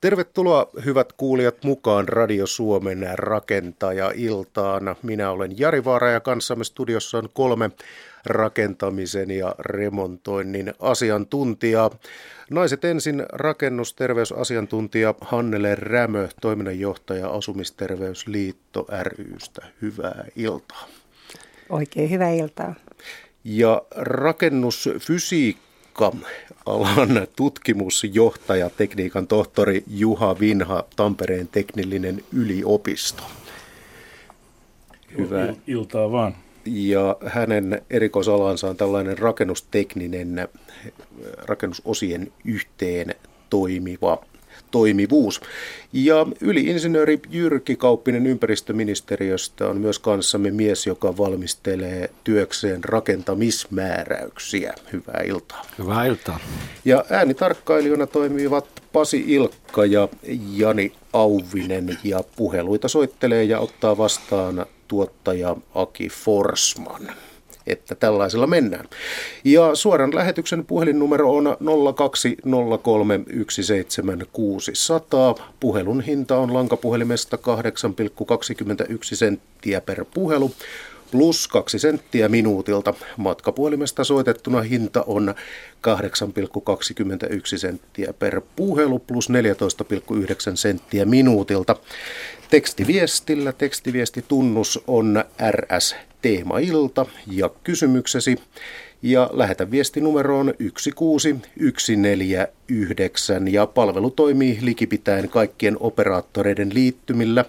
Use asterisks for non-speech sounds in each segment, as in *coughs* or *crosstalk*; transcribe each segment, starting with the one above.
Tervetuloa hyvät kuulijat mukaan Radio Suomen rakentaja-iltaan. Minä olen Jari Vaara ja kanssamme studiossa on kolme rakentamisen ja remontoinnin asiantuntijaa. Naiset ensin rakennusterveysasiantuntija Hannele Rämö, toiminnanjohtaja Asumisterveysliitto rystä. Hyvää iltaa. Oikein hyvää iltaa. Ja rakennusfysiikka alan tutkimusjohtaja, tekniikan tohtori Juha Vinha, Tampereen teknillinen yliopisto. Hyvää iltaa vaan. Ja hänen erikoisalansa on tällainen rakennustekninen, rakennusosien yhteen toimiva toimivuus. Ja yliinsinööri Jyrki Kauppinen ympäristöministeriöstä on myös kanssamme mies, joka valmistelee työkseen rakentamismääräyksiä. Hyvää iltaa. Hyvää iltaa. Ja äänitarkkailijoina toimivat Pasi Ilkka ja Jani Auvinen ja puheluita soittelee ja ottaa vastaan tuottaja Aki Forsman että tällaisella mennään. Ja suoran lähetyksen puhelinnumero on 020317600. Puhelun hinta on lankapuhelimesta 8,21 senttiä per puhelu plus 2 senttiä minuutilta. Matkapuhelimesta soitettuna hinta on 8,21 senttiä per puhelu plus 14,9 senttiä minuutilta. Tekstiviestillä tekstiviestitunnus on RS teemailta ja kysymyksesi ja lähetä viesti numeroon 16149 ja palvelu toimii likipitäen kaikkien operaattoreiden liittymillä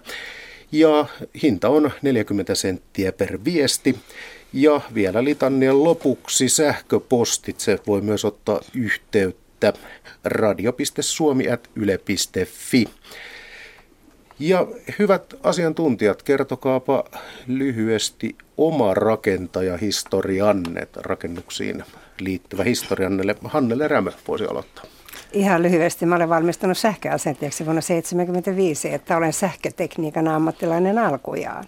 ja hinta on 40 senttiä per viesti. Ja vielä litannian lopuksi sähköpostitse voi myös ottaa yhteyttä radio.suomi.yle.fi. Ja hyvät asiantuntijat, kertokaapa lyhyesti oma rakentajahistorianne, rakennuksiin liittyvä historianne. Hannele Rämö voisi aloittaa. Ihan lyhyesti. Mä olen valmistunut sähköasentajaksi vuonna 1975, että olen sähkötekniikan ammattilainen alkujaan.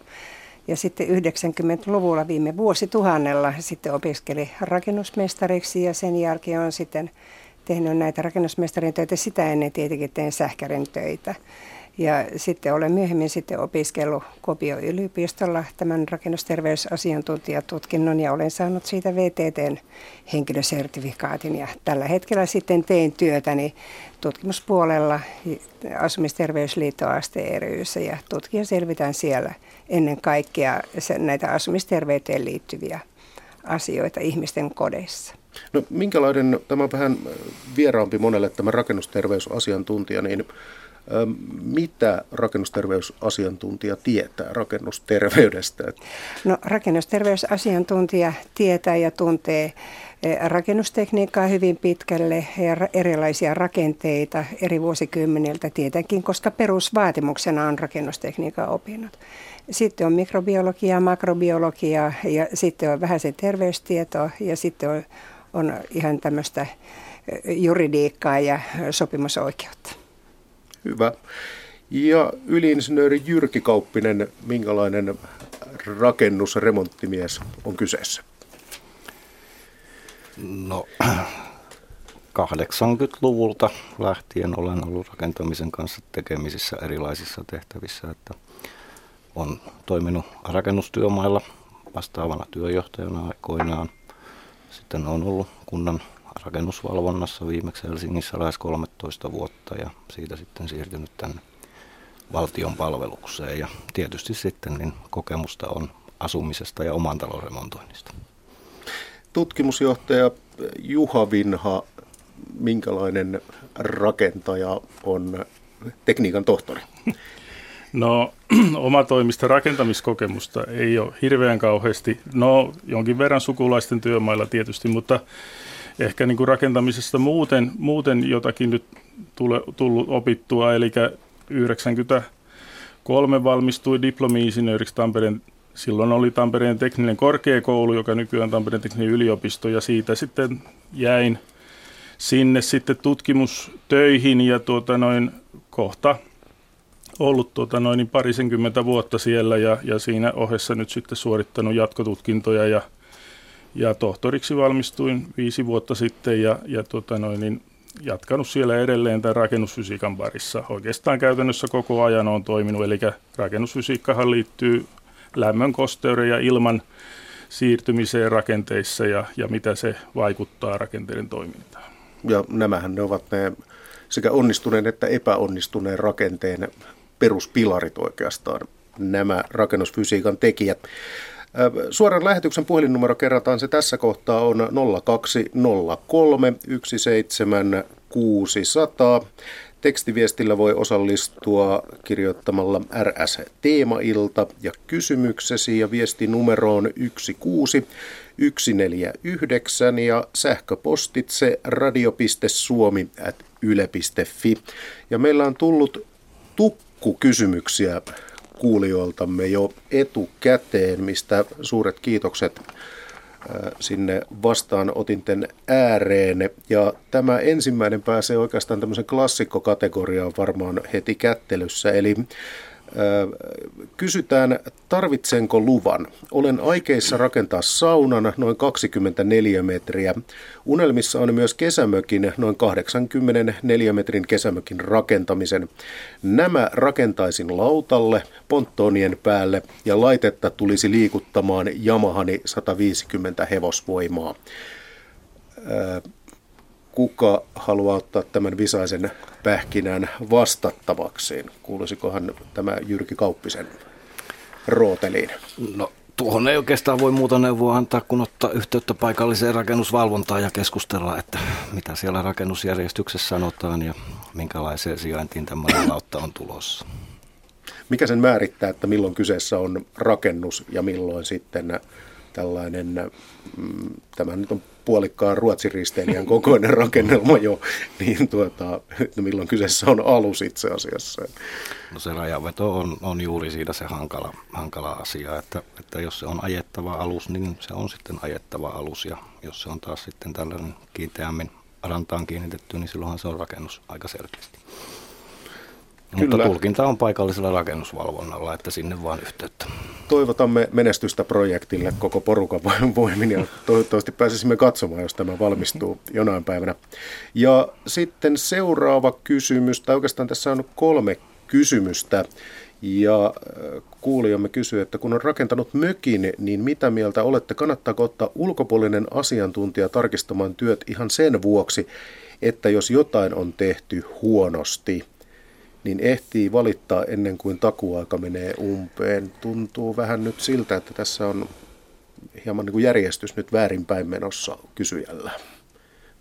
Ja sitten 90-luvulla viime vuosituhannella sitten opiskeli rakennusmestariksi ja sen jälkeen on sitten tehnyt näitä rakennusmestarin töitä. Sitä ennen tietenkin tein sähkärin töitä. Ja sitten olen myöhemmin sitten opiskellut Kopio yliopistolla tämän rakennusterveysasiantuntijatutkinnon ja olen saanut siitä VTTn henkilösertifikaatin. Ja tällä hetkellä sitten teen työtäni tutkimuspuolella Asumisterveysliitto ASTRYssä ja tutkijan selvitän siellä ennen kaikkea näitä asumisterveyteen liittyviä asioita ihmisten kodeissa. No minkälainen, tämä on vähän vieraampi monelle tämä rakennusterveysasiantuntija, niin mitä rakennusterveysasiantuntija tietää rakennusterveydestä? No rakennusterveysasiantuntija tietää ja tuntee rakennustekniikkaa hyvin pitkälle ja erilaisia rakenteita eri vuosikymmeniltä tietenkin, koska perusvaatimuksena on rakennustekniikan opinnot. Sitten on mikrobiologia, makrobiologia ja sitten on vähän se terveystietoa ja sitten on, on ihan tämmöistä juridiikkaa ja sopimusoikeutta. Hyvä. Ja yliinsinööri Jyrki Kauppinen, minkälainen rakennusremonttimies on kyseessä? No *clears throat* 80-luvulta lähtien olen ollut rakentamisen kanssa tekemisissä erilaisissa tehtävissä, että on toiminut rakennustyömailla vastaavana työjohtajana aikoinaan. Sitten on ollut kunnan rakennusvalvonnassa viimeksi Helsingissä lähes 13 vuotta ja siitä sitten siirtynyt tänne valtion palvelukseen. Ja tietysti sitten niin kokemusta on asumisesta ja oman talon remontoinnista. Tutkimusjohtaja Juha Vinha, minkälainen rakentaja on tekniikan tohtori? No *clears throat* oma toimista rakentamiskokemusta ei ole hirveän kauheasti. No jonkin verran sukulaisten työmailla tietysti, mutta ehkä niin kuin rakentamisesta muuten, muuten jotakin nyt tule, tullut opittua, eli 93 valmistui diplomi-insinööriksi Tampereen Silloin oli Tampereen tekninen korkeakoulu, joka nykyään Tampereen tekninen yliopisto, ja siitä sitten jäin sinne sitten tutkimustöihin ja tuota noin kohta ollut tuota noin parisenkymmentä vuotta siellä ja, ja siinä ohessa nyt sitten suorittanut jatkotutkintoja ja ja tohtoriksi valmistuin viisi vuotta sitten ja, ja tota noin, niin jatkanut siellä edelleen tämän rakennusfysiikan parissa. Oikeastaan käytännössä koko ajan on toiminut, eli rakennusfysiikkahan liittyy lämmön, kosteuden ja ilman siirtymiseen rakenteissa ja, ja mitä se vaikuttaa rakenteiden toimintaan. Ja nämähän ne ovat ne sekä onnistuneen että epäonnistuneen rakenteen peruspilarit oikeastaan, nämä rakennusfysiikan tekijät. Suoran lähetyksen puhelinnumero kerrataan se tässä kohtaa on 0203 17600. Tekstiviestillä voi osallistua kirjoittamalla RS Teemailta ja kysymyksesi ja viesti numeroon 16149 ja sähköpostitse radio.suomi.yle.fi. Ja meillä on tullut tukku kysymyksiä kuulijoiltamme jo etukäteen, mistä suuret kiitokset sinne vastaanotinten ääreen. Ja tämä ensimmäinen pääsee oikeastaan tämmöisen klassikkokategoriaan varmaan heti kättelyssä. Eli Kysytään, tarvitsenko luvan? Olen aikeissa rakentaa saunan noin 24 metriä. Unelmissa on myös kesämökin, noin 84 metrin kesämökin rakentamisen. Nämä rakentaisin lautalle, ponttonien päälle ja laitetta tulisi liikuttamaan Yamahani 150 hevosvoimaa kuka haluaa ottaa tämän visaisen pähkinän vastattavakseen? Kuulisikohan tämä Jyrki Kauppisen rooteliin? No tuohon ei oikeastaan voi muuta neuvoa antaa, kun ottaa yhteyttä paikalliseen rakennusvalvontaan ja keskustella, että mitä siellä rakennusjärjestyksessä sanotaan ja minkälaiseen sijaintiin tämmöinen lautta on tulossa. Mikä sen määrittää, että milloin kyseessä on rakennus ja milloin sitten tällainen, mm, tämä nyt on puolikkaan Ruotsin risteilijän kokoinen rakennelma jo, niin tuota, milloin kyseessä on alus itse asiassa. No se rajanveto on, on juuri siitä se hankala, hankala asia, että, että jos se on ajettava alus, niin se on sitten ajettava alus ja jos se on taas sitten tällainen kiinteämmin rantaan kiinnitetty, niin silloinhan se on rakennus aika selkeästi. Kyllä. Mutta tulkinta on paikallisella rakennusvalvonnalla, että sinne vaan yhteyttä. Toivotamme menestystä projektille koko porukan voimin ja toivottavasti pääsisimme katsomaan, jos tämä valmistuu jonain päivänä. Ja sitten seuraava kysymys, tai oikeastaan tässä on kolme kysymystä. Ja äh, kuulijamme kysyy, että kun on rakentanut mökin, niin mitä mieltä olette? Kannattaako ottaa ulkopuolinen asiantuntija tarkistamaan työt ihan sen vuoksi, että jos jotain on tehty huonosti – niin ehtii valittaa ennen kuin takuaika menee umpeen. Tuntuu vähän nyt siltä, että tässä on hieman niin kuin järjestys nyt väärinpäin menossa kysyjällä.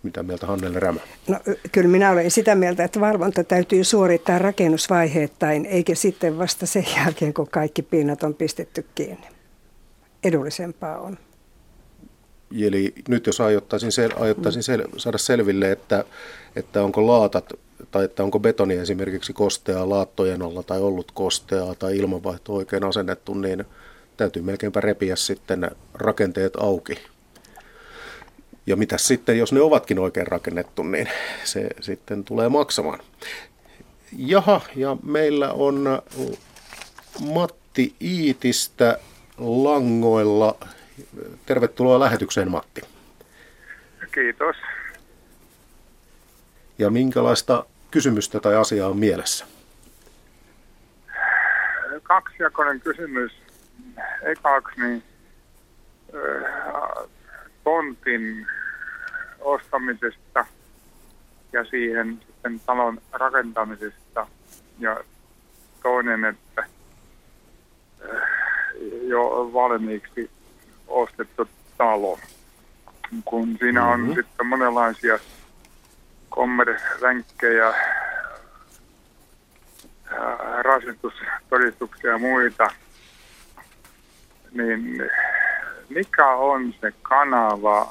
Mitä mieltä Hannelle Rämä? No, kyllä minä olen sitä mieltä, että valvonta täytyy suorittaa rakennusvaiheittain, eikä sitten vasta sen jälkeen, kun kaikki pinnat on pistetty kiinni. Edullisempaa on. Eli nyt jos aiottaisin, sel, aiottaisin sel, saada selville, että, että onko laatat tai että onko betoni esimerkiksi kosteaa laattojen alla tai ollut kosteaa tai ilmanvaihto oikein asennettu, niin täytyy melkeinpä repiä sitten rakenteet auki. Ja mitä sitten, jos ne ovatkin oikein rakennettu, niin se sitten tulee maksamaan. Jaha, ja meillä on Matti Iitistä langoilla. Tervetuloa lähetykseen, Matti. Kiitos. Ja minkälaista kysymystä tai asiaa on mielessä? Kaksijakoinen kysymys. Ekaksi niin tontin ostamisesta ja siihen sitten talon rakentamisesta. Ja toinen, että jo valmiiksi ostettu talo. Kun siinä on mm-hmm. sitten monenlaisia kommervenkkejä, rasitustodistuksia ja muita, niin mikä on se kanava,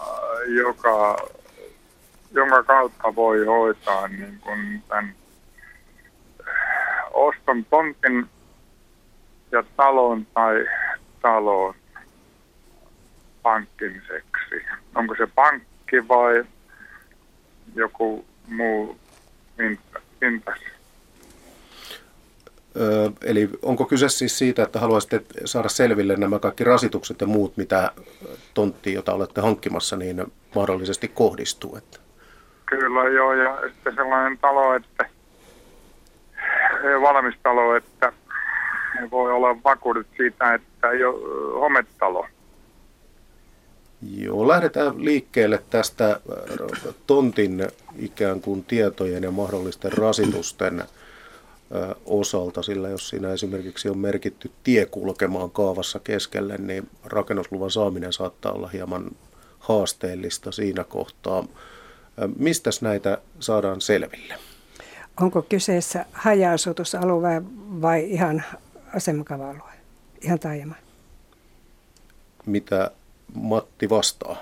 joka, jonka kautta voi hoitaa niin kuin tämän oston tontin ja talon tai talon pankkimiseksi? Onko se pankki vai joku muu hintas. Öö, eli onko kyse siis siitä, että haluaisitte saada selville nämä kaikki rasitukset ja muut, mitä tontti, jota olette hankkimassa, niin mahdollisesti kohdistuu? Että... kyllä joo, ja sitten sellainen talo, että valmis talo, että voi olla vakuudet siitä, että ei ole hometalo. Joo, lähdetään liikkeelle tästä äh, tontin ikään kuin tietojen ja mahdollisten rasitusten äh, osalta, sillä jos siinä esimerkiksi on merkitty tie kulkemaan kaavassa keskelle, niin rakennusluvan saaminen saattaa olla hieman haasteellista siinä kohtaa. Äh, Mistä näitä saadaan selville? Onko kyseessä haja-asutusalue vai ihan asemakava-alue, ihan taajama? Mitä Matti vastaa?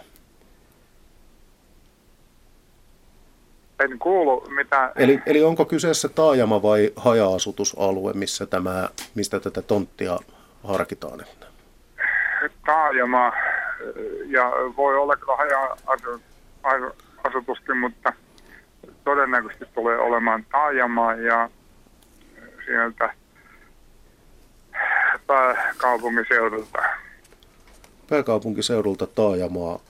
En kuulu mitä... Eli, eli onko kyseessä taajama vai haja-asutusalue, missä tämä, mistä tätä tonttia harkitaan? Taajama ja voi olla kyllä haja-asutuskin, mutta todennäköisesti tulee olemaan taajama ja sieltä pääkaupunkiseudulta. Pääkaupunkiseudulta taajamaa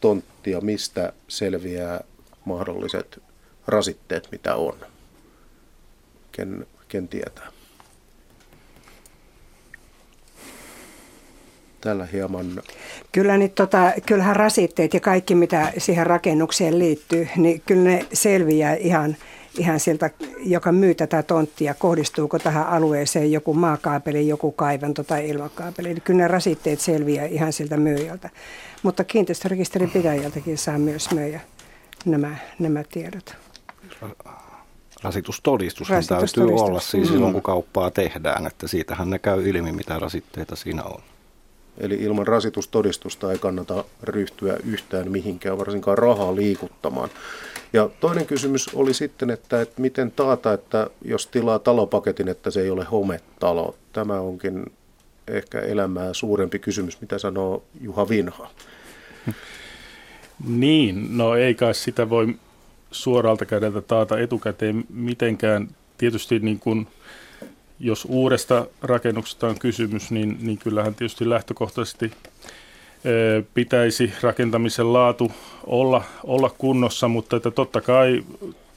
tonttia, mistä selviää mahdolliset rasitteet, mitä on? Ken, ken tietää? Tällä hieman... Kyllä niin tota, kyllähän rasitteet ja kaikki, mitä siihen rakennukseen liittyy, niin kyllä ne selviää ihan, ihan siltä, joka myy tätä tonttia, kohdistuuko tähän alueeseen joku maakaapeli, joku kaivanto tai ilmakaapeli. Eli kyllä ne rasitteet selviää ihan siltä myyjältä. Mutta kiinteistörekisterin pitäjältäkin saa myös myyjä nämä, nämä tiedot. Rasitustodistus täytyy olla siis silloin, kun kauppaa tehdään, että siitähän ne käy ilmi, mitä rasitteita siinä on. Eli ilman rasitustodistusta ei kannata ryhtyä yhtään mihinkään, varsinkaan rahaa liikuttamaan. Ja toinen kysymys oli sitten, että, että miten taata, että jos tilaa talopaketin, että se ei ole hometalo. Tämä onkin ehkä elämää suurempi kysymys, mitä sanoo Juha Vinha. Niin, no ei kai sitä voi suoralta kädeltä taata etukäteen mitenkään. Tietysti niin kuin, jos uudesta rakennuksesta on kysymys, niin, niin kyllähän tietysti lähtökohtaisesti pitäisi rakentamisen laatu olla, olla kunnossa, mutta että totta kai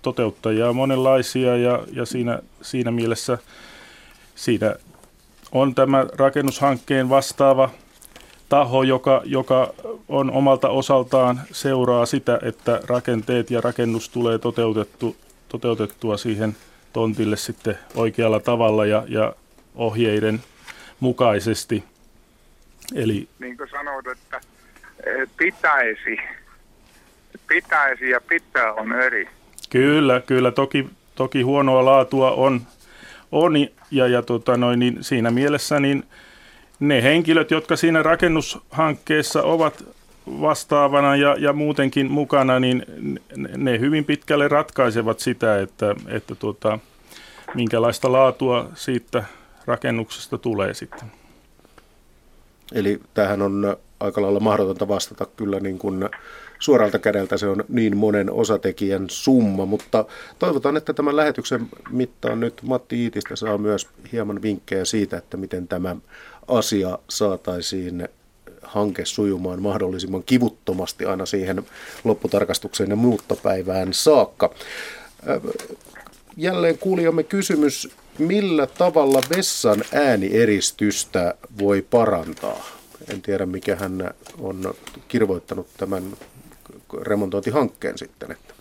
toteuttajia on monenlaisia ja, ja siinä, siinä mielessä siinä on tämä rakennushankkeen vastaava taho, joka, joka on omalta osaltaan seuraa sitä, että rakenteet ja rakennus tulee toteutettu, toteutettua siihen tontille sitten oikealla tavalla ja, ja ohjeiden mukaisesti. Eli, niin kuin sanoit, että pitäisi, pitäisi ja pitää on eri. Kyllä, kyllä. Toki, toki huonoa laatua on, on ja, ja tota noin, niin siinä mielessä niin ne henkilöt, jotka siinä rakennushankkeessa ovat vastaavana ja, ja muutenkin mukana, niin ne hyvin pitkälle ratkaisevat sitä, että, että tuota, minkälaista laatua siitä rakennuksesta tulee sitten. Eli tähän on aika lailla mahdotonta vastata kyllä niin kuin suoralta kädeltä se on niin monen osatekijän summa, mutta toivotaan, että tämän lähetyksen mittaan nyt Matti Iitistä saa myös hieman vinkkejä siitä, että miten tämä asia saataisiin hanke sujumaan mahdollisimman kivuttomasti aina siihen lopputarkastukseen ja muuttopäivään saakka. Jälleen kuulijamme kysymys, millä tavalla vessan äänieristystä voi parantaa? En tiedä, mikä hän on kirvoittanut tämän remontointihankkeen sitten. Että.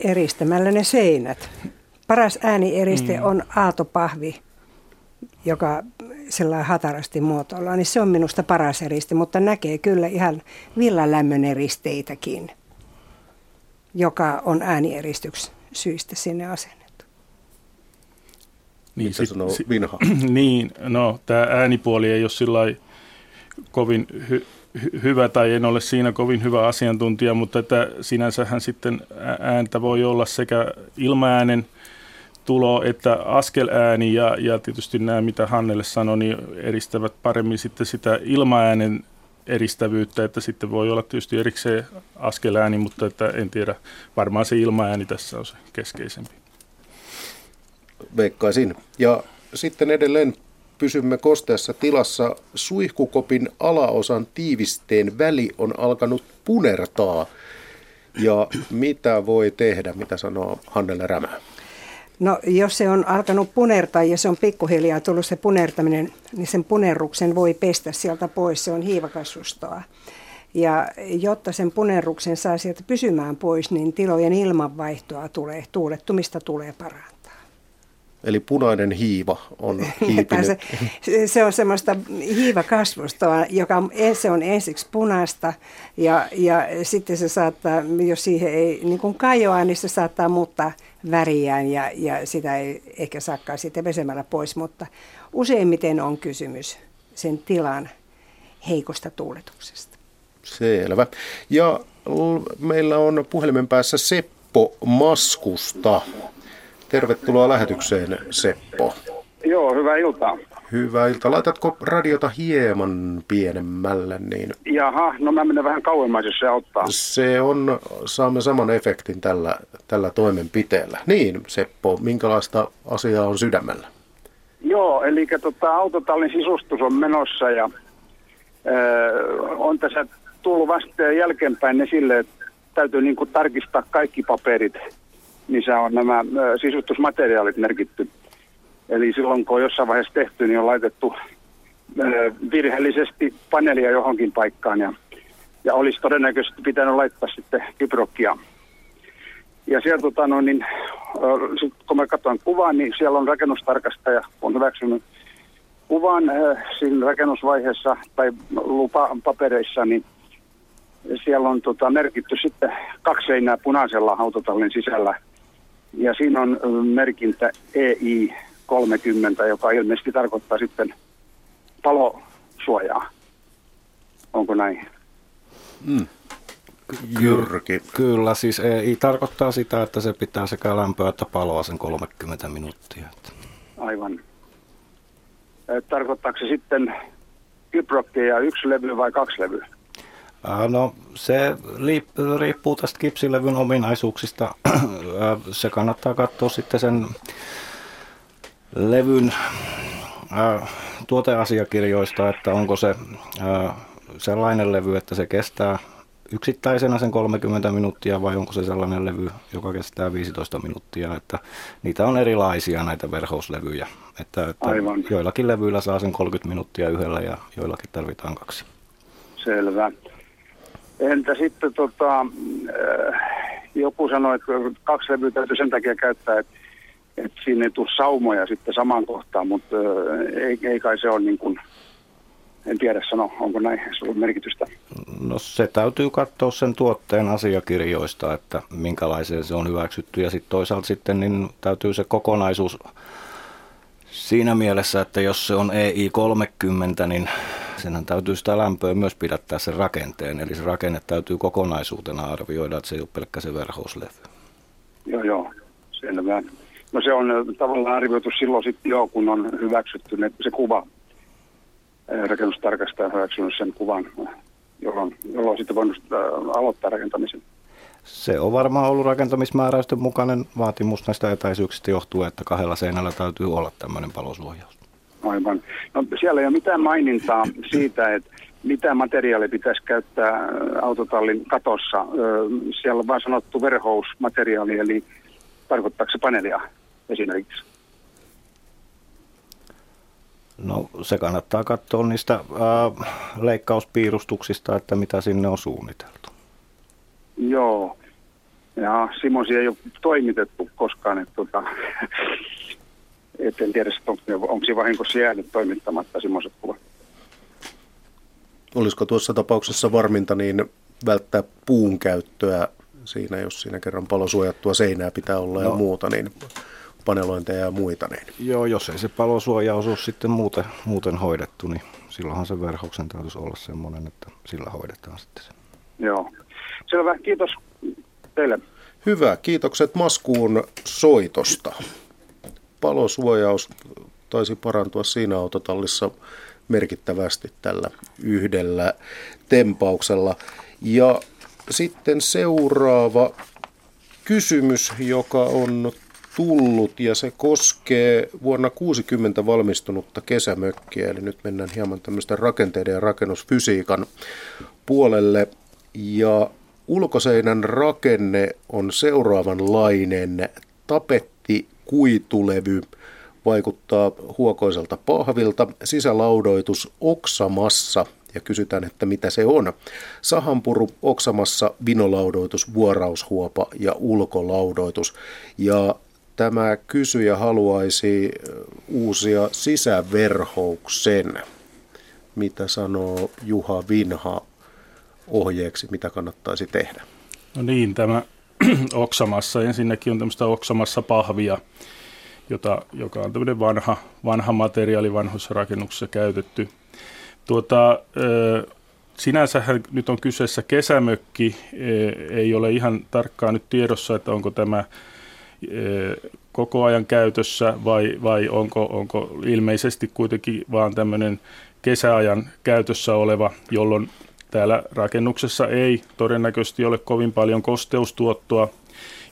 Eristämällä ne seinät. Paras äänieriste mm. on aatopahvi, joka sellainen hatarasti muotoillaan, niin se on minusta paras eriste, mutta näkee kyllä ihan villalämmön eristeitäkin, joka on äänieristyksi syistä sinne asennettu. Niin, Mitä sit, sanoo Vinha? *clears throat* niin, no tämä äänipuoli ei ole sillä kovin hy, hy, hyvä tai en ole siinä kovin hyvä asiantuntija, mutta että sinänsähän sitten ääntä voi olla sekä ilmaäänen – tulo että askelääni ja, ja tietysti nämä, mitä Hannelle sanoi, niin eristävät paremmin sitten sitä ilmaäänen eristävyyttä, että sitten voi olla tietysti erikseen askelääni, mutta että en tiedä, varmaan se ilmaääni tässä on se keskeisempi. Veikkaisin. Ja sitten edelleen pysymme kosteassa tilassa. Suihkukopin alaosan tiivisteen väli on alkanut punertaa. Ja mitä voi tehdä, mitä sanoo Hannele Rämä? No jos se on alkanut punertaa ja se on pikkuhiljaa tullut se punertaminen, niin sen punerruksen voi pestä sieltä pois. Se on hiivakasvustoa. Ja jotta sen punerruksen saa sieltä pysymään pois, niin tilojen ilmanvaihtoa tulee, tuulettumista tulee parantaa. Eli punainen hiiva on *laughs* hiipinyt. se, se on semmoista hiivakasvustoa, joka se on ensiksi punaista ja, ja sitten se saattaa, jos siihen ei niin kajoa, niin se saattaa muuttaa väriään ja, ja sitä ei ehkä saakaan sitten vesemällä pois, mutta useimmiten on kysymys sen tilan heikosta tuuletuksesta. Selvä. Ja meillä on puhelimen päässä Seppo Maskusta. Tervetuloa lähetykseen, Seppo. Joo, hyvää iltaa. Hyvää iltaa. Laitatko radiota hieman pienemmälle? Niin... Jaha, no mä menen vähän kauemmas, jos se auttaa. Se on, saamme saman efektin tällä, tällä toimenpiteellä. Niin, Seppo, minkälaista asiaa on sydämellä? Joo, eli tota, autotallin sisustus on menossa ja ö, on tässä tullut vasta jälkeenpäin esille, että täytyy niin kuin tarkistaa kaikki paperit – missä on nämä sisustusmateriaalit merkitty. Eli silloin kun on jossain vaiheessa tehty, niin on laitettu virheellisesti paneelia johonkin paikkaan ja, ja olisi todennäköisesti pitänyt laittaa sitten kyprokkia. Ja siellä tota, no, niin, sit, kun mä katson kuvaa, niin siellä on rakennustarkastaja, on hyväksynyt kuvan siinä rakennusvaiheessa tai lupapapereissa, niin siellä on tota, merkitty sitten kaksi seinää punaisella autotallin sisällä – ja siinä on merkintä EI 30, joka ilmeisesti tarkoittaa sitten palosuojaa. Onko näin? Mm. Jyrki. Kyllä, siis EI tarkoittaa sitä, että se pitää sekä lämpöä että paloa sen 30 minuuttia. Aivan. Tarkoittaako se sitten kyprokkeja yksi levy vai kaksi levyä? No se riippuu tästä kipsilevyn ominaisuuksista. *clears throat* Se kannattaa katsoa sitten sen levyn tuoteasiakirjoista, että onko se sellainen levy, että se kestää yksittäisenä sen 30 minuuttia vai onko se sellainen levy, joka kestää 15 minuuttia. Että niitä on erilaisia näitä verhouslevyjä. Että, että Aivan. joillakin levyillä saa sen 30 minuuttia yhdellä ja joillakin tarvitaan kaksi. Selvä. Entä sitten tota, äh, joku sanoi, että kaksi levyä täytyy sen takia käyttää, että, että siinä ei tule saumoja sitten samaan kohtaan, mutta ei, ei kai se ole niin kuin, en tiedä sano, onko näin sulla merkitystä? No se täytyy katsoa sen tuotteen asiakirjoista, että minkälaiseen se on hyväksytty ja sitten toisaalta sitten niin täytyy se kokonaisuus siinä mielessä, että jos se on EI30, niin senhän täytyy sitä lämpöä myös pidättää sen rakenteen. Eli se rakenne täytyy kokonaisuutena arvioida, että se ei ole pelkkä se verhouslevy. Joo, joo, selvä. No se on tavallaan arvioitu silloin sitten jo, kun on hyväksytty ne, se kuva. Rakennustarkastaja on hyväksynyt sen kuvan, jolloin, jolloin sitten voinut aloittaa rakentamisen. Se on varmaan ollut rakentamismääräysten mukainen vaatimus näistä etäisyyksistä johtuen, että kahdella seinällä täytyy olla tämmöinen palosuojaus. Aivan. No, siellä ei ole mitään mainintaa siitä, että mitä materiaalia pitäisi käyttää autotallin katossa. Siellä on vain sanottu verhousmateriaali, eli tarkoittaako se paneelia esimerkiksi? No se kannattaa katsoa niistä äh, leikkauspiirustuksista, että mitä sinne on suunniteltu. Joo. Ja Simosi ei ole toimitettu koskaan, että tota, *laughs* et en tiedä, onko, onko se vahingossa jäänyt toimittamatta semmoiset kuvat. Olisiko tuossa tapauksessa varminta niin välttää puun käyttöä siinä, jos siinä kerran palosuojattua seinää pitää olla no. ja muuta, niin panelointeja ja muita. Niin. Joo, jos ei se palosuojaus ole sitten muuten, muuten hoidettu, niin silloinhan se verhoksen täytyisi olla semmoinen, että sillä hoidetaan sitten se. Joo. Selvä, kiitos teille. Hyvä, kiitokset Maskuun soitosta palosuojaus taisi parantua siinä autotallissa merkittävästi tällä yhdellä tempauksella. Ja sitten seuraava kysymys, joka on tullut ja se koskee vuonna 60 valmistunutta kesämökkiä, eli nyt mennään hieman tämmöisten rakenteiden ja rakennusfysiikan puolelle. Ja ulkoseinän rakenne on seuraavanlainen. Tapetti, kuitulevy, vaikuttaa huokoiselta pahvilta, sisälaudoitus oksamassa ja kysytään, että mitä se on. Sahanpuru, oksamassa, vinolaudoitus, vuoraushuopa ja ulkolaudoitus. Ja tämä kysyjä haluaisi uusia sisäverhouksen. Mitä sanoo Juha Vinha ohjeeksi, mitä kannattaisi tehdä? No niin, tämä *clears throat* oksamassa. Ensinnäkin on tämmöistä oksamassa pahvia, jota, joka on tämmöinen vanha, vanha materiaali vanhoissa rakennuksissa käytetty. Tuota, sinänsä nyt on kyseessä kesämökki, ei ole ihan tarkkaan nyt tiedossa, että onko tämä koko ajan käytössä vai, vai onko, onko ilmeisesti kuitenkin vaan tämmöinen kesäajan käytössä oleva, jolloin täällä rakennuksessa ei todennäköisesti ole kovin paljon kosteustuottoa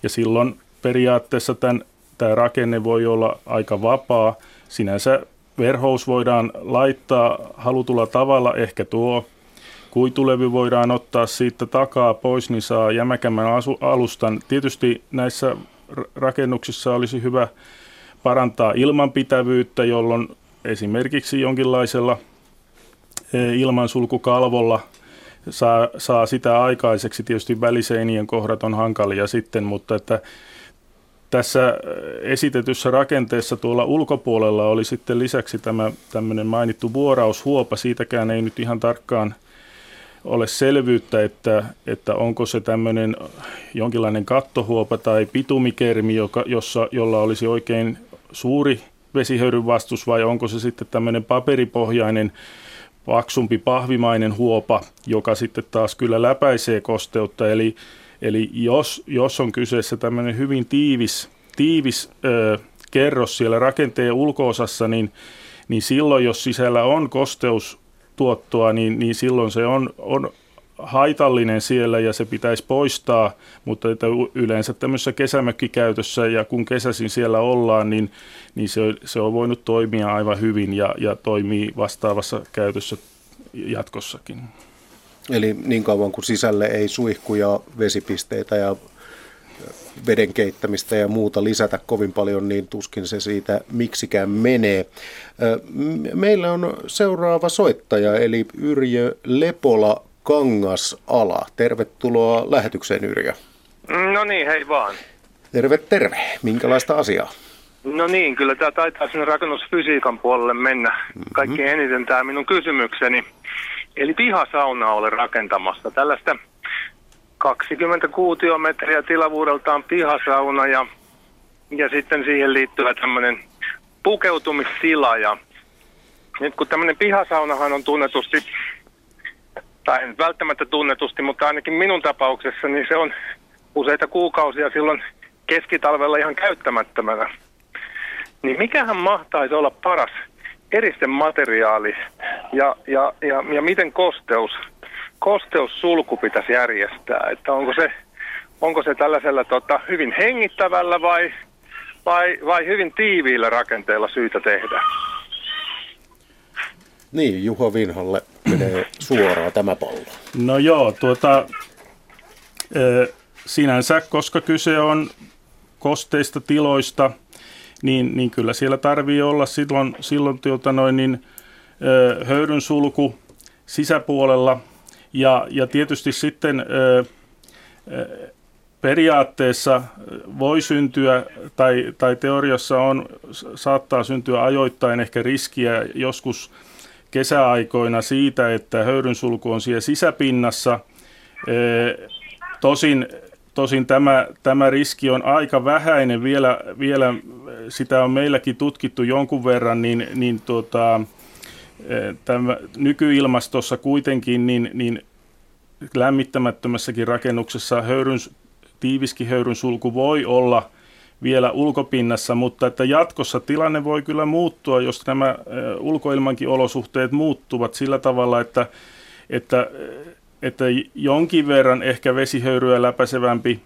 ja silloin periaatteessa tämän, tämä rakenne voi olla aika vapaa. Sinänsä verhous voidaan laittaa halutulla tavalla, ehkä tuo kuitulevy voidaan ottaa siitä takaa pois, niin saa jämäkämmän alustan. Tietysti näissä rakennuksissa olisi hyvä parantaa ilmanpitävyyttä, jolloin esimerkiksi jonkinlaisella e, ilmansulkukalvolla saa, saa sitä aikaiseksi. Tietysti väliseinien kohdat on hankalia sitten, mutta että tässä esitetyssä rakenteessa tuolla ulkopuolella oli sitten lisäksi tämä tämmöinen mainittu vuoraushuopa. Siitäkään ei nyt ihan tarkkaan – ole selvyyttä, että, että onko se tämmöinen jonkinlainen kattohuopa tai pitumikermi, joka, jossa, jolla olisi oikein suuri vesihöyryn vastus vai onko se sitten tämmöinen paperipohjainen paksumpi pahvimainen huopa, joka sitten taas kyllä läpäisee kosteutta. Eli, eli jos, jos on kyseessä tämmöinen hyvin tiivis, tiivis ö, kerros siellä rakenteen ulkoosassa, niin, niin silloin jos sisällä on kosteus tuottoa, niin, niin silloin se on, on haitallinen siellä ja se pitäisi poistaa, mutta että yleensä tämmöisessä kesämökkikäytössä ja kun kesäsin siellä ollaan, niin, niin se, se on voinut toimia aivan hyvin ja, ja toimii vastaavassa käytössä jatkossakin. Eli niin kauan kuin sisälle ei suihkuja, vesipisteitä ja veden keittämistä ja muuta lisätä kovin paljon, niin tuskin se siitä miksikään menee. Meillä on seuraava soittaja, eli Yrjö Lepola Kangasala. Tervetuloa lähetykseen, Yrjö. No niin, hei vaan. Terve, terve. Minkälaista asiaa? No niin, kyllä tämä taitaa sinne rakennusfysiikan puolelle mennä. Mm-hmm. Kaikki eniten tämä minun kysymykseni. Eli pihasauna olen rakentamassa. Tällaista 20 kuutiometriä tilavuudeltaan pihasauna ja, ja sitten siihen liittyvä tämmöinen pukeutumistila. Ja nyt kun tämmöinen pihasaunahan on tunnetusti, tai en välttämättä tunnetusti, mutta ainakin minun tapauksessa, niin se on useita kuukausia silloin keskitalvella ihan käyttämättömänä. Niin mikähän mahtaisi olla paras eristemateriaali ja, ja, ja, ja miten kosteus kosteussulku pitäisi järjestää, että onko se, onko se tällaisella tota, hyvin hengittävällä vai, vai, vai hyvin tiiviillä rakenteella syytä tehdä? Niin, Juho Vinhalle menee suoraan tämä pallo. No joo, tuota, sinänsä, koska kyse on kosteista tiloista, niin, niin kyllä siellä tarvii olla silloin, silloin tuota noin, niin, höyryn sulku sisäpuolella ja, ja tietysti sitten periaatteessa voi syntyä, tai, tai teoriassa on, saattaa syntyä ajoittain ehkä riskiä joskus kesäaikoina siitä, että höyrynsulku on siellä sisäpinnassa. Tosin, tosin tämä, tämä riski on aika vähäinen, vielä, vielä sitä on meilläkin tutkittu jonkun verran, niin, niin tuota, tämä nykyilmastossa kuitenkin niin, niin lämmittämättömässäkin rakennuksessa höyryn, tiiviskin höyryn sulku voi olla vielä ulkopinnassa, mutta että jatkossa tilanne voi kyllä muuttua, jos nämä ulkoilmankin olosuhteet muuttuvat sillä tavalla, että, että, että jonkin verran ehkä vesihöyryä läpäisevämpi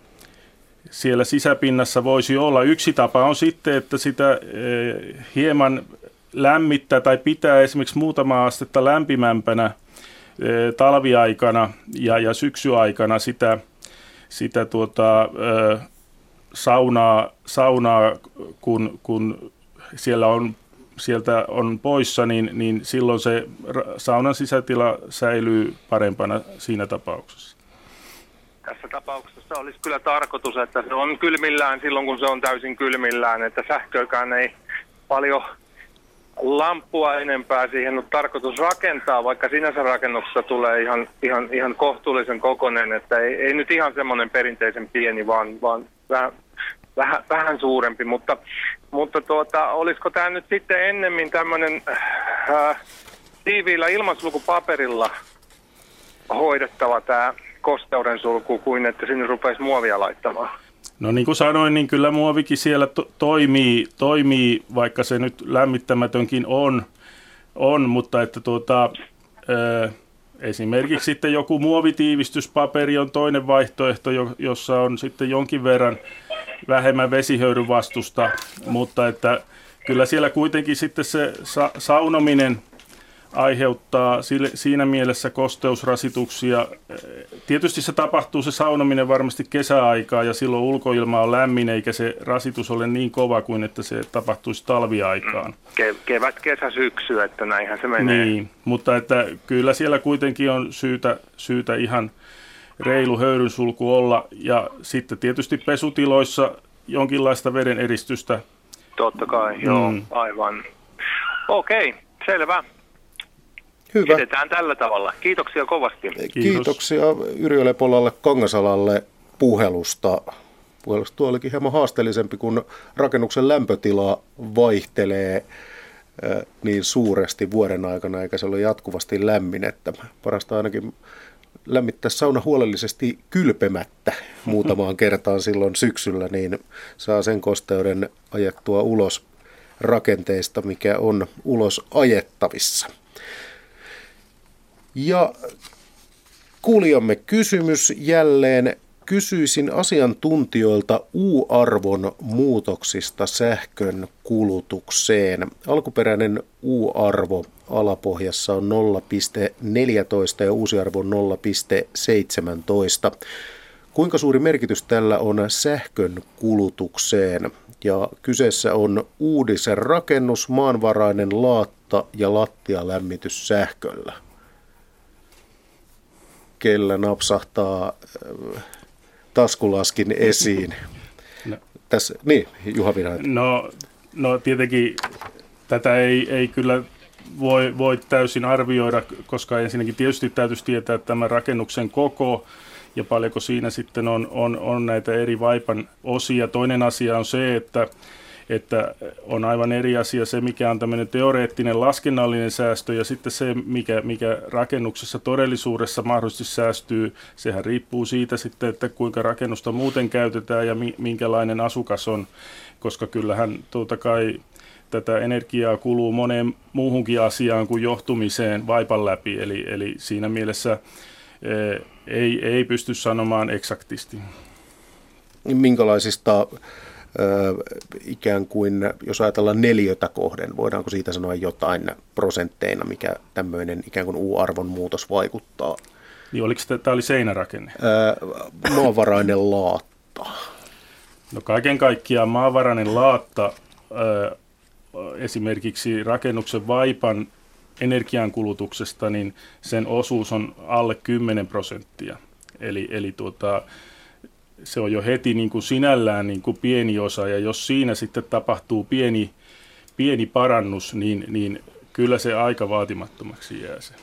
siellä sisäpinnassa voisi olla. Yksi tapa on sitten, että sitä hieman lämmittää tai pitää esimerkiksi muutama astetta lämpimämpänä talviaikana ja, ja syksuaikana sitä sitä tuota, saunaa, saunaa kun, kun siellä on, sieltä on poissa, niin, niin silloin se saunan sisätila säilyy parempana siinä tapauksessa. Tässä tapauksessa olisi kyllä tarkoitus, että se on kylmillään silloin, kun se on täysin kylmillään, että sähkökään ei paljon lamppua enempää siihen on tarkoitus rakentaa, vaikka sinänsä rakennuksessa tulee ihan, ihan, ihan kohtuullisen kokonen, että ei, ei nyt ihan semmoinen perinteisen pieni, vaan, vaan vähän, vähän, vähän suurempi, mutta, mutta tuota, olisiko tämä nyt sitten ennemmin tämmöinen äh, tiiviillä ilmansulukupaperilla hoidettava tämä kosteuden sulku kuin että sinne rupeisi muovia laittamaan? No niin kuin sanoin, niin kyllä muovikin siellä to- toimii, toimii, vaikka se nyt lämmittämätönkin on, on mutta että tuota, ö, esimerkiksi sitten joku muovitiivistyspaperi on toinen vaihtoehto, jossa on sitten jonkin verran vähemmän vesihöyryn vastusta, mutta että kyllä siellä kuitenkin sitten se sa- saunominen – aiheuttaa sille, siinä mielessä kosteusrasituksia. Tietysti se tapahtuu se saunominen varmasti kesäaikaa ja silloin ulkoilma on lämmin eikä se rasitus ole niin kova kuin että se tapahtuisi talviaikaan. Ke- kevät, kesä, syksy, että näinhän se menee. Niin, mutta että kyllä siellä kuitenkin on syytä, syytä ihan reilu höyrynsulku olla ja sitten tietysti pesutiloissa jonkinlaista veden eristystä. Totta kai, joo, mm. aivan. Okei, selvä. Hyvä. Edetään tällä tavalla. Kiitoksia kovasti. Kiitos. Kiitoksia Yrjö Lepolalle Kangasalalle puhelusta. Puhelusta tuo olikin hieman haasteellisempi, kun rakennuksen lämpötila vaihtelee niin suuresti vuoden aikana, eikä se ole jatkuvasti lämmin. Että parasta ainakin lämmittää sauna huolellisesti kylpemättä muutamaan *laughs* kertaan silloin syksyllä, niin saa sen kosteuden ajettua ulos rakenteista, mikä on ulos ajettavissa. Ja kuulijamme kysymys jälleen. Kysyisin asiantuntijoilta U-arvon muutoksista sähkön kulutukseen. Alkuperäinen U-arvo alapohjassa on 0,14 ja uusi arvo on 0,17. Kuinka suuri merkitys tällä on sähkön kulutukseen? Ja kyseessä on uudisen rakennus, maanvarainen laatta ja lattialämmitys sähköllä kellä napsahtaa äh, taskulaskin esiin. No. Tässä, niin, Juha Virainen. No, no tietenkin tätä ei, ei kyllä voi, voi täysin arvioida, koska ensinnäkin tietysti täytyisi tietää tämän rakennuksen koko ja paljonko siinä sitten on, on, on näitä eri vaipan osia. Toinen asia on se, että että on aivan eri asia se, mikä on tämmöinen teoreettinen laskennallinen säästö ja sitten se, mikä, mikä rakennuksessa todellisuudessa mahdollisesti säästyy, sehän riippuu siitä sitten, että kuinka rakennusta muuten käytetään ja minkälainen asukas on, koska kyllähän tuota kai tätä energiaa kuluu moneen muuhunkin asiaan kuin johtumiseen vaipan läpi, eli, eli siinä mielessä e, ei, ei pysty sanomaan eksaktisti. Minkälaisista ikään kuin, jos ajatellaan neljötä kohden, voidaanko siitä sanoa jotain prosentteina, mikä tämmöinen ikään kuin U-arvon muutos vaikuttaa? Niin oliko tämä oli seinärakenne? maavarainen laatta. No kaiken kaikkiaan maavarainen laatta esimerkiksi rakennuksen vaipan energiankulutuksesta, niin sen osuus on alle 10 prosenttia. Eli, eli tuota, se on jo heti niin kuin sinällään niin kuin pieni osa, ja jos siinä sitten tapahtuu pieni, pieni parannus, niin, niin kyllä se aika vaatimattomaksi jää se.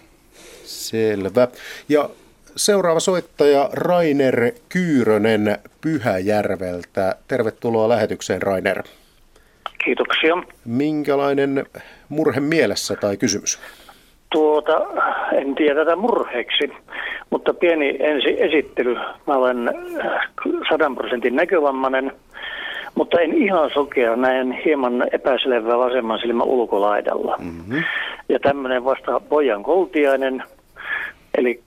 Selvä. Ja seuraava soittaja Rainer Kyyrönen Pyhäjärveltä. Tervetuloa lähetykseen, Rainer. Kiitoksia. Minkälainen murhe mielessä tai kysymys? Tuota, en tiedä tätä murheeksi, mutta pieni ensi esittely. Mä olen äh, sadan prosentin näkövammainen, mutta en ihan sokea, näen hieman epäselvää vasemman silmän ulkolaidalla. Mm-hmm. Ja tämmöinen vasta pojan koltiainen, eli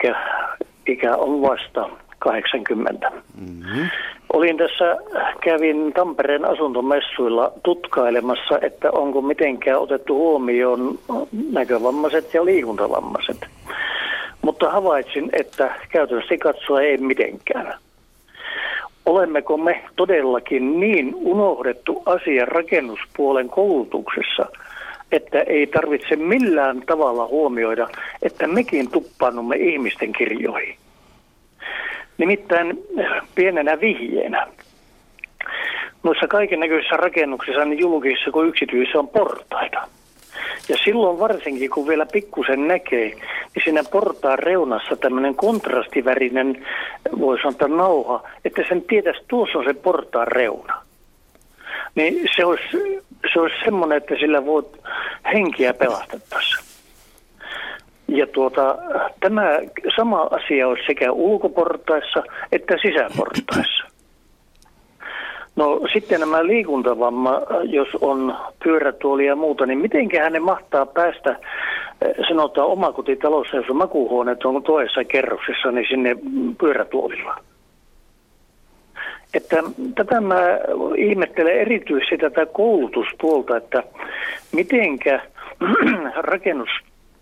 ikä on vasta 80. Mm-hmm. Olin tässä, kävin Tampereen asuntomessuilla tutkailemassa, että onko mitenkään otettu huomioon näkövammaiset ja liikuntavammaiset. Mutta havaitsin, että käytännössä katsoa ei mitenkään. olemmeko me todellakin niin unohdettu asia rakennuspuolen koulutuksessa, että ei tarvitse millään tavalla huomioida, että mekin tuppaannumme ihmisten kirjoihin. Nimittäin pienenä vihjeenä. Noissa kaiken näköisissä rakennuksissa, niin julkisissa kuin yksityisissä on portaita. Ja silloin varsinkin, kun vielä pikkusen näkee, niin siinä portaan reunassa tämmöinen kontrastivärinen, voi sanoa nauha, että sen tietäisi, tuossa on se portaan reuna. Niin se olisi, se olisi semmoinen, että sillä voit henkiä pelastettaessa. Ja tuota, tämä sama asia olisi sekä ulkoportaissa että sisäportaissa. No sitten nämä liikuntavamma, jos on pyörätuoli ja muuta, niin miten ne mahtaa päästä, eh, sanotaan omakotitalossa, jos on makuuhuoneet on toisessa kerroksessa, niin sinne pyörätuolilla? Että tätä mä ihmettelen erityisesti tätä koulutuspuolta, että mitenkä *clears throat*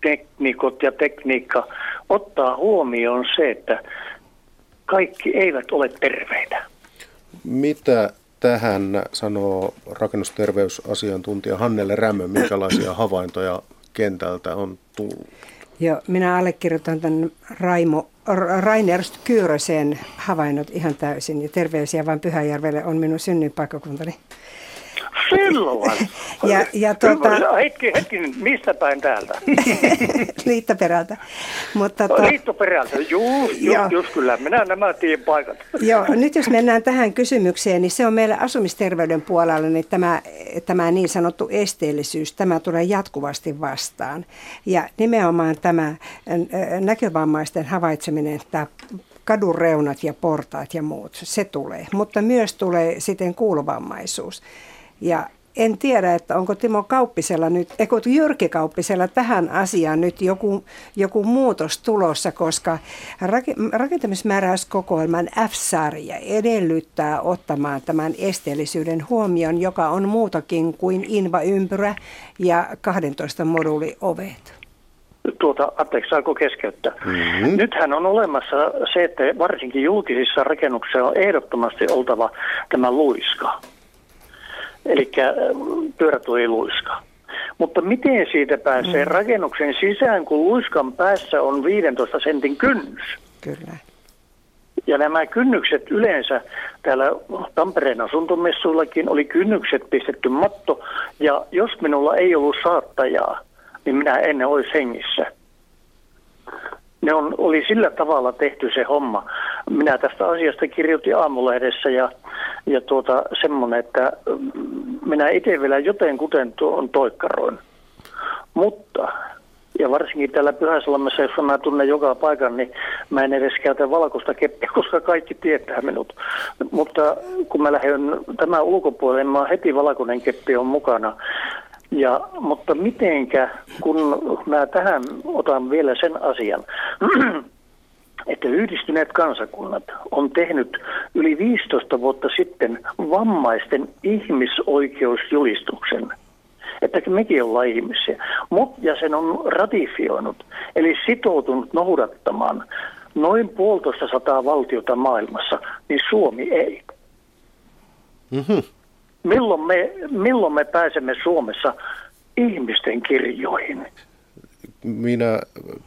rakennusteknikot ja tekniikka ottaa huomioon se, että kaikki eivät ole terveitä. Mitä tähän sanoo rakennusterveysasiantuntija Hannele Rämmö, minkälaisia havaintoja kentältä on tullut? Joo, minä allekirjoitan tämän Raimo, Rainer Kyyrösen havainnot ihan täysin. Ja terveisiä vain Pyhäjärvelle on minun synnyinpaikkakuntani. Silloin. *laughs* ja, ja tuota... Hetki, hetki, mistä päin täältä? *laughs* Liittoperältä. Mutta to... Liittoperältä, just, just, just kyllä. Minä nämä tiedän paikat. *laughs* Joo, nyt jos mennään tähän kysymykseen, niin se on meillä asumisterveyden puolella, niin tämä, tämä niin sanottu esteellisyys, tämä tulee jatkuvasti vastaan. Ja nimenomaan tämä näkövammaisten havaitseminen, että kadun reunat ja portaat ja muut, se tulee. Mutta myös tulee sitten kuulovammaisuus. Ja en tiedä, että onko Timo Kauppisella nyt, eikö Jyrki Kauppisella tähän asiaan nyt joku, joku muutos tulossa, koska rakentamismääräyskokoelman F-sarja edellyttää ottamaan tämän esteellisyyden huomioon, joka on muutakin kuin inva-ympyrä ja 12 moduuliovet. Tuota, anteeksi, saako keskeyttää? Mm-hmm. Nythän on olemassa se, että varsinkin julkisissa rakennuksissa on ehdottomasti oltava tämä luiska eli äh, pyörätuoliluiska. Mutta miten siitä pääsee mm. rakennuksen sisään, kun luiskan päässä on 15 sentin kynnys? Kyllä. Ja nämä kynnykset yleensä, täällä Tampereen asuntomessuillakin oli kynnykset pistetty matto, ja jos minulla ei ollut saattajaa, niin minä en olisi hengissä. Ne on, oli sillä tavalla tehty se homma. Minä tästä asiasta kirjoitin aamulehdessä ja, ja tuota, semmoinen, että mm, minä itse vielä joten kuten tuon toikkaroin. Mutta, ja varsinkin täällä Pyhäsalmessa, jossa mä tunnen joka paikan, niin mä en edes käytä valkoista keppiä, *laughs* koska kaikki tietää minut. Mutta kun mä lähden tämän ulkopuolelle, mä heti valkoinen keppi on mukana. Ja, mutta mitenkä, kun mä tähän otan vielä sen asian, *clears throat* että yhdistyneet kansakunnat on tehnyt yli 15 vuotta sitten vammaisten ihmisoikeusjulistuksen. Että mekin ollaan ihmisiä. Mut, ja sen on ratifioinut, eli sitoutunut noudattamaan noin puolitoista sataa valtiota maailmassa, niin Suomi ei. Mm-hmm. Milloin, me, milloin me pääsemme Suomessa ihmisten kirjoihin? Minä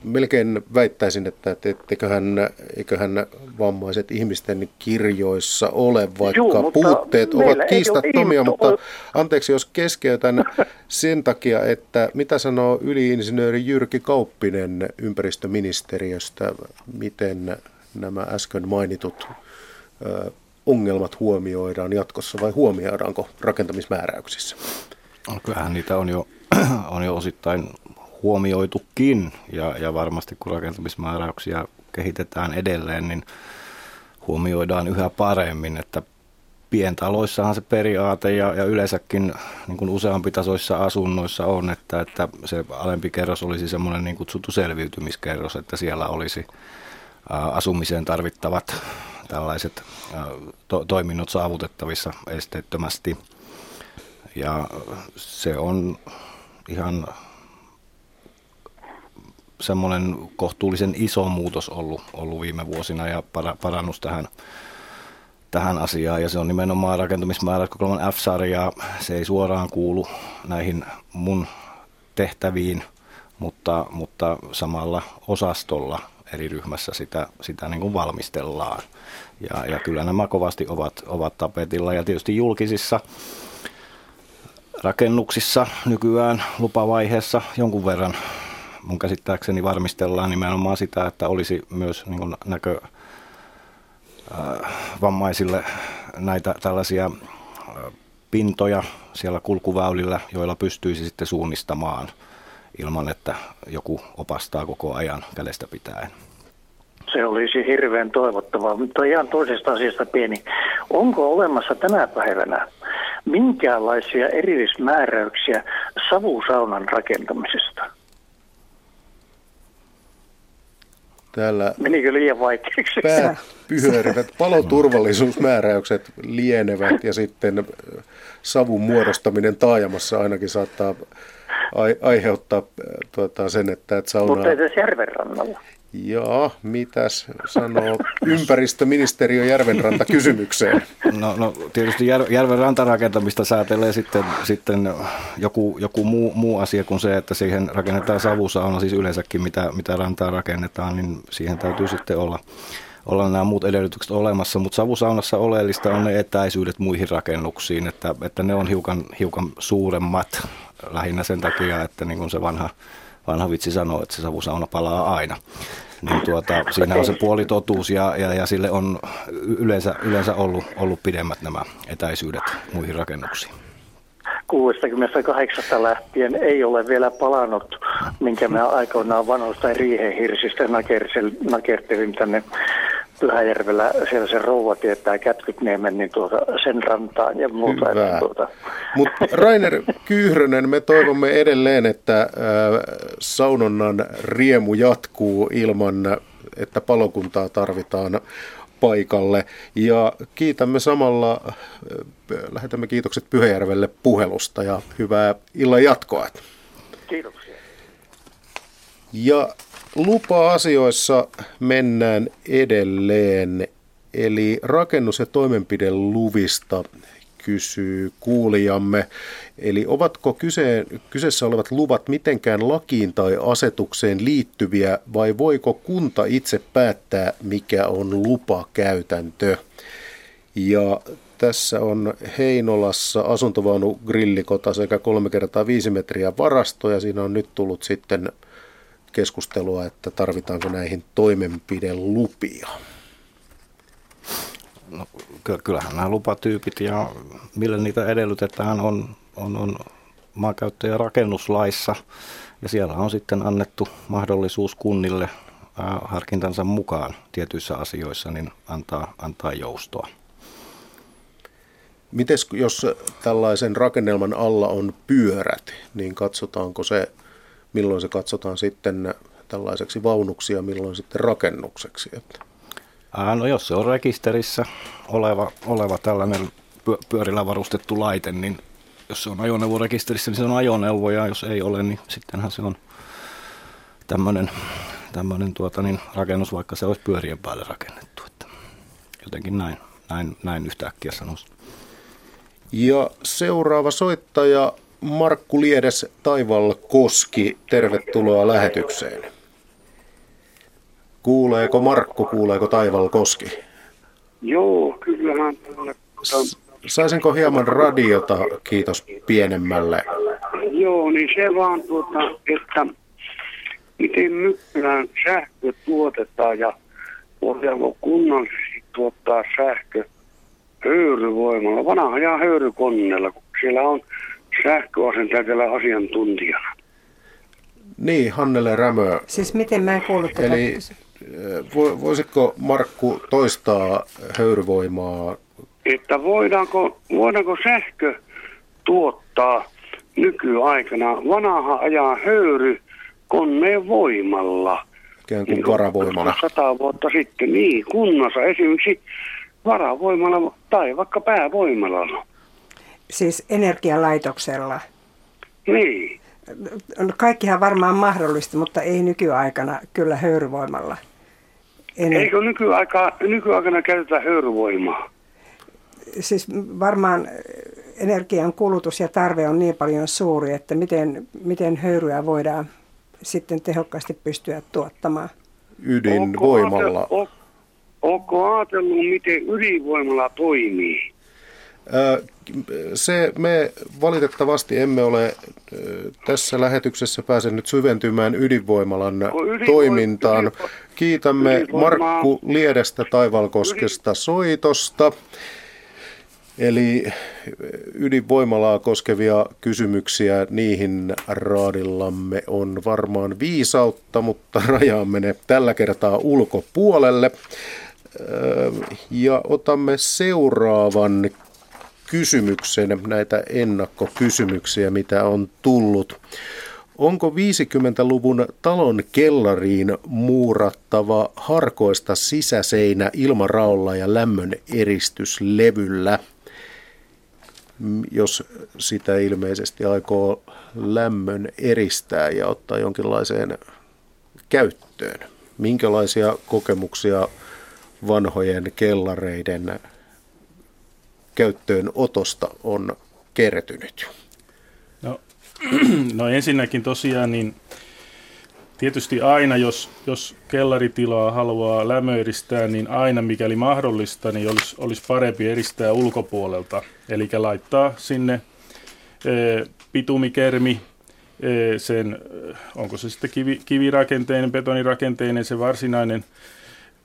melkein väittäisin, että eiköhän, eiköhän vammaiset ihmisten kirjoissa ole, vaikka Juu, puutteet ovat kiistattomia, mutta anteeksi jos keskeytän *laughs* sen takia, että mitä sanoo yliinsinööri Jyrki Kauppinen ympäristöministeriöstä, miten nämä äsken mainitut ongelmat huomioidaan jatkossa vai huomioidaanko rakentamismääräyksissä? No, kyllähän niitä on jo, *clears throat* on jo osittain huomioitukin ja, ja varmasti kun rakentamismääräyksiä kehitetään edelleen, niin huomioidaan yhä paremmin, että pientaloissahan se periaate ja, ja yleensäkin niin kuin useampi tasoissa asunnoissa on, että, että se alempi kerros olisi semmoinen niin kutsuttu selviytymiskerros, että siellä olisi ä, asumiseen tarvittavat tällaiset ä, to, toiminnot saavutettavissa esteettömästi. Ja se on ihan semmoinen kohtuullisen iso muutos ollut, ollut viime vuosina ja parannus tähän, tähän asiaan ja se on nimenomaan rakentamismääräyskokoelman F-sarjaa. Se ei suoraan kuulu näihin mun tehtäviin, mutta, mutta samalla osastolla eri ryhmässä sitä, sitä niin kuin valmistellaan. Ja, ja kyllä nämä kovasti ovat, ovat tapetilla ja tietysti julkisissa rakennuksissa nykyään lupavaiheessa jonkun verran mun käsittääkseni varmistellaan nimenomaan sitä, että olisi myös niin kuin näkö äh, vammaisille näitä tällaisia äh, pintoja siellä kulkuväylillä, joilla pystyisi sitten suunnistamaan ilman, että joku opastaa koko ajan kädestä pitäen. Se olisi hirveän toivottavaa, mutta ihan toisesta asiasta pieni. Onko olemassa tänä päivänä minkäänlaisia erillismääräyksiä savusaunan rakentamisesta? Täällä Menikö liian vaikeaksi? päät pyörivät, *laughs* paloturvallisuusmääräykset lienevät ja sitten savun muodostaminen taajamassa ainakin saattaa ai- aiheuttaa tuota, sen, että et saunaa... Mutta edes järven rannalla. Joo, mitäs sanoo ympäristöministeriö Järvenranta kysymykseen? No, no tietysti jär, järven rantarakentamista säätelee sitten, sitten joku, joku muu, muu asia kuin se, että siihen rakennetaan savusauna, siis yleensäkin mitä, mitä rantaa rakennetaan, niin siihen täytyy sitten olla, olla nämä muut edellytykset olemassa, mutta savusaunassa oleellista on ne etäisyydet muihin rakennuksiin, että, että ne on hiukan, hiukan suuremmat lähinnä sen takia, että niin kuin se vanha, vanha vitsi sanoo, että se savusauna palaa aina. Niin tuota, siinä on se puolitotuus ja, ja, ja sille on yleensä, yleensä ollut, ollut pidemmät nämä etäisyydet muihin rakennuksiin. 68 lähtien ei ole vielä palannut, minkä me aikoinaan vanhoista riihehirsistä nakertelin tänne Pyhäjärvellä, siellä se rouva tietää Kätkytniemen, niin tuota, sen rantaan ja muuta. Hyvä. Että tuota, Mutta *laughs* Rainer Kyhrönen, me toivomme edelleen, että äh, saunonnan riemu jatkuu ilman, että palokuntaa tarvitaan paikalle. Ja kiitämme samalla, äh, lähetämme kiitokset Pyhäjärvelle puhelusta ja hyvää illan jatkoa. kiitoksia. Ja lupa-asioissa mennään edelleen. Eli rakennus- ja toimenpideluvista kysyy kuulijamme. Eli ovatko kyse, kyseessä olevat luvat mitenkään lakiin tai asetukseen liittyviä vai voiko kunta itse päättää, mikä on lupakäytäntö? Ja tässä on Heinolassa asuntovaunu grillikota sekä 3 kertaa 5 metriä varasto ja siinä on nyt tullut sitten keskustelua, että tarvitaanko näihin toimenpidelupia. No, ky- kyllähän nämä lupatyypit ja millä niitä edellytetään on, on, on maankäyttö- ja rakennuslaissa. Ja siellä on sitten annettu mahdollisuus kunnille ää, harkintansa mukaan tietyissä asioissa niin antaa, antaa joustoa. Mites jos tällaisen rakennelman alla on pyörät, niin katsotaanko se, milloin se katsotaan sitten tällaiseksi vaunuksi ja milloin sitten rakennukseksi? Että Ää, no jos se on rekisterissä oleva, oleva tällainen pyö- pyörillä varustettu laite, niin jos se on ajoneuvorekisterissä, niin se on ajoneuvo ja jos ei ole, niin sittenhän se on tämmöinen, tämmöinen tuota, niin rakennus, vaikka se olisi pyörien päälle rakennettu. Että jotenkin näin, näin, näin yhtäkkiä sanoisin. Ja seuraava soittaja Markku Liedes Taival Koski, tervetuloa lähetykseen. Kuuleeko Markku, kuuleeko Taival Koski? Joo, kyllähän Saisinko hieman radiota, kiitos pienemmälle? joo, niin se vaan tuota, että miten nykyään sähkö tuotetaan ja voidaanko kunnallisesti tuottaa sähkö höyryvoimalla, vanha ajan höyrykoneella, kun siellä on sähköasentaja tällä asiantuntijana. Niin, Hannele Rämö. Siis miten mä en kuullut tätä? Eli eh, vo- voisitko Markku toistaa höyryvoimaa? Että voidaanko, voidaanko sähkö tuottaa nykyaikana vanha ajan höyry koneen voimalla? ikään kuin varavoimana? Sata vuotta sitten, niin, kunnassa esimerkiksi varavoimalla tai vaikka päävoimalla. Siis energialaitoksella. Niin, Kaikkihan varmaan mahdollista, mutta ei nykyaikana kyllä höyryvoimalla. Ener- eikö nykyaika, nykyaikana käytetä höyryvoimaa? siis varmaan energian kulutus ja tarve on niin paljon suuri, että miten, miten höyryä voidaan sitten tehokkaasti pystyä tuottamaan? Ydinvoimalla. Onko ajatellut, miten ydinvoimalla toimii? Se me valitettavasti emme ole tässä lähetyksessä pääse nyt syventymään ydinvoimalan ydinvoima, toimintaan. Kiitämme ydinvoimaa. Markku Liedestä Taivalkoskesta soitosta. Eli ydinvoimalaa koskevia kysymyksiä niihin raadillamme on varmaan viisautta, mutta *laughs* rajaamme ne tällä kertaa ulkopuolelle. Ja otamme seuraavan kysymyksen, näitä ennakkokysymyksiä, mitä on tullut. Onko 50-luvun talon kellariin muurattava harkoista sisäseinä ilmaraolla ja lämmön eristyslevyllä? Jos sitä ilmeisesti aikoo lämmön eristää ja ottaa jonkinlaiseen käyttöön. Minkälaisia kokemuksia vanhojen kellareiden käyttöönotosta on kertynyt? No, *clears throat* no ensinnäkin tosiaan niin tietysti aina, jos, jos kellaritilaa haluaa lämmöeristää, niin aina mikäli mahdollista, niin olisi, olisi parempi eristää ulkopuolelta. Eli laittaa sinne e, pitumikermi, e, sen, onko se sitten kivi, kivirakenteinen, betonirakenteinen, se varsinainen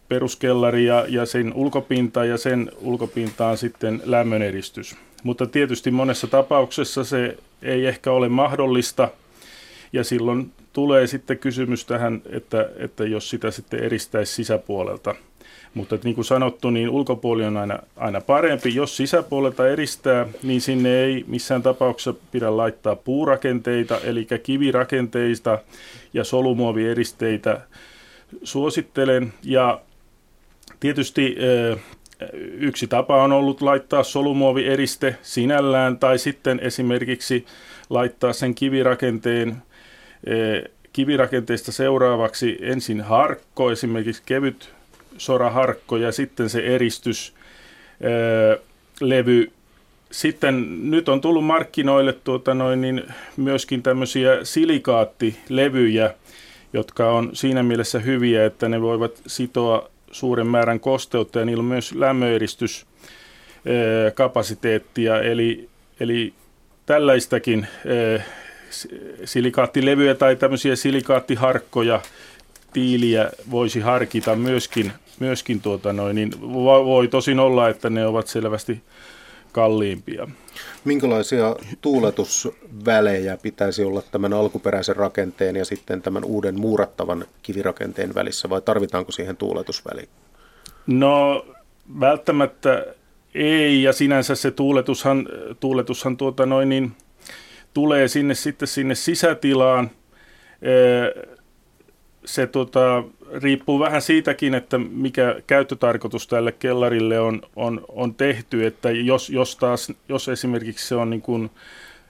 peruskellari ja, ja sen ulkopinta ja sen ulkopintaan sitten lämmöneristys. Mutta tietysti monessa tapauksessa se ei ehkä ole mahdollista ja silloin tulee sitten kysymys tähän, että, että jos sitä sitten eristäisi sisäpuolelta. Mutta niin kuin sanottu, niin ulkopuoli on aina, aina parempi. Jos sisäpuolelta eristää, niin sinne ei missään tapauksessa pidä laittaa puurakenteita, eli kivirakenteista ja solumuovieristeitä suosittelen. Ja Tietysti yksi tapa on ollut laittaa solumuovieriste sinällään tai sitten esimerkiksi laittaa sen kivirakenteen kivirakenteesta seuraavaksi ensin harkko, esimerkiksi kevyt soraharkko ja sitten se eristyslevy. Sitten nyt on tullut markkinoille tuota noin, niin myöskin tämmöisiä silikaattilevyjä, jotka on siinä mielessä hyviä, että ne voivat sitoa suuren määrän kosteutta ja niillä on myös lämmöeristyskapasiteettia, eli, eli tällaistakin silikaattilevyjä tai tämmöisiä silikaattiharkkoja, tiiliä voisi harkita myöskin, myöskin tuota noin, niin voi tosin olla, että ne ovat selvästi kalliimpia. Minkälaisia tuuletusvälejä pitäisi olla tämän alkuperäisen rakenteen ja sitten tämän uuden muurattavan kivirakenteen välissä vai tarvitaanko siihen tuuletusväli? No välttämättä ei ja sinänsä se tuuletushan, tuuletushan tuota noin niin, tulee sinne sitten sinne sisätilaan se tota, riippuu vähän siitäkin, että mikä käyttötarkoitus tälle kellarille on, on, on tehty, että jos, jos, taas, jos esimerkiksi se on niin kuin,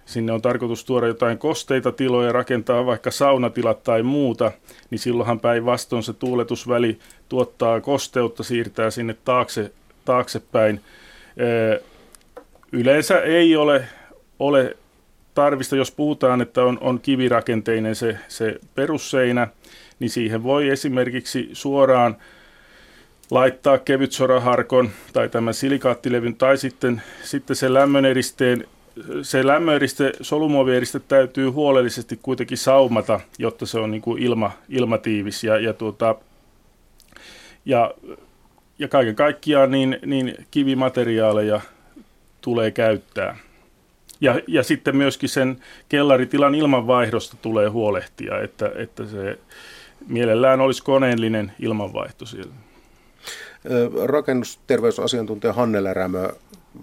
sinne on tarkoitus tuoda jotain kosteita tiloja, rakentaa vaikka saunatilat tai muuta, niin silloinhan päinvastoin se tuuletusväli tuottaa kosteutta, siirtää sinne taakse, taaksepäin. Yleensä ei ole, ole tarvista, jos puhutaan, että on, on kivirakenteinen se, se perusseinä, niin siihen voi esimerkiksi suoraan laittaa kevytsoraharkon tai tämän silikaattilevyn tai sitten, sitten se lämmöneristeen se lämmöeriste, solumuovieriste täytyy huolellisesti kuitenkin saumata, jotta se on niin kuin ilma, ilmatiivis ja, ja, tuota, ja, ja kaiken kaikkiaan niin, niin kivimateriaaleja tulee käyttää. Ja, ja sitten myöskin sen kellaritilan ilmanvaihdosta tulee huolehtia, että, että se mielellään olisi koneellinen ilmanvaihto siellä. Rakennusterveysasiantuntija Hanne Lärämö,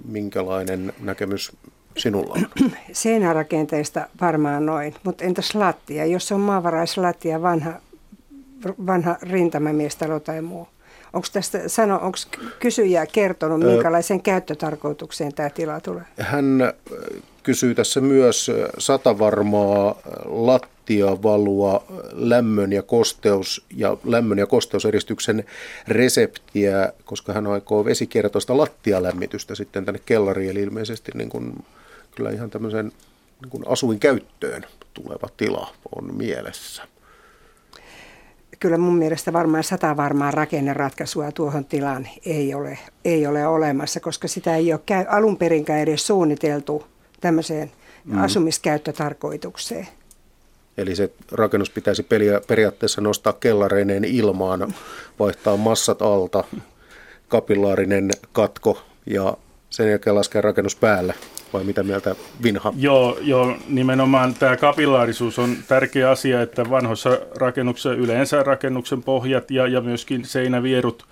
minkälainen näkemys sinulla on? *clears throat* Seinärakenteista varmaan noin, mutta entäs lattia? Jos on maavaraislattia, vanha, vanha rintamamiestalo tai muu, Onko tästä sano, onko kysyjä kertonut, minkälaisen käyttötarkoitukseen tämä tila tulee? Hän kysyy tässä myös satavarmaa lattiavalua, lämmön ja kosteus ja lämmön ja kosteuseristyksen reseptiä, koska hän aikoo vesikiertoista lattialämmitystä sitten tänne kellariin, eli ilmeisesti niin kuin, kyllä ihan tämmöisen niin kuin asuinkäyttöön tuleva tila on mielessä kyllä mun mielestä varmaan sata varmaa rakenneratkaisua tuohon tilaan ei ole, ei ole olemassa, koska sitä ei ole käy, alun perinkään edes suunniteltu tämmöiseen mm. asumiskäyttötarkoitukseen. Eli se rakennus pitäisi periaatteessa nostaa kellareineen ilmaan, vaihtaa massat alta, kapillaarinen katko ja sen jälkeen laskea rakennus päälle vai mitä mieltä Vinha? Joo, joo, nimenomaan tämä kapillaarisuus on tärkeä asia, että vanhoissa rakennuksissa yleensä rakennuksen pohjat ja, ja myöskin seinävierut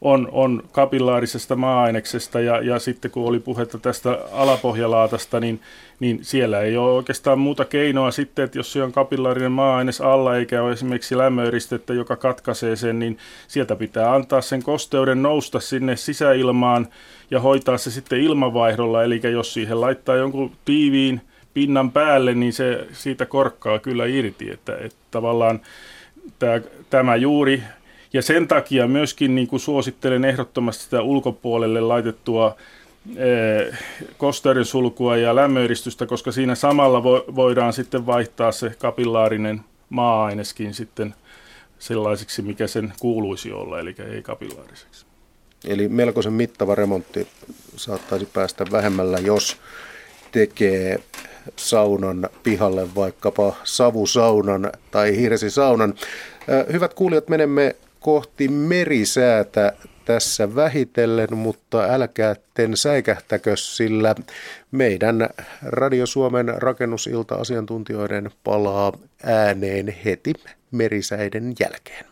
on, on kapillaarisesta maa-aineksesta ja, ja sitten kun oli puhetta tästä alapohjalaatasta, niin, niin siellä ei ole oikeastaan muuta keinoa sitten, että jos se on kapillaarinen maa-aines alla eikä ole esimerkiksi lämmöeristettä, joka katkaisee sen, niin sieltä pitää antaa sen kosteuden nousta sinne sisäilmaan ja hoitaa se sitten ilmavaihdolla, eli jos siihen laittaa jonkun tiiviin pinnan päälle, niin se siitä korkkaa kyllä irti, että, että tavallaan tämä, tämä juuri ja sen takia myöskin niin kuin suosittelen ehdottomasti sitä ulkopuolelle laitettua eh, kosteuden sulkua ja lämmöeristystä, koska siinä samalla vo, voidaan sitten vaihtaa se kapillaarinen maa-aineskin sitten sellaiseksi, mikä sen kuuluisi olla, eli ei kapillaariseksi. Eli melkoisen mittava remontti saattaisi päästä vähemmällä, jos tekee saunan pihalle vaikkapa savusaunan tai hirsisaunan. Eh, hyvät kuulijat, menemme kohti merisäätä tässä vähitellen, mutta älkäätten säikähtäkö, sillä meidän Radio Suomen rakennusilta-asiantuntijoiden palaa ääneen heti merisäiden jälkeen.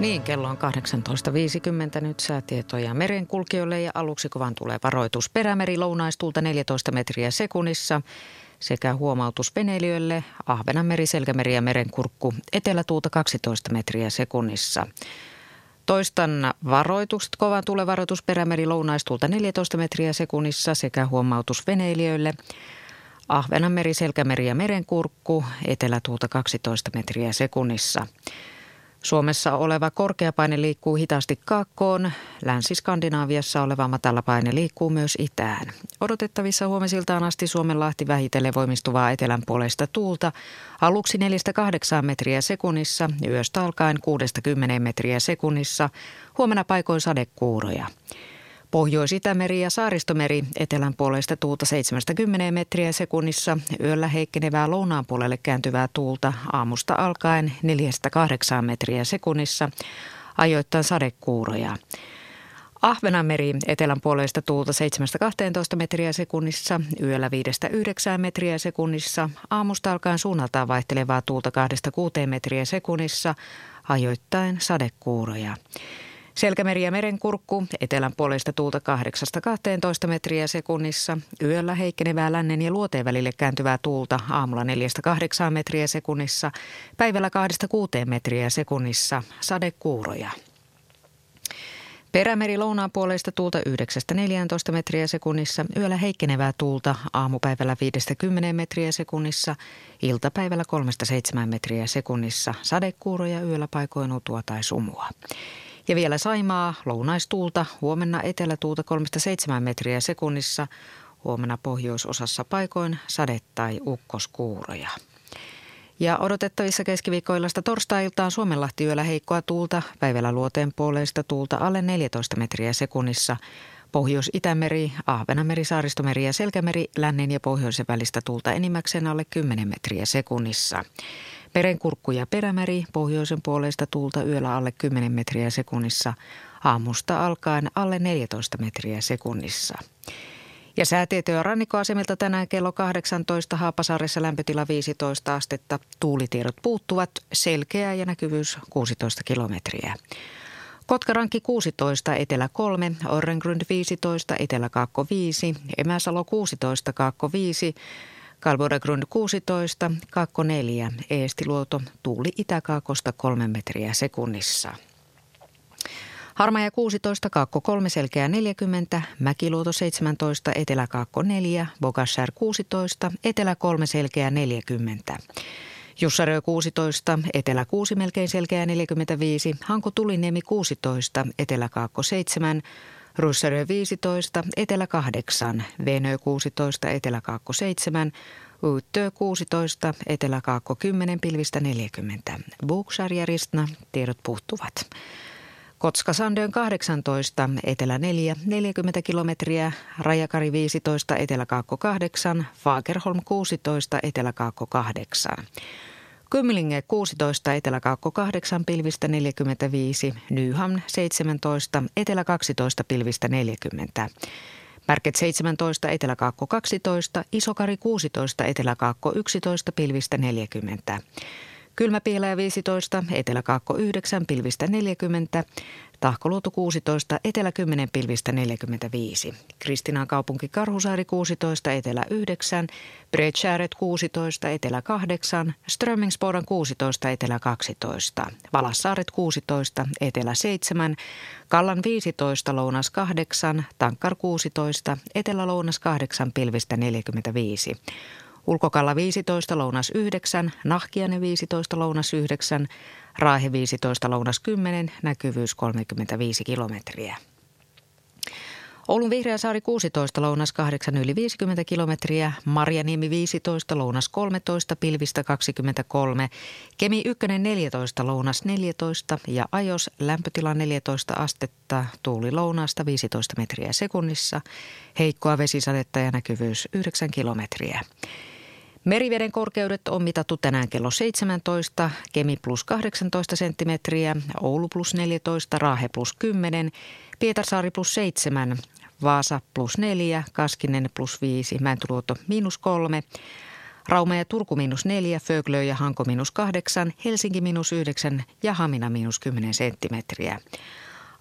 Niin, kello on 18.50 nyt säätietoja merenkulkijoille ja aluksi kovan tulee varoitus. Perämeri lounaistulta 14 metriä sekunnissa sekä huomautus veneilijöille Ahvenanmeri, Selkämeri ja Merenkurkku etelätuuta 12 metriä sekunnissa. Toistan varoitukset, kovan tulevaroitus perämeri lounaistulta 14 metriä sekunnissa sekä huomautus veneilijöille. Ahvenanmeri, Selkämeri ja Merenkurkku etelätuuta 12 metriä sekunnissa. Suomessa oleva korkeapaine liikkuu hitaasti kaakkoon. Länsi-Skandinaaviassa oleva matalapaine liikkuu myös itään. Odotettavissa huomisiltaan asti Suomenlahti vähitellen voimistuvaa etelän puolesta tuulta. Aluksi 4-8 metriä sekunnissa, yöstä alkaen 6-10 metriä sekunnissa. Huomenna paikoin sadekuuroja. Pohjois-Itämeri ja Saaristomeri etelän puolesta tuulta 70 metriä sekunnissa, yöllä heikkenevää lounaan puolelle kääntyvää tuulta aamusta alkaen 4-8 metriä sekunnissa, ajoittain sadekuuroja. Ahvenanmeri etelän puolesta tuulta 7-12 metriä sekunnissa, yöllä 5-9 metriä sekunnissa, aamusta alkaen suunnaltaan vaihtelevaa tuulta 2-6 metriä sekunnissa, ajoittain sadekuuroja. Selkämeri ja merenkurkku, etelän puolesta tuulta 8-12 metriä sekunnissa. Yöllä heikkenevää lännen ja luoteen välille kääntyvää tuulta aamulla 4-8 metriä sekunnissa. Päivällä 2-6 metriä sekunnissa sadekuuroja. Perämeri lounaan puolesta tuulta 9-14 metriä sekunnissa, yöllä heikkenevää tuulta aamupäivällä 5-10 metriä sekunnissa, iltapäivällä 3-7 metriä sekunnissa, sadekuuroja yöllä paikoin tai sumua. Ja vielä Saimaa, lounaistuulta, huomenna etelätuulta 3-7 metriä sekunnissa, huomenna pohjoisosassa paikoin sade- tai ukkoskuuroja. Ja odotettavissa keskiviikkoillasta torstailtaan Suomenlahti yöllä heikkoa tuulta, päivällä luoteen puoleista tuulta alle 14 metriä sekunnissa. Pohjois-Itämeri, Ahvenanmeri, Saaristomeri ja Selkämeri, lännen ja pohjoisen välistä tuulta enimmäkseen alle 10 metriä sekunnissa. Merenkurkku ja perämeri, pohjoisen puolesta tuulta yöllä alle 10 metriä sekunnissa, aamusta alkaen alle 14 metriä sekunnissa. Ja säätietoja rannikkoasemilta tänään kello 18 Haapasaaressa lämpötila 15 astetta. Tuulitiedot puuttuvat, selkeä ja näkyvyys 16 kilometriä. Kotkarankki 16, Etelä 3, Orrengrund 15, Etelä Kaakko 5, Emäsalo 16, Kaakko 5, Kalvoragrund 16, Kaakko 4, Eestiluoto, tuuli itäkaakosta 3 metriä sekunnissa. Harmaja 16, Kaakko 3, Selkeä 40, Mäkiluoto 17, Etelä-Kaakko 4, Bogashär 16, Etelä 3, Selkeä 40. Jussarö 16, Etelä 6 melkein selkeä 45, Hanko Tuliniemi 16, Etelä Kaakko 7, Russarö 15, Etelä 8, Venö 16, Etelä Kaakko 7, Uuttö 16, Etelä Kaakko 10, pilvistä 40. Buksar ja Ristna, tiedot puuttuvat. Kotska Sandön 18, Etelä 4, 40 kilometriä, Rajakari 15, Etelä Kaakko 8, Fagerholm 16, Etelä Kaakko 8. Kymlinge 16, Etelä-Kaakko 8, pilvistä 45, Nyham 17, Etelä 12, pilvistä 40. Märket 17, Etelä-Kaakko 12, Isokari 16, Etelä-Kaakko 11, pilvistä 40. Kylmäpiilää 15, Etelä-Kaakko 9, pilvistä 40. Tahkoluoto 16, Etelä 10, pilvistä 45. Kristinan kaupunki Karhusaari 16, Etelä 9. Bredshäret 16, Etelä 8. Strömmingsboden 16, Etelä 12. Valassaaret 16, Etelä 7. Kallan 15, Lounas 8. Tankkar 16, Etelä Lounas 8, pilvistä 45. Ulkokalla 15, lounas 9, Nahkiane 15, lounas 9, Raahe 15, lounas 10, näkyvyys 35 kilometriä. Oulun Vihreäsaari 16, lounas 8 yli 50 kilometriä, Marjaniemi 15, lounas 13, pilvistä 23, Kemi 1 14, lounas 14 ja Ajos lämpötila 14 astetta, tuuli lounaasta 15 metriä sekunnissa, heikkoa vesisadetta ja näkyvyys 9 kilometriä. Meriveden korkeudet on mitattu tänään kello 17, Kemi plus 18 senttimetriä, Oulu plus 14, Raahe plus 10, Pietarsaari plus 7, Vaasa plus 4, Kaskinen plus 5, Mäntyluoto miinus 3, Rauma ja Turku miinus 4, Föglö ja Hanko miinus 8, Helsinki miinus 9 ja Hamina miinus 10 senttimetriä.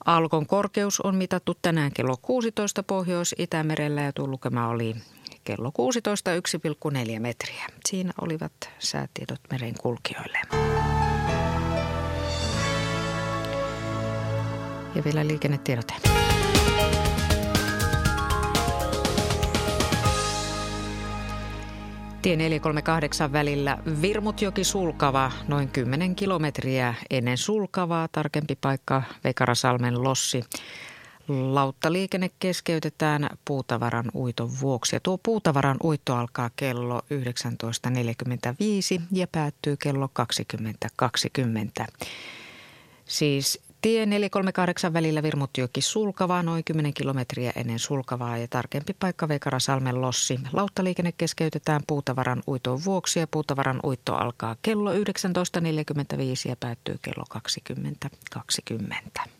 Alkon korkeus on mitattu tänään kello 16 Pohjois-Itämerellä ja tuo lukema oli kello 16 1,4 metriä. Siinä olivat säätiedot meren kulkijoille. Ja vielä liikennetiedote. Tie 438 välillä Virmutjoki Sulkava noin 10 kilometriä ennen Sulkavaa, tarkempi paikka Vekarasalmen Lossi. Lauttaliikenne keskeytetään puutavaran uiton vuoksi. Ja tuo puutavaran uitto alkaa kello 19.45 ja päättyy kello 20.20. Siis tie 438 välillä Virmutjoki Sulkavaa noin 10 kilometriä ennen Sulkavaa ja tarkempi paikka Vekarasalmen Lossi. Lauttaliikenne keskeytetään puutavaran uiton vuoksi ja puutavaran uitto alkaa kello 19.45 ja päättyy kello 20.20.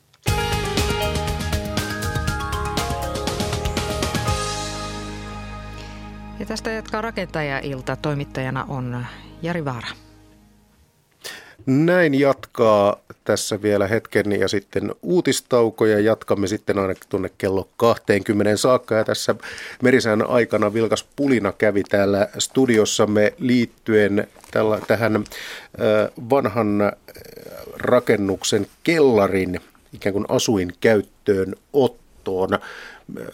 Ja tästä jatkaa rakentajailta. Toimittajana on Jari Vaara. Näin jatkaa tässä vielä hetken ja sitten uutistauko ja jatkamme sitten ainakin tuonne kello 20 saakka. Ja tässä merisään aikana Vilkas Pulina kävi täällä studiossamme liittyen tällä, tähän vanhan rakennuksen kellarin ikään kuin asuin käyttöön ottoon.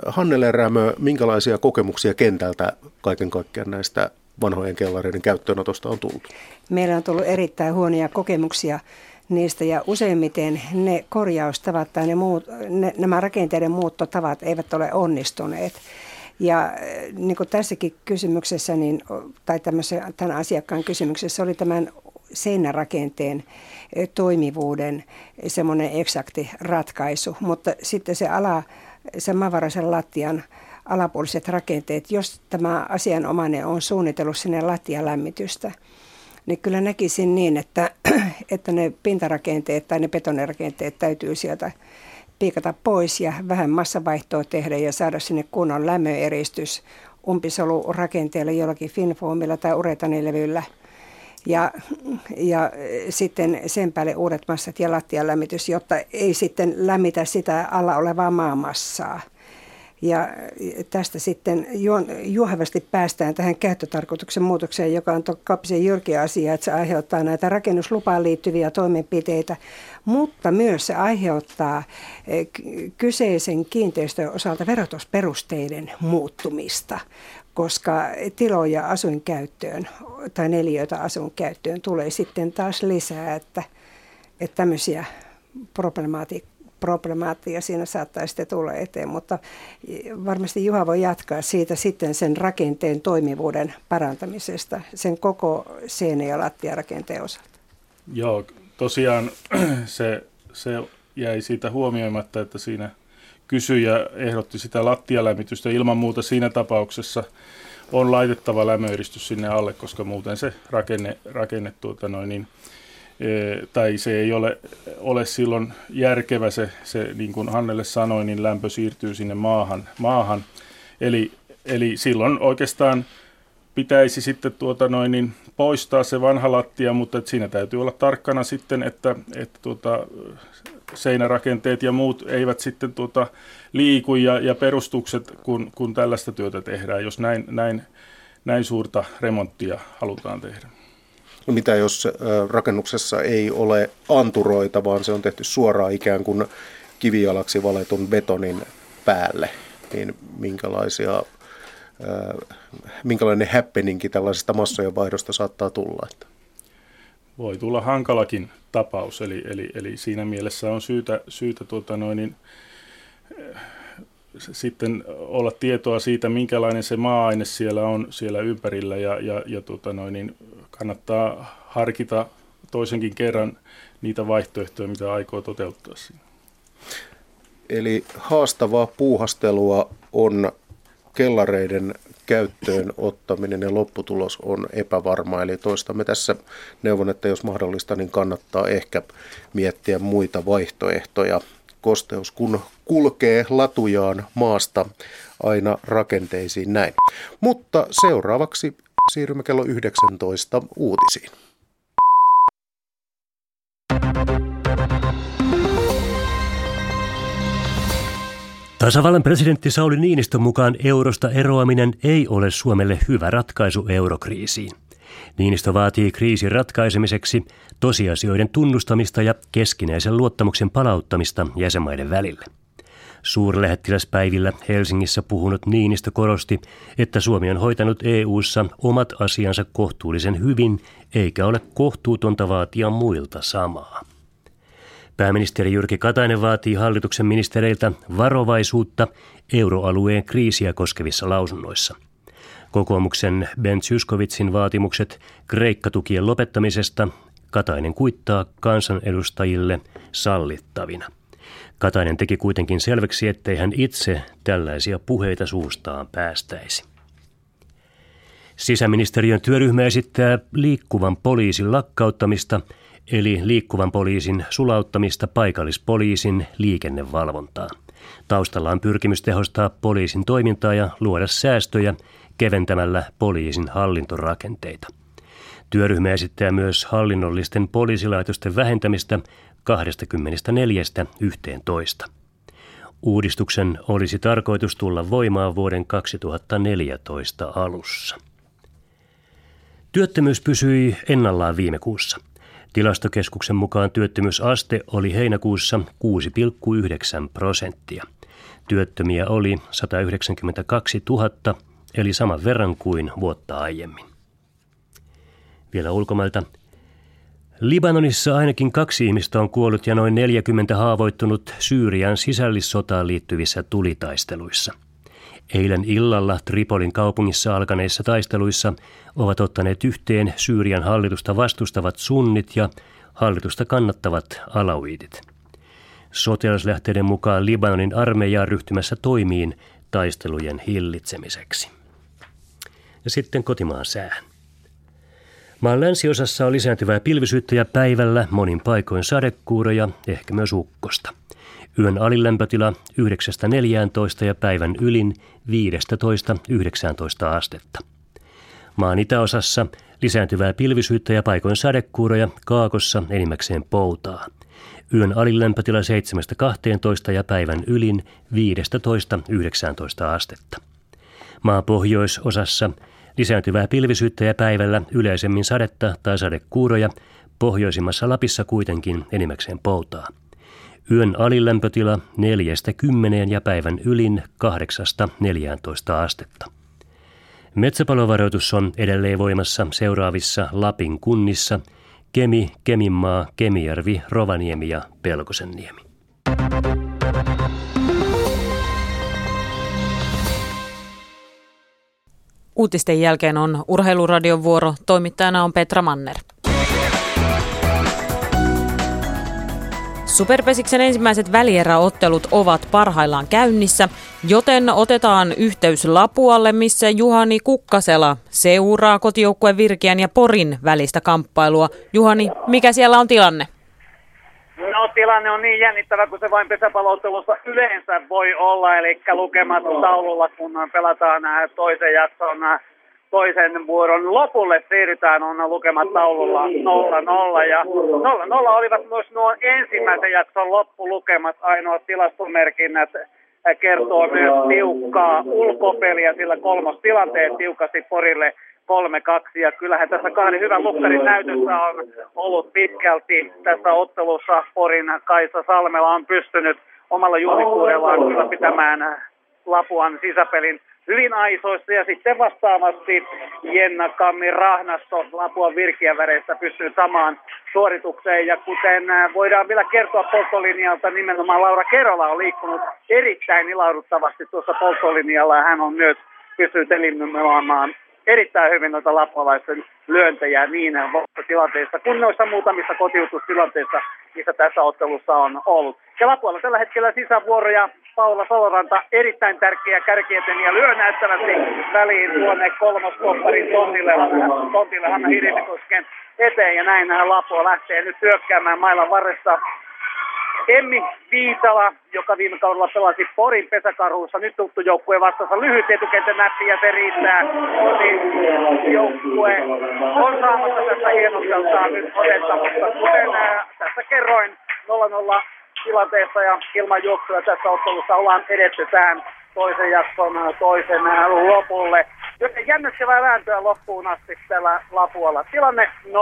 Hannele Rämö, minkälaisia kokemuksia kentältä kaiken kaikkiaan näistä vanhojen kellareiden käyttöönotosta on tullut? Meillä on tullut erittäin huonoja kokemuksia niistä ja useimmiten ne korjaustavat tai ne muut, ne, nämä rakenteiden muuttotavat eivät ole onnistuneet. Ja niin kuin tässäkin kysymyksessä, niin, tai tämän asiakkaan kysymyksessä oli tämän seinärakenteen toimivuuden semmoinen eksakti ratkaisu, mutta sitten se ala sen maavaraisen lattian alapuoliset rakenteet, jos tämä asianomainen on suunnitellut sinne lattialämmitystä, niin kyllä näkisin niin, että, *clears throat* että ne pintarakenteet tai ne betonirakenteet täytyy sieltä piikata pois ja vähän massavaihtoa tehdä ja saada sinne kunnon lämmöeristys umpisolurakenteelle jollakin finfoamilla tai uretanilevyllä – ja, ja sitten sen päälle uudet massat ja lattialämmitys, jotta ei sitten lämmitä sitä alla olevaa maamassaa. Ja tästä sitten juohavasti päästään tähän käyttötarkoituksen muutokseen, joka on Kapisen Jyrki asia, että se aiheuttaa näitä rakennuslupaan liittyviä toimenpiteitä, mutta myös se aiheuttaa eh, kyseisen kiinteistön osalta verotusperusteiden muuttumista koska tiloja asuinkäyttöön tai neliöitä asuinkäyttöön tulee sitten taas lisää, että, että tämmöisiä problemaati, problemaattia siinä saattaa sitten tulla eteen, mutta varmasti Juha voi jatkaa siitä sitten sen rakenteen toimivuuden parantamisesta, sen koko seinä- ja lattiarakenteen osalta. Joo, tosiaan *clears throat* se, se jäi siitä huomioimatta, että siinä – kysyjä ehdotti sitä lattialämmitystä. Ilman muuta siinä tapauksessa on laitettava lämmöeristys sinne alle, koska muuten se rakenne, rakenne tuota noin, niin, e, tai se ei ole, ole silloin järkevä, se, se niin kuin Hannelle sanoi, niin lämpö siirtyy sinne maahan. maahan. Eli, eli silloin oikeastaan pitäisi sitten tuota noin, niin poistaa se vanha lattia, mutta siinä täytyy olla tarkkana sitten, että, että tuota, seinärakenteet ja muut eivät sitten tuota, liiku ja, ja perustukset, kun, kun tällaista työtä tehdään, jos näin, näin, näin suurta remonttia halutaan tehdä. No mitä jos rakennuksessa ei ole anturoita, vaan se on tehty suoraan ikään kuin kivijalaksi valetun betonin päälle, niin minkälaisia, minkälainen happeningi tällaisesta massojen vaihdosta saattaa tulla? Että? Voi tulla hankalakin tapaus, eli, eli, eli siinä mielessä on syytä, syytä tuota noin, niin, äh, sitten olla tietoa siitä, minkälainen se maa-aine siellä on siellä ympärillä ja, ja, ja tuota noin, niin kannattaa harkita toisenkin kerran niitä vaihtoehtoja, mitä aikoo toteuttaa siinä. Eli haastavaa puuhastelua on kellareiden käyttöön ottaminen ja lopputulos on epävarma. Eli toistamme tässä neuvon, että jos mahdollista, niin kannattaa ehkä miettiä muita vaihtoehtoja. Kosteus kun kulkee latujaan maasta aina rakenteisiin näin. Mutta seuraavaksi siirrymme kello 19 uutisiin. Tasavallan presidentti Sauli Niinistön mukaan eurosta eroaminen ei ole Suomelle hyvä ratkaisu eurokriisiin. Niinistö vaatii kriisin ratkaisemiseksi tosiasioiden tunnustamista ja keskinäisen luottamuksen palauttamista jäsenmaiden välille. Suurlähettiläspäivillä Helsingissä puhunut Niinistö korosti, että Suomi on hoitanut EU:ssa omat asiansa kohtuullisen hyvin, eikä ole kohtuutonta vaatia muilta samaa. Pääministeri Jyrki Katainen vaatii hallituksen ministereiltä varovaisuutta euroalueen kriisiä koskevissa lausunnoissa. Kokoomuksen Ben Zyskovitsin vaatimukset Kreikka-tukien lopettamisesta Katainen kuittaa kansanedustajille sallittavina. Katainen teki kuitenkin selväksi, ettei hän itse tällaisia puheita suustaan päästäisi. Sisäministeriön työryhmä esittää liikkuvan poliisin lakkauttamista – eli liikkuvan poliisin sulauttamista paikallispoliisin liikennevalvontaan. Taustalla on pyrkimys tehostaa poliisin toimintaa ja luoda säästöjä keventämällä poliisin hallintorakenteita. Työryhmä esittää myös hallinnollisten poliisilaitosten vähentämistä 24 11. Uudistuksen olisi tarkoitus tulla voimaan vuoden 2014 alussa. Työttömyys pysyi ennallaan viime kuussa – Tilastokeskuksen mukaan työttömyysaste oli heinäkuussa 6,9 prosenttia. Työttömiä oli 192 000, eli saman verran kuin vuotta aiemmin. Vielä ulkomailta. Libanonissa ainakin kaksi ihmistä on kuollut ja noin 40 haavoittunut Syyrian sisällissotaan liittyvissä tulitaisteluissa – Eilen illalla Tripolin kaupungissa alkaneissa taisteluissa ovat ottaneet yhteen Syyrian hallitusta vastustavat sunnit ja hallitusta kannattavat alauidit. Sotilaslähteiden mukaan Libanonin armeija ryhtymässä toimiin taistelujen hillitsemiseksi. Ja sitten kotimaan sään. Maan länsiosassa on lisääntyvää pilvisyyttä ja päivällä monin paikoin sadekuuroja, ehkä myös ukkosta – Yön alilämpötila 9-14 ja päivän ylin 15-19 astetta. Maan itäosassa Lisääntyvää pilvisyyttä ja paikoin sadekuuroja kaakossa enimmäkseen poutaa. Yön alilämpötila 7-12 ja päivän ylin 15-19 astetta. Maa pohjoisosassa lisääntyvää pilvisyyttä ja päivällä yleisemmin sadetta tai sadekuuroja, pohjoisimmassa Lapissa kuitenkin enimmäkseen poutaa. Yön alilämpötila 4-10 ja päivän ylin 8-14 astetta. Metsäpalovaroitus on edelleen voimassa seuraavissa Lapin kunnissa Kemi, Keminmaa, Kemijärvi, Rovaniemi ja Pelkosenniemi. Uutisten jälkeen on Urheiluradion vuoro. Toimittajana on Petra Manner. Superpesiksen ensimmäiset välieräottelut ovat parhaillaan käynnissä, joten otetaan yhteys Lapualle, missä Juhani Kukkasela seuraa kotijoukkueen Virkiän ja Porin välistä kamppailua. Juhani, mikä siellä on tilanne? No tilanne on niin jännittävä kuin se vain pesäpalottelussa yleensä voi olla, eli lukemat taululla kun pelataan toisen jakson toisen vuoron lopulle siirrytään on lukemat taululla 0-0 ja 0-0 olivat myös nuo ensimmäisen jakson loppulukemat. Ainoat tilastomerkinnät kertoo myös tiukkaa ulkopeliä, sillä kolmos tilanteet tiukasti Porille 3-2 ja kyllähän tässä kahden hyvän lukkarin näytössä on ollut pitkälti tässä ottelussa Porin Kaisa Salmela on pystynyt omalla juonikuudellaan kyllä pitämään Lapuan sisäpelin hyvin aisoissa ja sitten vastaavasti Jenna Kammi Rahnasto Lapuan väreissä pystyy samaan suoritukseen. Ja kuten äh, voidaan vielä kertoa polttolinjalta, nimenomaan Laura Kerola on liikkunut erittäin ilahduttavasti tuossa polttolinjalla. Ja hän on myös pystynyt eliminoimaan erittäin hyvin noita lapualaisten lyöntejä niin tilanteissa kuin noissa muutamissa kotiutustilanteissa, missä tässä ottelussa on ollut. Ja Lapualla tällä hetkellä sisävuoroja Paula Saloranta erittäin tärkeä kärkieten ja lyö näyttävästi väliin tuonne kolmoskopparin tontille, tontille Hanna Hirinekosken eteen ja näin Lapua lähtee nyt hyökkäämään mailan varressa Emmi Viitala, joka viime kaudella pelasi Porin pesäkarhuussa, nyt tuttu joukkue vastassa lyhyt etukentän näppi ja se riittää. Joukkue on saamassa tässä hienosteltaan nyt odetta, mutta kuten ää, tässä kerroin 0-0 tilanteessa ja ilman juoksua tässä ottelussa ollaan edetty tähän toisen jakson toisen lopulle. Joten jännittävää vääntöä loppuun asti tällä Lapualla. Tilanne 0-0.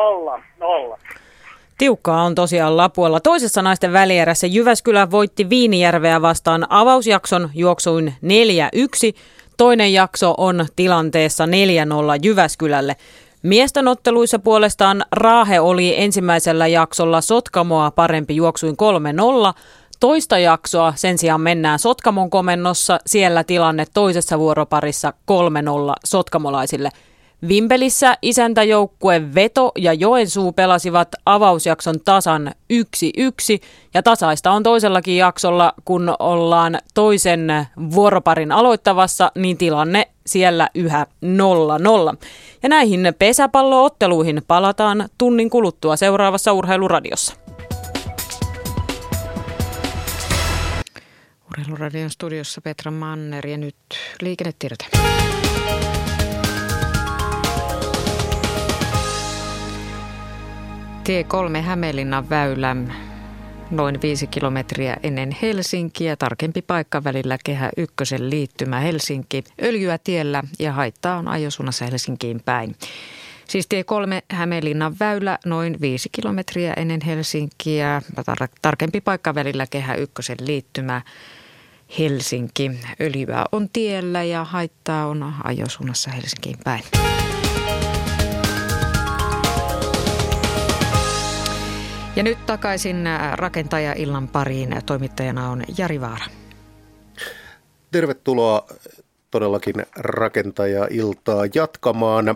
Tiukkaa on tosiaan Lapualla. Toisessa naisten välierässä Jyväskylä voitti Viinijärveä vastaan avausjakson juoksuin 4-1. Toinen jakso on tilanteessa 4-0 Jyväskylälle. Miesten otteluissa puolestaan Raahe oli ensimmäisellä jaksolla Sotkamoa parempi juoksuin 3-0. Toista jaksoa sen sijaan mennään Sotkamon komennossa. Siellä tilanne toisessa vuoroparissa 3-0 sotkamolaisille – Vimpelissä isäntäjoukkue Veto ja Joensuu pelasivat avausjakson tasan 1-1 ja tasaista on toisellakin jaksolla, kun ollaan toisen vuoroparin aloittavassa, niin tilanne siellä yhä 0-0. Ja näihin pesäpallootteluihin palataan tunnin kuluttua seuraavassa Urheiluradiossa. Urheiluradion studiossa Petra Manner ja nyt liikennetiedote. Tie 3 Hämeenlinnan väylä noin 5 kilometriä ennen Helsinkiä. Tarkempi paikka välillä Kehä Ykkösen liittymä Helsinki. Öljyä tiellä ja haittaa on ajosuunnassa Helsinkiin päin. Siis tie 3 Hämeenlinnan väylä noin 5 kilometriä ennen Helsinkiä. Tar- tarkempi paikka välillä Kehä Ykkösen liittymä Helsinki. Öljyä on tiellä ja haittaa on ajosuunnassa Helsinkiin päin. Ja nyt takaisin äh, rakentaja-illan pariin. Toimittajana on Jari Vaara. Tervetuloa todellakin rakentaja-iltaa jatkamaan.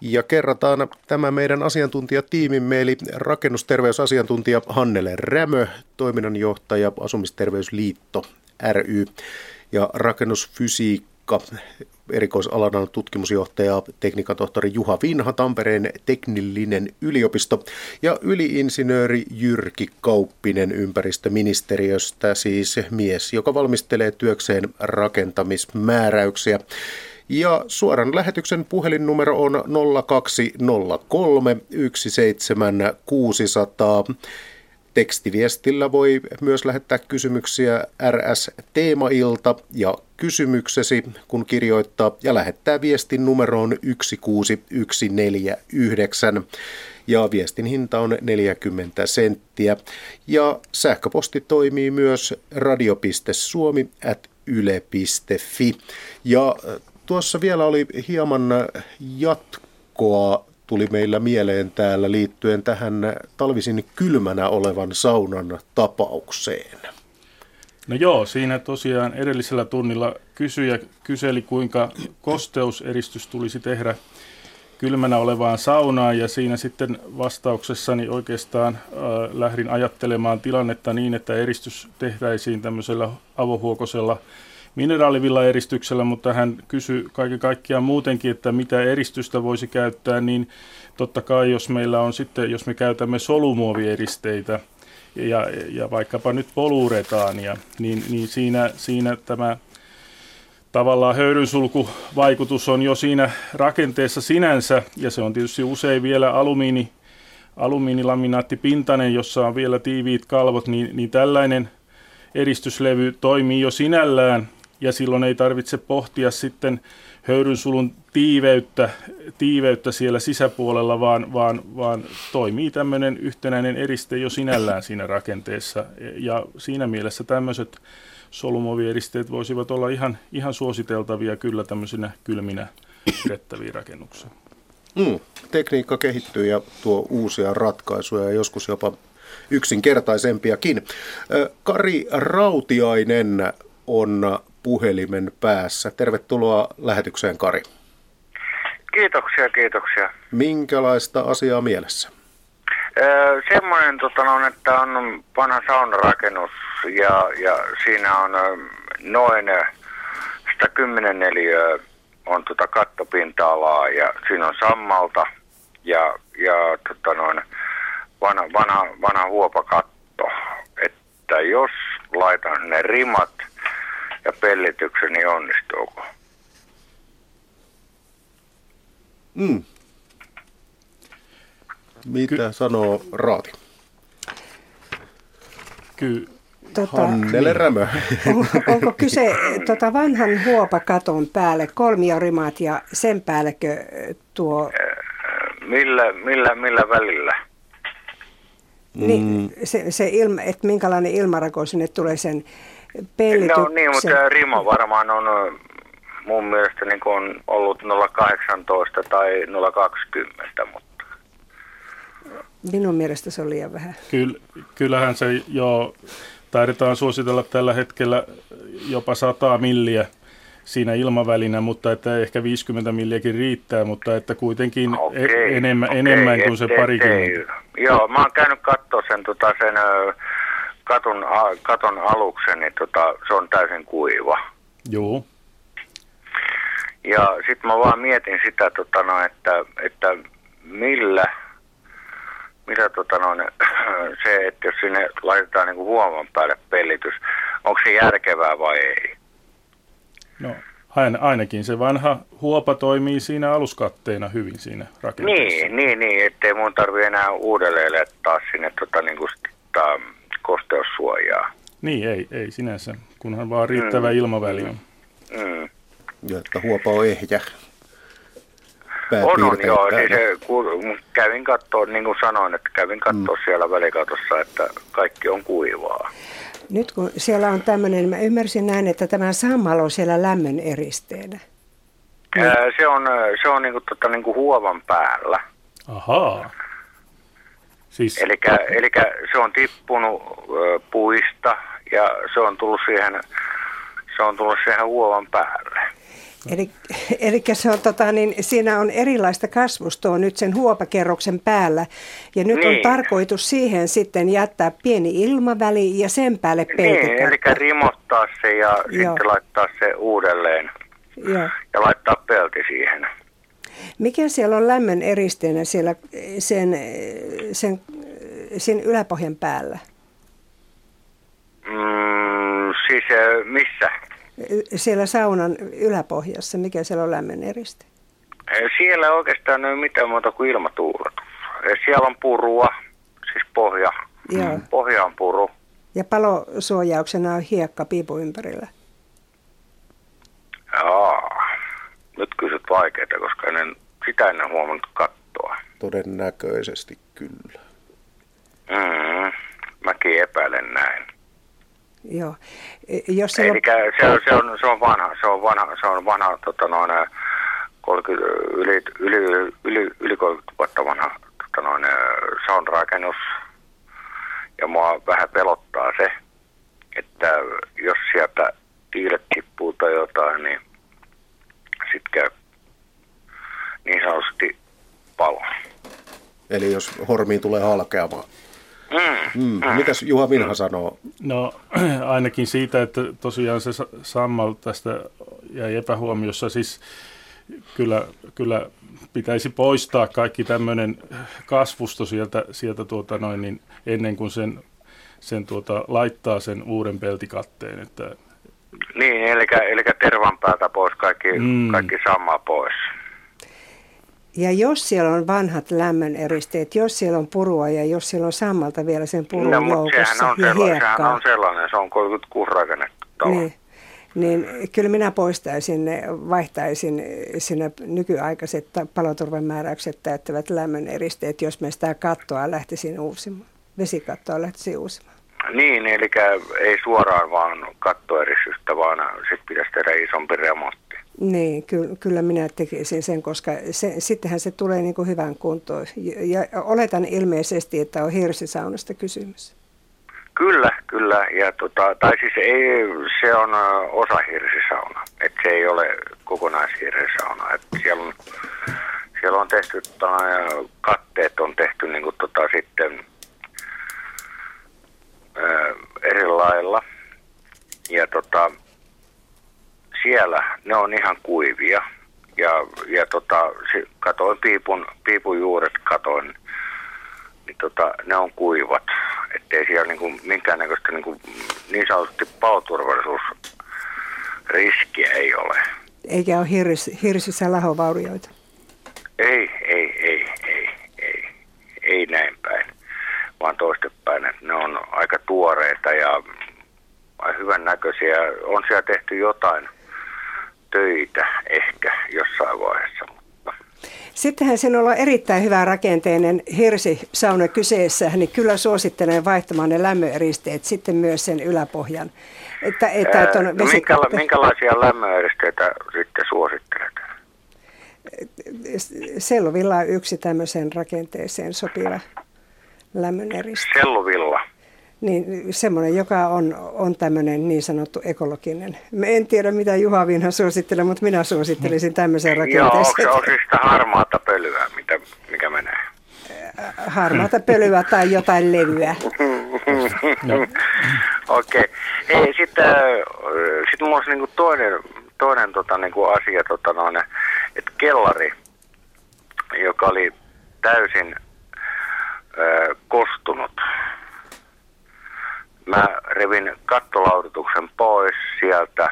Ja kerrataan tämä meidän asiantuntijatiimimme, eli rakennusterveysasiantuntija Hannele Rämö, toiminnanjohtaja Asumisterveysliitto ry ja rakennusfysiikka erikoisalana tutkimusjohtaja, tekniikan tohtori Juha Vinha, Tampereen teknillinen yliopisto ja yliinsinööri Jyrki Kauppinen ympäristöministeriöstä, siis mies, joka valmistelee työkseen rakentamismääräyksiä. Ja suoran lähetyksen puhelinnumero on 0203 17600. Tekstiviestillä voi myös lähettää kysymyksiä RS Teemailta ja kysymyksesi, kun kirjoittaa ja lähettää viestin numeroon 16149 ja viestin hinta on 40 senttiä. Ja sähköposti toimii myös radio.suomi.yle.fi. Ja tuossa vielä oli hieman jatkoa tuli meillä mieleen täällä liittyen tähän talvisin kylmänä olevan saunan tapaukseen. No joo, siinä tosiaan edellisellä tunnilla kysyjä kyseli, kuinka kosteuseristys tulisi tehdä kylmänä olevaan saunaan ja siinä sitten vastauksessani oikeastaan äh, lähdin ajattelemaan tilannetta niin, että eristys tehtäisiin tämmöisellä avohuokosella mineraalivilla eristyksellä, mutta hän kysyi kaiken kaikkiaan muutenkin, että mitä eristystä voisi käyttää, niin totta kai jos meillä on sitten, jos me käytämme solumuovieristeitä ja, ja vaikkapa nyt poluretaania, niin, niin siinä, siinä tämä tavallaan höyrynsulkuvaikutus on jo siinä rakenteessa sinänsä, ja se on tietysti usein vielä alumiini, alumiinilaminaattipintainen, jossa on vielä tiiviit kalvot, niin, niin tällainen eristyslevy toimii jo sinällään, ja silloin ei tarvitse pohtia sitten höyrynsulun tiiveyttä, tiiveyttä siellä sisäpuolella, vaan, vaan, vaan toimii tämmöinen yhtenäinen eriste jo sinällään siinä rakenteessa. Ja siinä mielessä tämmöiset solumovieristeet voisivat olla ihan, ihan suositeltavia kyllä tämmöisenä kylminä pidettäviin rakennuksiin. Mm, tekniikka kehittyy ja tuo uusia ratkaisuja ja joskus jopa yksinkertaisempiakin. Kari Rautiainen on puhelimen päässä. Tervetuloa lähetykseen, Kari. Kiitoksia, kiitoksia. Minkälaista asiaa mielessä? Öö, semmoinen, tota, on, että on vanha saunarakennus ja, ja siinä on noin 110 neliöä on tota kattopinta-alaa ja siinä on sammalta ja, ja tota noin, vanha, vanha, vanha huopakatto. Että jos laitan ne rimat ja pellityksen, niin onnistuuko? Mm. Mitä Ky- sanoo Raati? Kyllä. Tota, Hannele Rämö. *laughs* On, onko kyse tota vanhan huopakaton päälle kolmiorimaat ja sen päällekö tuo... Millä, millä, millä välillä? Niin, mm. se, se ilma, että minkälainen ilmarako sinne tulee sen pellityksen. No niin, mutta Rimo varmaan on mun mielestä niin on ollut 0,18 tai 0,20, mutta... Minun mielestä se on liian vähän. Kyllä, kyllähän se jo taidetaan suositella tällä hetkellä jopa 100 milliä siinä ilmavälinä, mutta että ehkä 50 milliäkin riittää, mutta että kuitenkin okay, e- enemmän, okay, enemmän kuin se parikymmentä. Joo, mä oon käynyt katsoa sen, tota, sen katon, katon aluksen, niin tota, se on täysin kuiva. Joo. Ja sitten mä vaan mietin sitä, tota, no, että, että millä, millä tota, no, *clears throat* se, että jos sinne laitetaan niin huoman päälle pellitys, onko se järkevää vai ei? No ainakin se vanha huopa toimii siinä aluskatteena hyvin siinä rakenteessa. Niin, niin, niin ettei mun tarvi enää uudelleen laittaa sinne tota, niin kuin, tota, kosteussuojaa. Niin, ei, ei sinänsä, kunhan vaan riittävä mm. ilmaväli on. Mm. Ja että huopa on ehjä. On, on joo. Niin se, kun kävin katsoa, niin kuin sanoin, että kävin katsoa mm. siellä välikatossa, että kaikki on kuivaa. Nyt kun siellä on tämmöinen, mä ymmärsin näin, että tämä sammalo on siellä lämmön eristeenä. Ää, se on, se on niinku, tota, niinku huovan päällä. Ahaa. Siis... Eli se on tippunut ö, puista ja se on tullut siihen, se on tullut siihen huovan päälle. Eli, eli se on, tota, niin, siinä on erilaista kasvustoa nyt sen huopakerroksen päällä. Ja nyt niin. on tarkoitus siihen sitten jättää pieni ilmaväli ja sen päälle peltikatto. Niin, eli rimottaa se ja Joo. sitten laittaa se uudelleen. Joo. Ja laittaa pelti siihen. Mikä siellä on lämmön eristeenä siellä sen, sen, sen yläpohjan päällä? Mm, siis missä? Siellä saunan yläpohjassa, mikä siellä on lämmön eriste? Siellä oikeastaan ei ole mitään muuta kuin ilmatuuletus. Siellä on purua, siis pohja. Joo. Pohja on puru. Ja palosuojauksena on hiekka piipu ympärillä. Joo. Nyt kysyt vaikeita, koska en sitä ennen huomannut kattoa. Todennäköisesti kyllä. Mm, mäkin epäilen näin. Joo. E, jos siellä... Eli se, on, se, on, se on vanha, se on vanha, se on vanha tota noin, 30, yli, yli, yli, yli 30 vuotta vanha tota noin, soundrakennus. Ja mua vähän pelottaa se, että jos sieltä tiilet tippuu tai jotain, niin sitten käy niin sanotusti palo. Eli jos hormiin tulee halkeamaan. Mm. Mm. Mitäs Juha Vinha sanoo? No *clears throat* ainakin siitä, että tosiaan se Sammal tästä jäi epähuomiossa. Siis kyllä, kyllä pitäisi poistaa kaikki tämmöinen kasvusto sieltä, sieltä tuota noin, niin ennen kuin sen, sen tuota, laittaa sen uuden peltikatteen. Että... Niin, eli, eli tervan päältä pois, kaikki, mm. kaikki sama pois. Ja jos siellä on vanhat lämmöneristeet, jos siellä on purua ja jos siellä on sammalta vielä sen purun no, joukossa on, ja sellainen, hiekkaa, sehän on sellainen, se on 36 rakennettu talo. Niin, niin kyllä minä poistaisin ne, vaihtaisin sinne nykyaikaiset paloturvamääräykset täyttävät lämmöneristeet, jos me sitä kattoa lähtisin uusimaan, vesikattoa lähtisin uusimaan. Niin, eli ei suoraan vaan kattoeristystä, vaan sitten pitäisi tehdä isompi remontti. Niin, ky- kyllä minä tekisin sen, koska se, sittenhän se tulee niin kuin hyvään kuntoon. Ja, ja oletan ilmeisesti, että on hirsisaunasta kysymys. Kyllä, kyllä. Ja tota, tai siis ei, se on osa hirsisauna. Että se ei ole kokonaishirsisauna. Et siellä, on, siellä on tehty, tota, katteet on tehty niin kuin, tota, sitten ää, eri lailla. Ja tota, siellä ne on ihan kuivia. Ja, ja tota, katoin piipun, piipun juuret, katoin, niin tota, ne on kuivat. Ettei siellä niinku minkäännäköistä niinku, niin sanotusti paloturvallisuusriskiä ei ole. Eikä ole hirs, hirsissä lahovaurioita? Ei, ei, ei, ei, ei, ei näin päin, vaan toistepäin. Että ne on aika tuoreita ja hyvän näköisiä. On siellä tehty jotain töitä ehkä jossain vaiheessa. Mutta. Sittenhän sinulla on erittäin hyvä rakenteinen hirsisauna kyseessä, niin kyllä suosittelen vaihtamaan ne lämmöeristeet sitten myös sen yläpohjan. Että, että Ää, no minkäla- minkälaisia lämmöeristeitä sitten suosittelet? Sellovilla on yksi tämmöiseen rakenteeseen sopiva lämmöneriste. Selluvilla. Niin, semmoinen, joka on, on tämmöinen niin sanottu ekologinen. Me en tiedä, mitä Juha Vinha suosittelee, mutta minä suosittelisin tämmöisen rakenteeseen. Joo, se sitä harmaata pölyä, mitä, mikä menee? Harmaata pölyä tai jotain levyä. *laughs* Okei. Okay. sitten sit mulla olisi niinku toinen, toinen tota, niinku asia, tota, noin, että kellari, joka oli täysin äh, kostunut Mä revin kattolaudutuksen pois sieltä.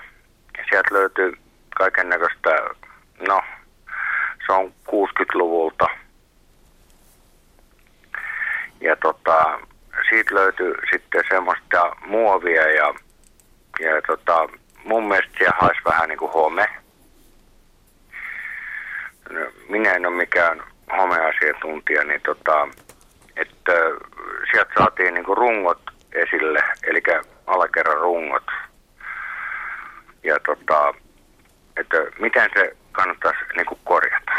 Sieltä löytyy kaiken näköistä, no se on 60-luvulta. Ja tota, siitä löytyy sitten semmoista muovia ja, ja tota, mun mielestä siellä haisi vähän niin kuin home. No, minä en ole mikään homeasiantuntija, niin tota, että sieltä saatiin niin kuin rungot esille, eli alakerran rungot. Ja tota, että miten se kannattaisi niin kuin korjata.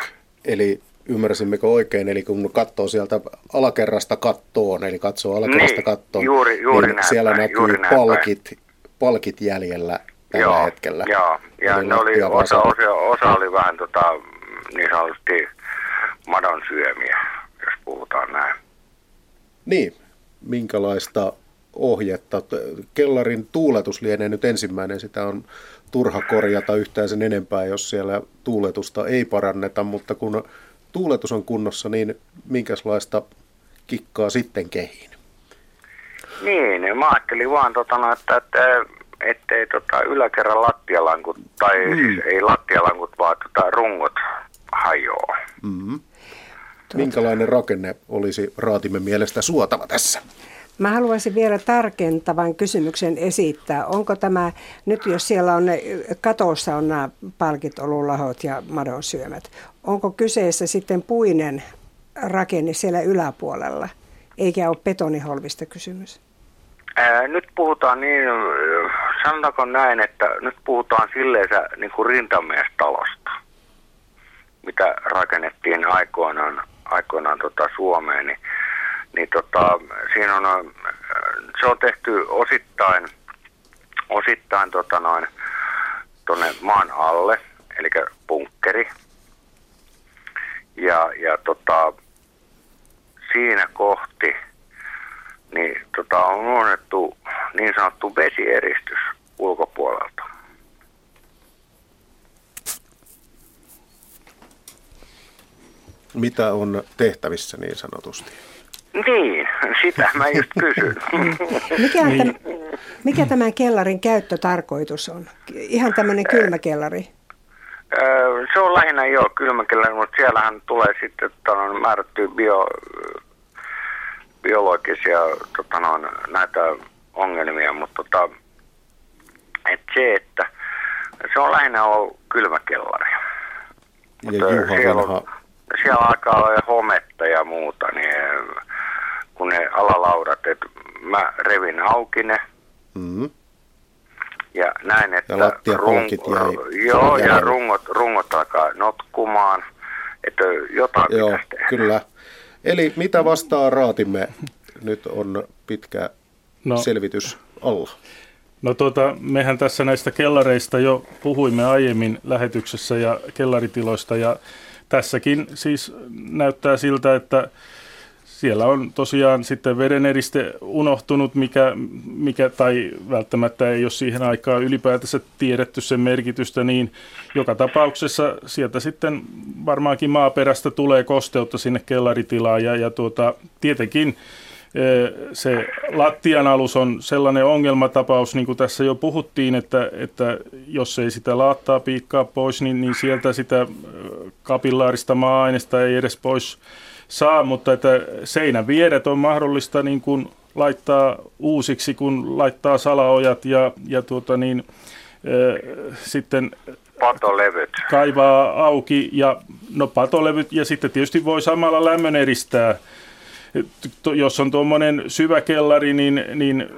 Eli ymmärsimmekö oikein, eli kun katsoo sieltä alakerrasta kattoon, eli katsoo alakerrasta niin, kattoon, juuri, juuri niin siellä päin, näkyy juuri palkit, palkit jäljellä tällä joo, hetkellä. Joo, ja ne oli, osa, osa, osa oli vähän tota, niin sanotusti madon syömiä, jos puhutaan näin. Niin, minkälaista ohjetta. Kellarin tuuletus lienee nyt ensimmäinen, sitä on turha korjata yhtään sen enempää, jos siellä tuuletusta ei paranneta, mutta kun tuuletus on kunnossa, niin minkälaista kikkaa sitten kehiin? Niin, mä ajattelin vaan, tota, no, että, että ettei tota yläkerran lattialankut, tai mm. siis ei lattialankut, vaan tota rungot hajoaa. Mm-hmm. Minkälainen rakenne olisi raatimme mielestä suotava tässä? Mä haluaisin vielä tarkentavan kysymyksen esittää. Onko tämä, nyt jos siellä on ne, katossa on nämä palkit, olulahot ja madonsyömät, onko kyseessä sitten puinen rakenne siellä yläpuolella, eikä ole betoniholvista kysymys? Ää, nyt puhutaan niin, sanotaanko näin, että nyt puhutaan silleensä niin kuin rintamestalosta, mitä rakennettiin aikoinaan, aikoinaan tota Suomeen, niin niin tota, siinä on, se on tehty osittain, osittain tota noin, tonne maan alle, eli bunkkeri. Ja, ja tota, siinä kohti niin tota, on luonnettu niin sanottu vesieristys ulkopuolelta. Mitä on tehtävissä niin sanotusti? Niin, sitä mä just kysyn. *laughs* mikä, on tämän, mikä tämän kellarin käyttötarkoitus on? Ihan tämmöinen kylmäkellari? Se on lähinnä jo kylmäkellari, mutta siellähän tulee sitten tota, määrättyä bio, biologisia tota, no, näitä ongelmia, mutta tota, et se, että se on lähinnä ollut kylmäkellari. Ja Juha siellä, on, siellä alkaa olla hometta ja muuta, niin kun ne alalaudat, että mä revin auki ne. Mm-hmm. Ja näin, että ja rung, jäi joo, ja rungot, rungot alkaa notkumaan, että jotain joo, pitäisi tehdä. Kyllä. Eli mitä vastaa raatimme? Nyt on pitkä no. selvitys alla. No tuota, mehän tässä näistä kellareista jo puhuimme aiemmin lähetyksessä ja kellaritiloista ja tässäkin siis näyttää siltä, että siellä on tosiaan sitten vedeneriste unohtunut, mikä, mikä, tai välttämättä ei ole siihen aikaan ylipäätänsä tiedetty sen merkitystä, niin joka tapauksessa sieltä sitten varmaankin maaperästä tulee kosteutta sinne kellaritilaan ja, ja tuota, tietenkin e, se lattian alus on sellainen ongelmatapaus, niin kuin tässä jo puhuttiin, että, että jos ei sitä laattaa piikkaa pois, niin, niin sieltä sitä e, kapillaarista maa-ainesta ei edes pois saa, mutta että seinän vieret on mahdollista niin kuin laittaa uusiksi, kun laittaa salaojat ja, ja tuota niin, äh, sitten patolevyt. kaivaa auki ja no patolevyt ja sitten tietysti voi samalla lämmön eristää jos on tuommoinen syvä kellari, niin, niin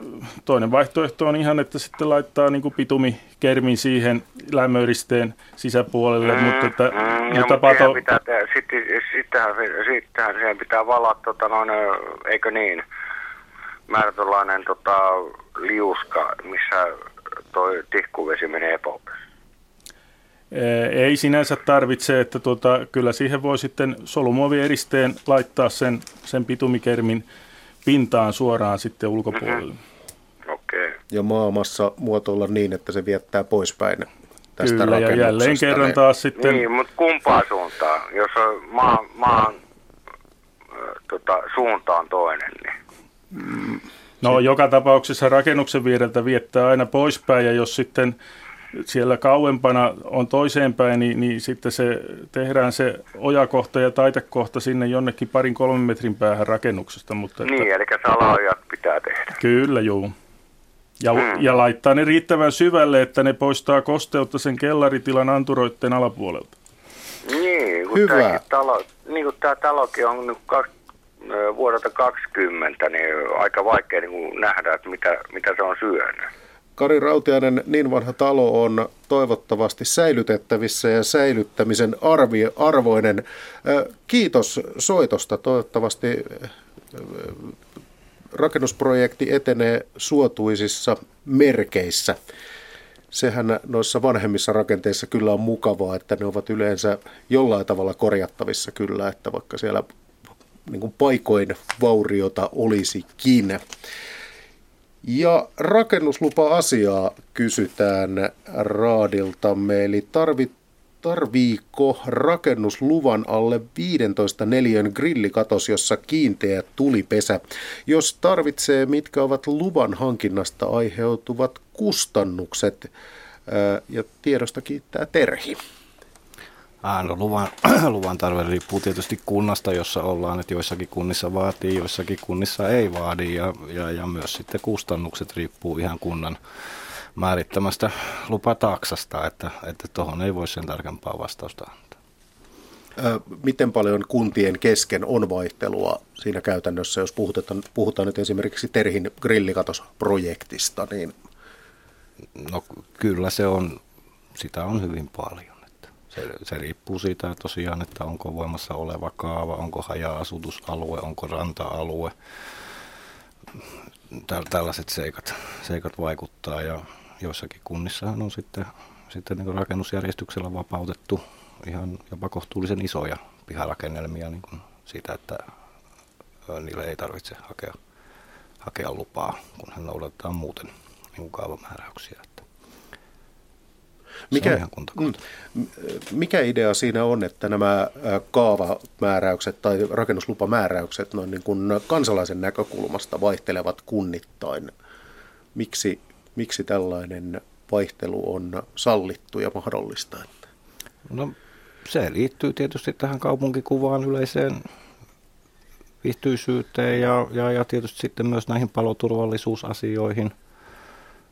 toinen vaihtoehto on ihan, että sitten laittaa niin pitumikermin siihen lämmöristeen sisäpuolelle. Mm, mutta, että, mm, mutta, pato... pitää tehdä, sitten, sittenhän, sittenhän siihen pitää valaa, tota, noin, eikö niin, määrätynlainen tota, liuska, missä toi tihkuvesi menee. Ei sinänsä tarvitse, että tuota, kyllä siihen voi sitten solumuovieristeen laittaa sen, sen pitumikermin pintaan suoraan sitten ulkopuolelle. Mm-hmm. Okay. Ja maamassa muotoilla niin, että se viettää poispäin tästä Kyllä, ja jälleen kerran niin- taas sitten... Niin, mutta kumpaa suuntaan? Jos on maan, maan tota, suuntaan toinen, niin... Mm. No joka tapauksessa rakennuksen viereltä viettää aina poispäin, ja jos sitten siellä kauempana on toiseenpäin, niin, niin sitten se tehdään se ojakohta ja taitekohta sinne jonnekin parin kolmen metrin päähän rakennuksesta. Mutta että, niin, eli salaojat pitää tehdä. Kyllä, juu. Ja, hmm. ja laittaa ne riittävän syvälle, että ne poistaa kosteutta sen kellaritilan anturoitteen alapuolelta. Niin, kun Hyvä. Talo, niin kuin tämä talokin on nyt kaksi, vuodelta 20, niin aika vaikea niin nähdä, että mitä, mitä se on syönyt. Kari Rautiainen, niin vanha talo on toivottavasti säilytettävissä ja säilyttämisen arvi, arvoinen. Kiitos soitosta. Toivottavasti rakennusprojekti etenee suotuisissa merkeissä. Sehän noissa vanhemmissa rakenteissa kyllä on mukavaa, että ne ovat yleensä jollain tavalla korjattavissa kyllä, että vaikka siellä niin kuin paikoin vauriota olisikin. Ja rakennuslupa-asiaa kysytään raadiltamme, eli tarvit, tarviiko rakennusluvan alle 15 neliön grillikatos, jossa kiinteä tulipesä? Jos tarvitsee, mitkä ovat luvan hankinnasta aiheutuvat kustannukset? Ja tiedosta kiittää Terhi. Ah, no, luvan, *clears throat* luvan tarve riippuu tietysti kunnasta, jossa ollaan, että joissakin kunnissa vaatii, joissakin kunnissa ei vaadi ja, ja, ja myös sitten kustannukset riippuu ihan kunnan määrittämästä lupataksasta, että tuohon että ei voi sen tarkempaa vastausta antaa. Miten paljon kuntien kesken on vaihtelua siinä käytännössä, jos puhutaan, puhutaan nyt esimerkiksi Terhin grillikatosprojektista? Niin... No kyllä se on, sitä on hyvin paljon. Että se, se riippuu siitä tosiaan, että onko voimassa oleva kaava, onko haja-asutusalue, onko ranta-alue. Tällaiset seikat, seikat vaikuttaa ja joissakin kunnissahan on sitten, sitten niin rakennusjärjestyksellä vapautettu ihan jopa kohtuullisen isoja piharakennelmia niin kuin siitä, että niille ei tarvitse hakea, hakea lupaa, kun hän noudatetaan muuten niin kaavamääräyksiä. Mikä, mm, mikä idea siinä on, että nämä kaavamääräykset tai rakennuslupamääräykset noin niin kuin kansalaisen näkökulmasta vaihtelevat kunnittain? Miksi miksi tällainen vaihtelu on sallittu ja mahdollista? No, se liittyy tietysti tähän kaupunkikuvaan yleiseen viihtyisyyteen ja, ja, ja tietysti sitten myös näihin paloturvallisuusasioihin,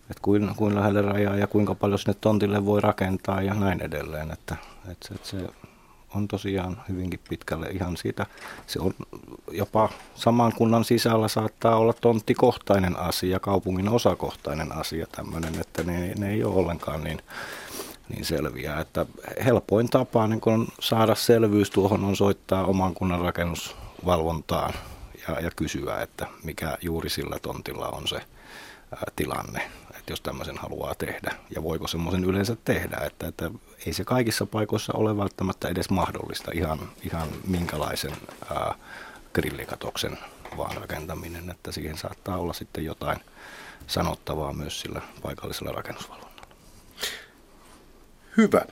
että kuin, kuin lähelle rajaa ja kuinka paljon sinne tontille voi rakentaa ja näin edelleen. Että, että, että se on tosiaan hyvinkin pitkälle ihan siitä. Se on jopa saman kunnan sisällä saattaa olla tonttikohtainen asia, kaupungin osakohtainen asia tämmöinen, että ne, ne ei ole ollenkaan niin, niin selviä. Että helpoin tapa niin kun saada selvyys tuohon on soittaa oman kunnan rakennusvalvontaan ja, ja kysyä, että mikä juuri sillä tontilla on se tilanne että jos tämmöisen haluaa tehdä ja voiko semmoisen yleensä tehdä, että, että ei se kaikissa paikoissa ole välttämättä edes mahdollista ihan, ihan minkälaisen ää, grillikatoksen vaan rakentaminen, että siihen saattaa olla sitten jotain sanottavaa myös sillä paikallisella rakennusvalvonnalla. Hyvä.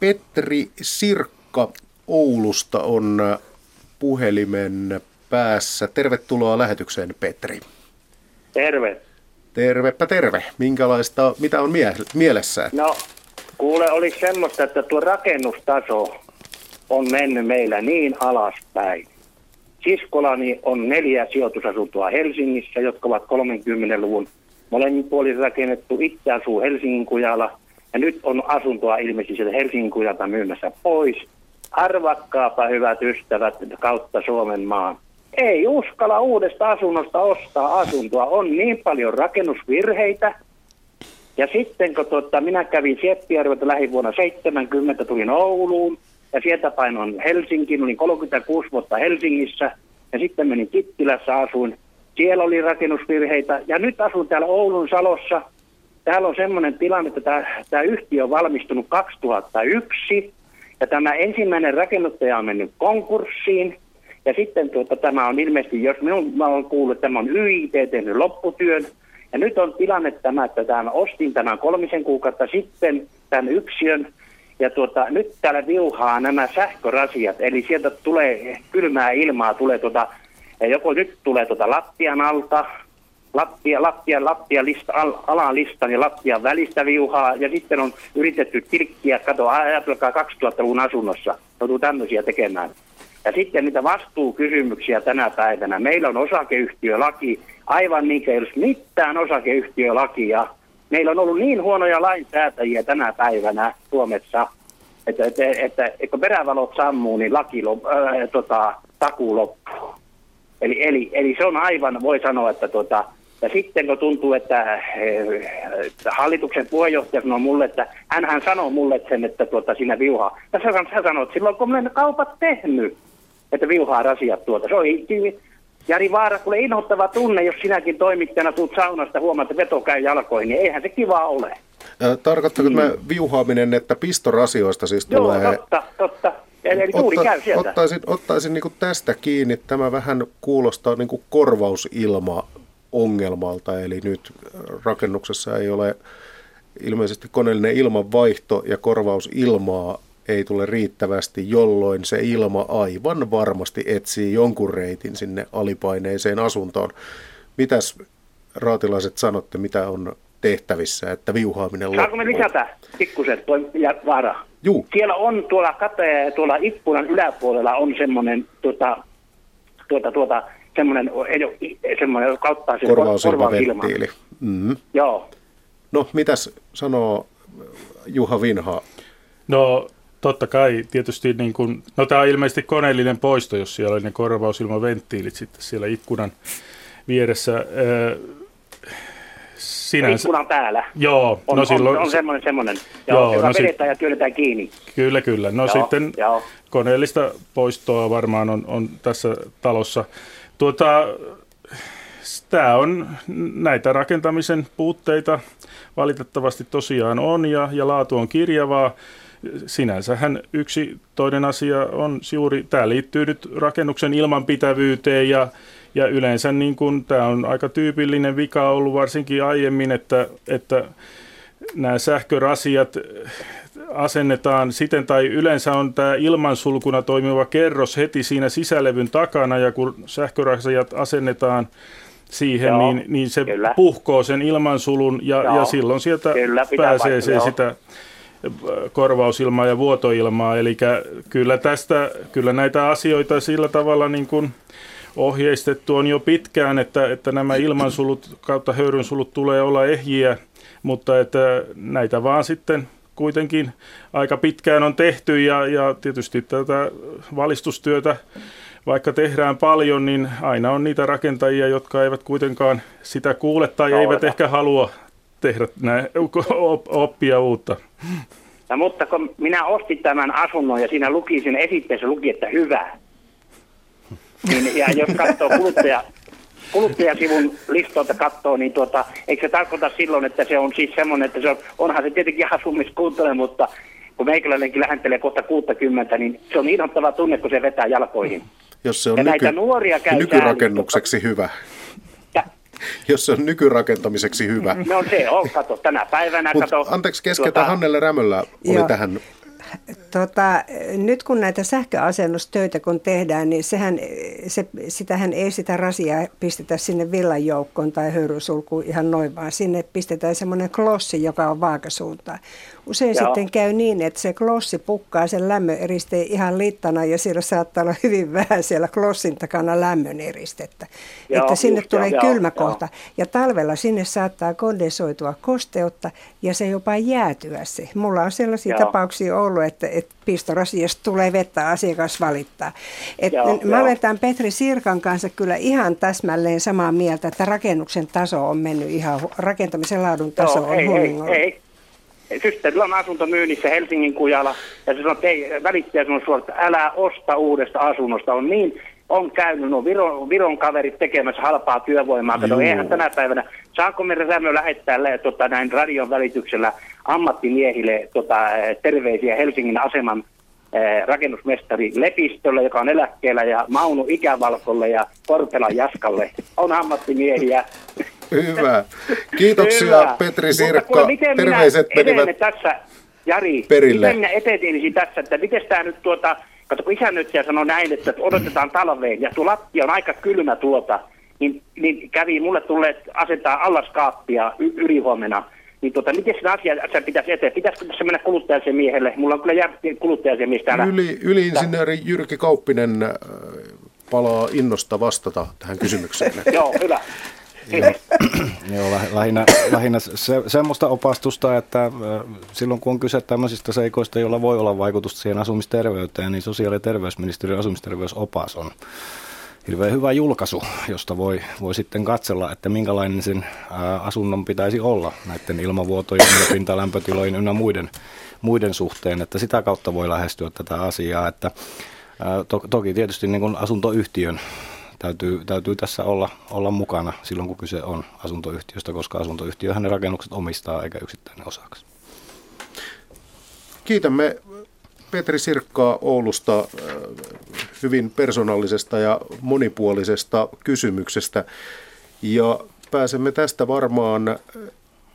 Petri Sirkka Oulusta on puhelimen päässä. Tervetuloa lähetykseen, Petri. Terve. Tervepä terve. Minkälaista, mitä on mie- mielessä? No, kuule, oli semmoista, että tuo rakennustaso on mennyt meillä niin alaspäin. Siskolani on neljä sijoitusasuntoa Helsingissä, jotka ovat 30-luvun molemmin puolin rakennettu. Itse asuu Helsingin kujalla ja nyt on asuntoa ilmeisesti Helsingin kujalta myymässä pois. Arvakkaapa hyvät ystävät kautta Suomen maan ei uskalla uudesta asunnosta ostaa asuntoa. On niin paljon rakennusvirheitä. Ja sitten kun tuota, minä kävin Seppijärveltä lähivuonna 70, tulin Ouluun ja sieltä painoin Helsinkiin, olin 36 vuotta Helsingissä ja sitten menin Kittilässä asuin. Siellä oli rakennusvirheitä ja nyt asun täällä Oulun Salossa. Täällä on semmoinen tilanne, että tämä, tämä yhtiö on valmistunut 2001 ja tämä ensimmäinen rakennuttaja on mennyt konkurssiin ja sitten tuota, tämä on ilmeisesti, jos minun, mä olen kuullut, että tämä on YIT tehnyt lopputyön. Ja nyt on tilanne tämä, että tämän ostin tämän kolmisen kuukautta sitten, tämän yksiön. Ja tuota, nyt täällä viuhaa nämä sähkörasiat, eli sieltä tulee kylmää ilmaa, tulee tuota, joko nyt tulee tuota lattian alta, lattia, lattia, lattia lista, al, alalistan ja lattian välistä viuhaa, ja sitten on yritetty tilkkiä, kato, ajatelkaa 2000-luvun asunnossa, joutuu tämmöisiä tekemään. Ja sitten niitä vastuukysymyksiä tänä päivänä. Meillä on osakeyhtiölaki, aivan niin kuin ei olisi mitään osakeyhtiölakia. Meillä on ollut niin huonoja lainsäätäjiä tänä päivänä Suomessa, että, että, että, että kun perävalot sammuu, niin laki lop, äh, tota, takuu loppuu. Eli, eli, eli se on aivan, voi sanoa, että tota, ja sitten kun tuntuu, että, että hallituksen puheenjohtaja sanoo mulle, että hän sanoo mulle sen, että tuota, siinä viuhaa. Ja sä, sä sanoit silloin, kun olen kaupat tehnyt, että viuhaa rasiat tuota. Se on Jari Vaara, kuule inhottava tunne, jos sinäkin toimittajana tuut saunasta huomaat, että veto käy jalkoihin, niin eihän se kiva ole. Tarkoittaako mm. tämä viuhaaminen, että pistorasioista siis Joo, tulee... Joo, totta, totta. Eli tuuli Otta, käy sieltä. Ottaisin, ottaisin niin tästä kiinni. Tämä vähän kuulostaa niin korvausilma ongelmalta, eli nyt rakennuksessa ei ole ilmeisesti koneellinen ilmanvaihto ja korvausilmaa ei tule riittävästi, jolloin se ilma aivan varmasti etsii jonkun reitin sinne alipaineiseen asuntoon. Mitäs raatilaiset sanotte, mitä on tehtävissä, että viuhaaminen Saanko me lisätä pikkusen toi ja vaara? Juu. Siellä on tuolla, kate, tuolla ikkunan yläpuolella on semmoinen tuota, tuota, tuota, semmoinen, ei ole, semmoinen kautta se Korvausilmaventtiili. Mm. Joo. No, mitäs sanoo Juha Vinha? No totta kai tietysti, niin kun, no tämä on ilmeisesti koneellinen poisto, jos siellä oli ne korvausilmaventtiilit sitten siellä ikkunan vieressä. Sinänsä, ikkunan päällä. Joo. On, no silloin, on, on semmoinen, semmoinen joo, joo, joka no vedetään sit, ja työnnetään kiinni. Kyllä, kyllä. No joo, sitten joo. koneellista poistoa varmaan on, on tässä talossa. Tuota, tämä on näitä rakentamisen puutteita valitettavasti tosiaan on ja, ja laatu on kirjavaa. Sinänsähän yksi toinen asia on juuri, tämä liittyy nyt rakennuksen ilmanpitävyyteen ja, ja yleensä niin kuin, tämä on aika tyypillinen vika ollut varsinkin aiemmin, että, että nämä sähkörasiat asennetaan siten, tai yleensä on tämä ilmansulkuna toimiva kerros heti siinä sisälevyn takana, ja kun sähkörasiat asennetaan siihen, Joo, niin, niin se kyllä. puhkoo sen ilmansulun, ja, ja silloin sieltä kyllä, pääsee se sitä korvausilmaa ja vuotoilmaa. Eli kyllä, tästä, kyllä näitä asioita sillä tavalla niin kuin ohjeistettu on jo pitkään, että, että nämä ilmansulut kautta höyrynsulut tulee olla ehjiä, mutta että näitä vaan sitten kuitenkin aika pitkään on tehty ja, ja tietysti tätä valistustyötä vaikka tehdään paljon, niin aina on niitä rakentajia, jotka eivät kuitenkaan sitä kuule tai no, eivät ehkä halua tehdä näin, oppia uutta. No, mutta kun minä ostin tämän asunnon ja siinä luki, siinä esitteessä luki, että hyvä. Niin, ja jos katsoo kuluttaja, kuluttajasivun listoilta katsoo, niin tuota, eikö se tarkoita silloin, että se on siis semmoinen, että se on, onhan se tietenkin asumiskuuntele, mutta kun meikäläinenkin lähentelee kohta 60, niin se on inhottava tunne, kun se vetää jalkoihin. Jos se on ja nyky, näitä nuoria käy nykyrakennukseksi sääli, hyvä. *laughs* Jos se on nykyrakentamiseksi hyvä. No se on, kato, tänä päivänä. Mut, kato, anteeksi, keskeytä tuota, Hannelle Rämöllä oli joo. tähän Tota, nyt kun näitä sähköasennustöitä kun tehdään, niin sehän, se, sitähän ei sitä rasiaa pistetä sinne villan joukkoon tai höyrysulkuun ihan noin, vaan sinne pistetään semmoinen klossi, joka on vaakasuuntaan. Usein Joo. sitten käy niin, että se klossi pukkaa sen lämmön eristeen ihan littana ja siellä saattaa olla hyvin vähän siellä klossin takana lämmön eristettä. Joo, että sinne just, tulee jo, kylmä jo, kohta. Jo. Ja talvella sinne saattaa kondensoitua kosteutta ja se jopa jäätyä se. Mulla on sellaisia Joo. tapauksia ollut, että, että pistorasiasta tulee vettä, asiakas valittaa. Et Joo, mä olen tämän Petri Sirkan kanssa kyllä ihan täsmälleen samaa mieltä, että rakennuksen taso on mennyt ihan, rakentamisen laadun taso Joo, on ei, ei, ei, systerillä on asunto myynnissä Helsingin kujalla, ja se sanoo, että ei, välittäjä sanoo suoraan, että älä osta uudesta asunnosta. On niin, on käynyt no Viron, Viron kaverit tekemässä halpaa työvoimaa. Kato, eihän tänä päivänä, saako me Rämö lähettää tota, näin radion välityksellä ammattimiehille tota, terveisiä Helsingin aseman eh, rakennusmestari Lepistölle, joka on eläkkeellä, ja Maunu Ikävalkolle ja Korpelan Jaskalle. On ammattimiehiä. Hyvä. *laughs* Kiitoksia Hyvä. Petri Sirkka. Kuule, Terveiset menivät tässä, Jari, perille. miten minä etenisin tässä, että miten tämä nyt tuota, kato kun isännöitsijä sanoi näin, että odotetaan talveen ja tuo lattia on aika kylmä tuota, niin, niin kävi mulle tulee asentaa allaskaappia y- ylihuomenna. Niin tuota, miten se asia se pitäisi eteen? Pitäisikö tässä mennä kuluttajasiamiehelle? Mulla on kyllä jär, kuluttajasiamies täällä. Yli, yliinsinööri Jyrki Kauppinen äh, palaa innosta vastata tähän kysymykseen. *laughs* Joo, hyvä. Joo, lähinnä, lähinnä se, semmoista opastusta, että silloin kun on kyse tämmöisistä seikoista, joilla voi olla vaikutusta siihen asumisterveyteen, niin sosiaali- ja terveysministeriön asumisterveysopas on hirveän hyvä julkaisu, josta voi, voi sitten katsella, että minkälainen sen asunnon pitäisi olla näiden ilmavuotojen ja pintalämpötilojen ynnä muiden, muiden suhteen, että sitä kautta voi lähestyä tätä asiaa, että to, toki tietysti niin kuin asuntoyhtiön täytyy, täytyy tässä olla, olla mukana silloin, kun kyse on asuntoyhtiöstä, koska asuntoyhtiöhän ne rakennukset omistaa eikä yksittäinen osaksi. Kiitämme Petri Sirkkaa Oulusta äh, hyvin persoonallisesta ja monipuolisesta kysymyksestä. Ja pääsemme tästä varmaan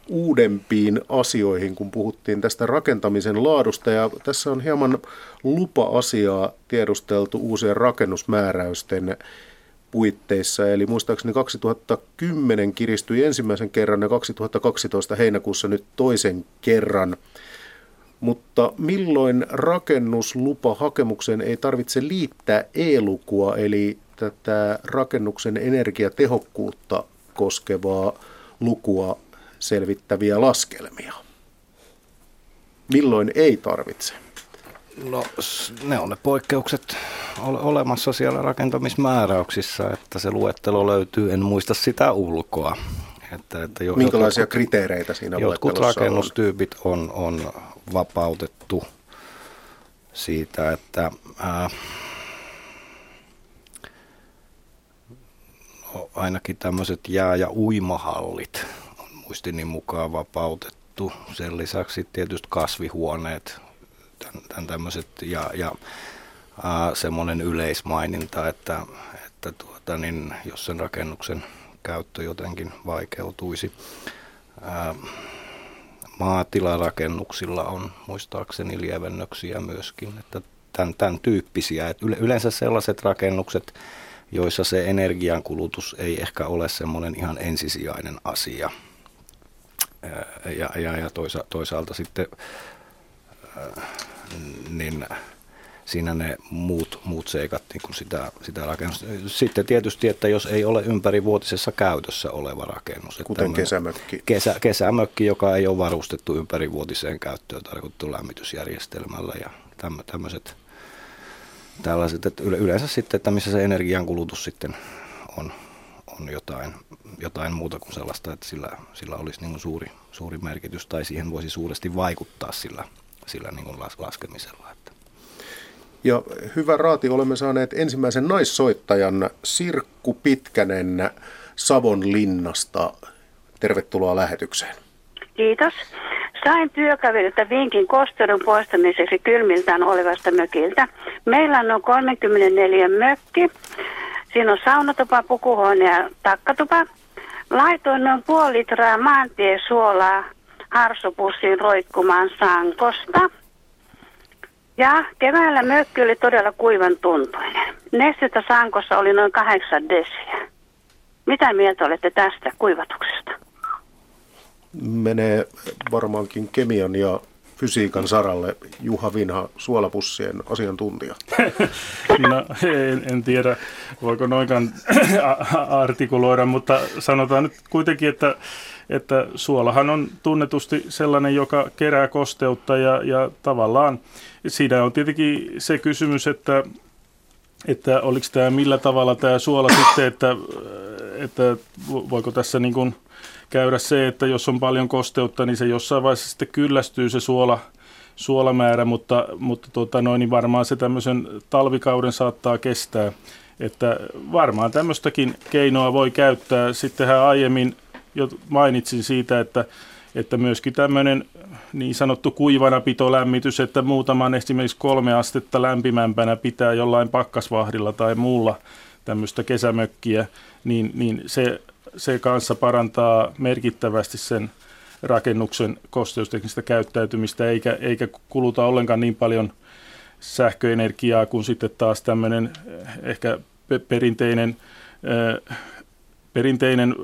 uudempiin asioihin, kun puhuttiin tästä rakentamisen laadusta. Ja tässä on hieman lupa-asiaa tiedusteltu uusien rakennusmääräysten puitteissa. Eli muistaakseni 2010 kiristyi ensimmäisen kerran ja 2012 heinäkuussa nyt toisen kerran. Mutta milloin rakennuslupa hakemukseen ei tarvitse liittää e-lukua, eli tätä rakennuksen energiatehokkuutta koskevaa lukua selvittäviä laskelmia? Milloin ei tarvitse? No ne on ne poikkeukset olemassa siellä rakentamismääräyksissä, että se luettelo löytyy, en muista sitä ulkoa. Että, että jo, Minkälaisia jotkut, kriteereitä siinä Jotkut rakennustyypit on, on vapautettu siitä, että ää, no, ainakin tämmöiset jää- ja uimahallit on muistini mukaan vapautettu. Sen lisäksi tietysti kasvihuoneet, tämän, tämmöiset ja, ja semmoinen yleismaininta, että, että tuota, niin, jos sen rakennuksen käyttö jotenkin vaikeutuisi. Ää, maatilarakennuksilla on muistaakseni lievennöksiä myöskin, että tämän, tämän tyyppisiä. Että yleensä sellaiset rakennukset, joissa se energiankulutus ei ehkä ole semmoinen ihan ensisijainen asia. Ja, ja, ja toisa, toisaalta sitten niin siinä ne muut, muut seikat niin kuin sitä, sitä rakennusta. Sitten tietysti, että jos ei ole ympärivuotisessa käytössä oleva rakennus. Kuten kesämökki. Kesä, kesämökki, joka ei ole varustettu ympärivuotiseen käyttöön tarkoitettu lämmitysjärjestelmällä ja tämmöiset tällaiset, että yleensä sitten, että missä se energiankulutus sitten on, on jotain, jotain muuta kuin sellaista, että sillä, sillä olisi niin suuri, suuri merkitys tai siihen voisi suuresti vaikuttaa sillä, sillä niin kuin laskemisella. Että. Ja hyvä raati, olemme saaneet ensimmäisen naissoittajan Sirkku Pitkänen Savon linnasta. Tervetuloa lähetykseen. Kiitos. Sain työkaverilta vinkin kosteudun poistamiseksi kylmiltään olevasta mökiltä. Meillä on noin 34 mökki. Siinä on saunatupa, pukuhuone ja takkatupa. Laitoin noin puoli litraa maantiesuolaa harsopussiin roikkumaan sankosta. Ja keväällä mökki oli todella kuivan tuntuinen. Nestettä sankossa oli noin kahdeksan desiä. Mitä mieltä olette tästä kuivatuksesta? Menee varmaankin kemian ja fysiikan saralle Juha Vinha, suolapussien asiantuntija? *laughs* No en, en tiedä, voiko noinkaan *clears throat* artikuloida, mutta sanotaan nyt kuitenkin, että, että suolahan on tunnetusti sellainen, joka kerää kosteutta ja, ja tavallaan siinä on tietenkin se kysymys, että, että oliko tämä millä tavalla tämä suola sitten, että, että voiko tässä niin kuin käydä se, että jos on paljon kosteutta, niin se jossain vaiheessa sitten kyllästyy se suola, suolamäärä, mutta, mutta tuota noin, niin varmaan se tämmöisen talvikauden saattaa kestää. Että varmaan tämmöistäkin keinoa voi käyttää. Sittenhän aiemmin jo mainitsin siitä, että, että myöskin tämmöinen niin sanottu kuivana pitolämmitys, että muutaman esimerkiksi kolme astetta lämpimämpänä pitää jollain pakkasvahdilla tai muulla tämmöistä kesämökkiä, niin, niin se, se kanssa parantaa merkittävästi sen rakennuksen kosteusteknistä käyttäytymistä, eikä, eikä kuluta ollenkaan niin paljon sähköenergiaa kuin sitten taas tämmöinen eh, ehkä perinteinen, äh, perinteinen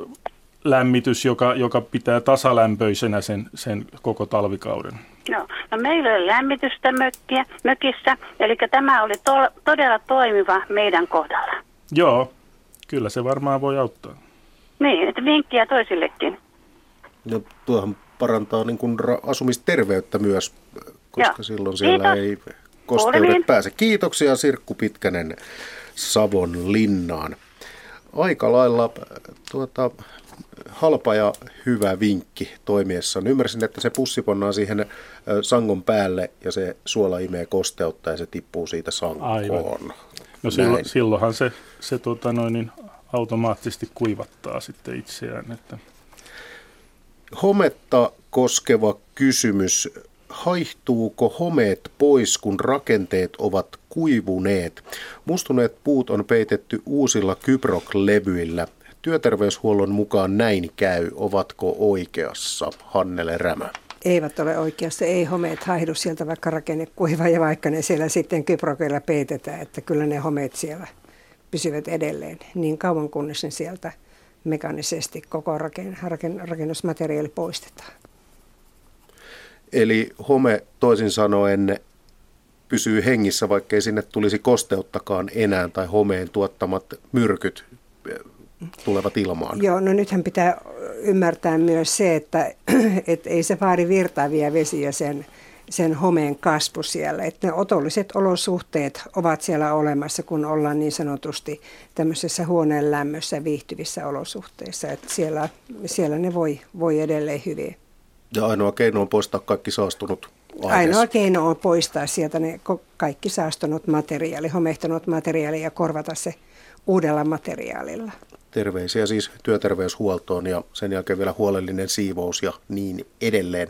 lämmitys, joka, joka pitää tasalämpöisenä sen, sen koko talvikauden? No, no meillä oli lämmitystä mökkiä, mökissä, eli tämä oli to, todella toimiva meidän kohdalla. Joo, kyllä se varmaan voi auttaa. Niin, että vinkkiä toisillekin. No tuohon parantaa niin kuin asumisterveyttä myös, koska Joo. silloin siellä Kiitos. ei kosteudet pääse. Kiitoksia Sirkku Pitkänen Savon linnaan. Aika lailla tuota, halpa ja hyvä vinkki toimiessa. Ymmärsin, että se pussi pannaan siihen sangon päälle ja se suola imee kosteutta ja se tippuu siitä sankoon. Aivan. No silloin, silloinhan se, se tota noin, niin automaattisesti kuivattaa sitten itseään. Että. Hometta koskeva kysymys. Haihtuuko homeet pois, kun rakenteet ovat kuivuneet? Mustuneet puut on peitetty uusilla kyprok-levyillä työterveyshuollon mukaan näin käy. Ovatko oikeassa, Hannele Rämä? Eivät ole oikeassa. Ei homeet haihdu sieltä vaikka rakenne kuiva ja vaikka ne siellä sitten kyprokeilla peitetään, että kyllä ne homeet siellä pysyvät edelleen niin kauan kunnes ne sieltä mekaanisesti koko rakennusmateriaali poistetaan. Eli home toisin sanoen pysyy hengissä, vaikkei sinne tulisi kosteuttakaan enää tai homeen tuottamat myrkyt tulevat ilmaan. Joo, no nythän pitää ymmärtää myös se, että *clears throat* et ei se vaadi virtaavia vesiä sen, sen homeen kasvu siellä. Että ne otolliset olosuhteet ovat siellä olemassa, kun ollaan niin sanotusti tämmöisessä huoneen lämmössä viihtyvissä olosuhteissa. Että siellä, siellä ne voi, voi edelleen hyvin. Ja ainoa keino on poistaa kaikki saastunut aines. Ainoa keino on poistaa sieltä ne kaikki saastunut materiaali, homehtunut materiaali ja korvata se uudella materiaalilla. Terveisiä siis työterveyshuoltoon ja sen jälkeen vielä huolellinen siivous ja niin edelleen.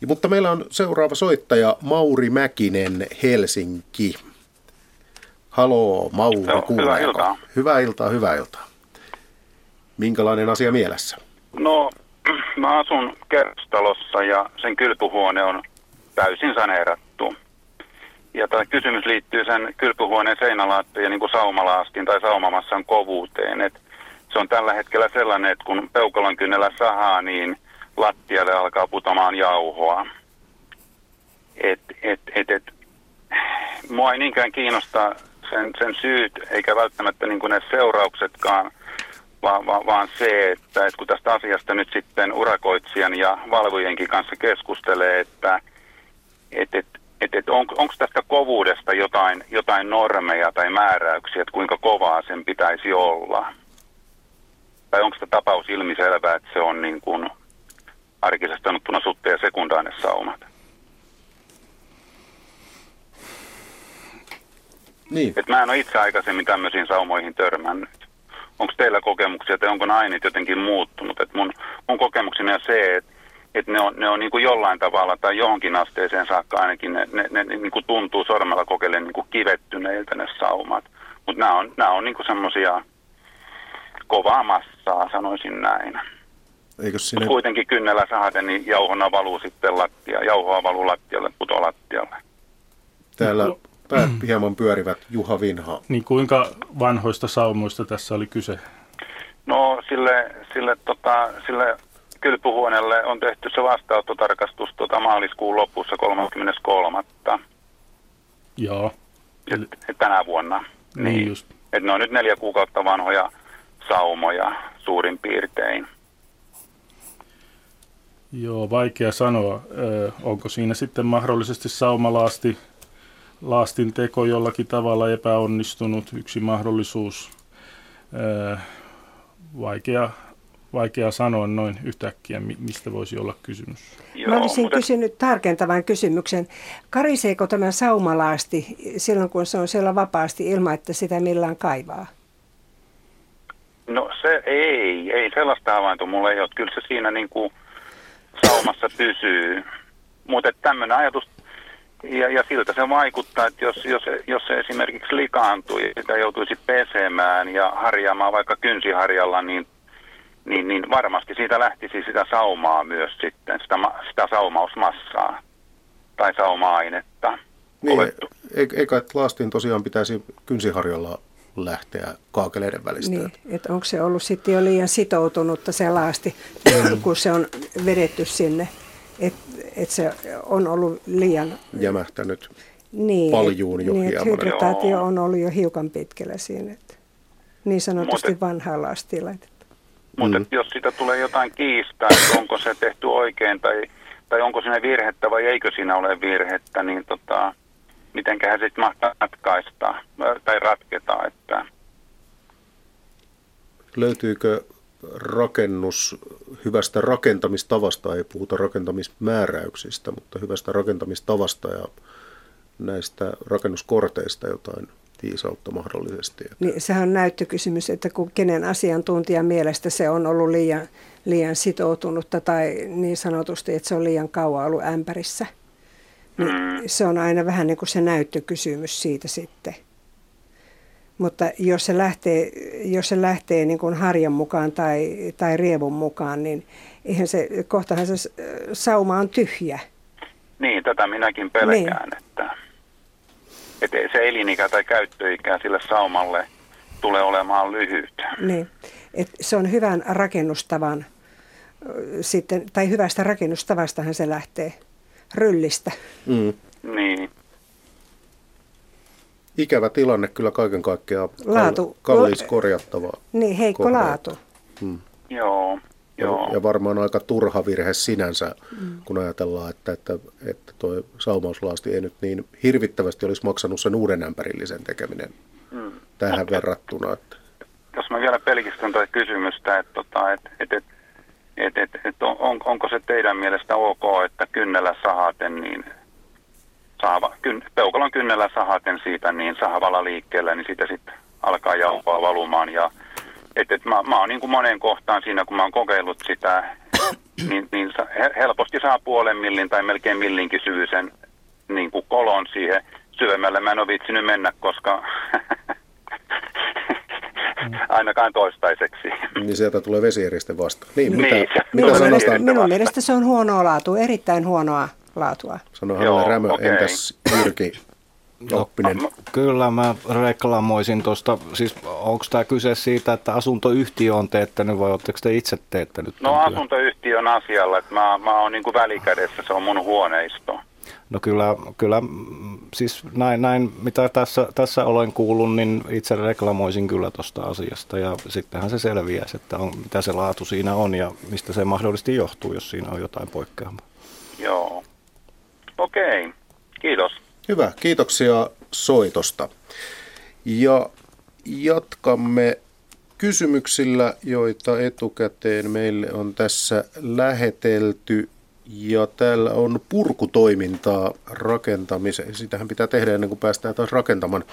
Ja, mutta meillä on seuraava soittaja Mauri Mäkinen Helsinki. Haloo Mauri, Joo, hyvää iltaa. Hyvää iltaa, hyvää iltaa. Minkälainen asia mielessä? No, mä asun kerrostalossa ja sen kylpyhuone on täysin saneerattu. Ja tämä kysymys liittyy sen kylpyhuoneen seinälaattojen niin kuin saumalaastin tai saumamassan kovuuteen. Et se on tällä hetkellä sellainen, että kun peukalon kynnellä sahaa, niin lattialle alkaa putomaan jauhoa. Et, et, et, et, mua ei niinkään kiinnosta sen, sen syyt, eikä välttämättä niin ne seurauksetkaan, vaan, vaan, vaan se, että, että kun tästä asiasta nyt sitten urakoitsijan ja valvojenkin kanssa keskustelee, että et, et, et, et on, onko tästä kovuudesta jotain, jotain normeja tai määräyksiä, että kuinka kovaa sen pitäisi olla? Tai onko tämä tapaus ilmiselvää, että se on niin kuin arkisesti sanottuna sutte- ja sekundaanesaumat? Niin. Et mä en ole itse aikaisemmin tämmöisiin saumoihin törmännyt. Onko teillä kokemuksia tai onko ainit jotenkin muuttunut? Et mun, mun kokemukseni on se, että että ne on, ne on niin kuin jollain tavalla tai johonkin asteeseen saakka ainakin ne, ne, ne niin kuin tuntuu sormella kokeilleen niin kuin kivettyneiltä ne saumat. Mutta nämä on, nämä on niin semmoisia kovaa massaa, sanoisin näin. Eikö sinne... Mutta kuitenkin kynnellä saaden, niin jauhona valuu sitten lattia, jauhoa valuu lattialle, puto lattialle. Täällä päät *clears throat* hieman pyörivät Juha Vinha. Niin kuinka vanhoista saumoista tässä oli kyse? No sille, sille, tota, sille kylpyhuoneelle on tehty se vastaanottotarkastus tuota maaliskuun lopussa 33. Joo. Et, et tänä vuonna. Niin, niin just. Et ne on nyt neljä kuukautta vanhoja saumoja suurin piirtein. Joo, vaikea sanoa. Ö, onko siinä sitten mahdollisesti saumalaasti laastin teko jollakin tavalla epäonnistunut? Yksi mahdollisuus. Ö, vaikea vaikea sanoa noin yhtäkkiä, mistä voisi olla kysymys. Joo, Mä olisin mutta... kysynyt tarkentavan kysymyksen. Kariseeko tämä saumalaasti silloin, kun se on siellä vapaasti ilman, että sitä millään kaivaa? No se ei, ei sellaista havaintoa mulla ei ole. Kyllä se siinä niin kuin saumassa pysyy. Mutta tämmöinen ajatus, ja, ja siltä se vaikuttaa, että jos, jos, jos se esimerkiksi likaantui ja joutuisi pesemään ja harjaamaan vaikka kynsiharjalla, niin niin, niin varmasti siitä lähtisi sitä saumaa myös sitten, sitä, sitä saumausmassaa tai sauma-ainetta. Niin, eikä laastiin tosiaan pitäisi kynsiharjalla lähteä kaakeleiden välistä. Niin, että onko se ollut sitten jo liian sitoutunutta se laasti, kun se on vedetty sinne, että et se on ollut liian... Jämähtänyt niin, paljuun jo niin, hieman. Hydrataatio on ollut jo hiukan pitkällä siinä, että niin sanotusti Mut, vanhaa lastia mutta mm. jos siitä tulee jotain kiistaa, että onko se tehty oikein tai, tai onko siinä virhettä vai eikö siinä ole virhettä, niin tota, mitenköhän sitten mahtaa ratkaista tai ratketa. Että... Löytyykö rakennus hyvästä rakentamistavasta, ei puhuta rakentamismääräyksistä, mutta hyvästä rakentamistavasta ja näistä rakennuskorteista jotain viisautta mahdollisesti. Niin, sehän on näyttökysymys, että kun kenen asiantuntijan mielestä se on ollut liian, liian sitoutunutta tai niin sanotusti, että se on liian kauan ollut ämpärissä. Niin. Se on aina vähän niin kuin se näyttökysymys siitä sitten. Mutta jos se lähtee, jos se lähtee niin kuin harjan mukaan tai, tai rievun mukaan, niin eihän se, kohtahan se sauma on tyhjä. Niin, tätä minäkin pelkään, niin. että, että se elinikä tai käyttöikä sille saumalle tulee olemaan lyhyt. Niin, Et se on hyvän rakennustavan sitten, tai hyvästä rakennustavastahan se lähtee ryllistä. Mm. Niin. Ikävä tilanne kyllä kaiken kaikkiaan. Laatu. Kallis korjattavaa. Niin, heikko kohdalla. laatu. Hmm. Joo. Joo. Ja varmaan aika turha virhe sinänsä, mm. kun ajatellaan, että, että, että tuo saumauslaasti ei nyt niin hirvittävästi olisi maksanut sen uuden ämpärillisen tekeminen mm. tähän Mutta, verrattuna. Että. Jos mä vielä pelkistän tuota kysymystä, että, tota, että, että, että, että, että, että on, onko se teidän mielestä ok, että kynnellä sahaten niin sahava, kyn, peukalon kynnellä sahaten siitä niin sahavalla liikkeellä, niin siitä sitten alkaa jauhaa valumaan. Ja, et, et mä, mä oon niin kuin moneen kohtaan siinä, kun mä oon kokeillut sitä, *coughs* niin, niin helposti saa puolen millin tai melkein millinkin syvyisen niin kuin kolon siihen syvemmälle. Mä en ole vitsinyt mennä, koska *laughs* ainakaan toistaiseksi. Niin sieltä tulee vesieriste vasta. Niin, mitä, niin, mitä minun, mielestä, minun mielestä se on huonoa laatua, erittäin huonoa laatua. Sano hänelle Rämö, okay. entäs Jyrki? Oppinen. No, kyllä mä reklamoisin tuosta, siis onko tämä kyse siitä, että asuntoyhtiö on teettänyt vai oletteko te itse teettänyt? No asuntoyhtiön asialla, että mä, mä oon niin kuin välikädessä, se on mun huoneisto. No kyllä, kyllä siis näin, näin mitä tässä, tässä olen kuullut, niin itse reklamoisin kyllä tuosta asiasta ja sittenhän se selviäisi, että on, mitä se laatu siinä on ja mistä se mahdollisesti johtuu, jos siinä on jotain poikkeamaa. Joo. Okei, kiitos. Hyvä, kiitoksia soitosta. Ja jatkamme kysymyksillä, joita etukäteen meille on tässä lähetelty. Ja täällä on purkutoimintaa rakentamiseen. Sitähän pitää tehdä ennen kuin päästään taas rakentamaan.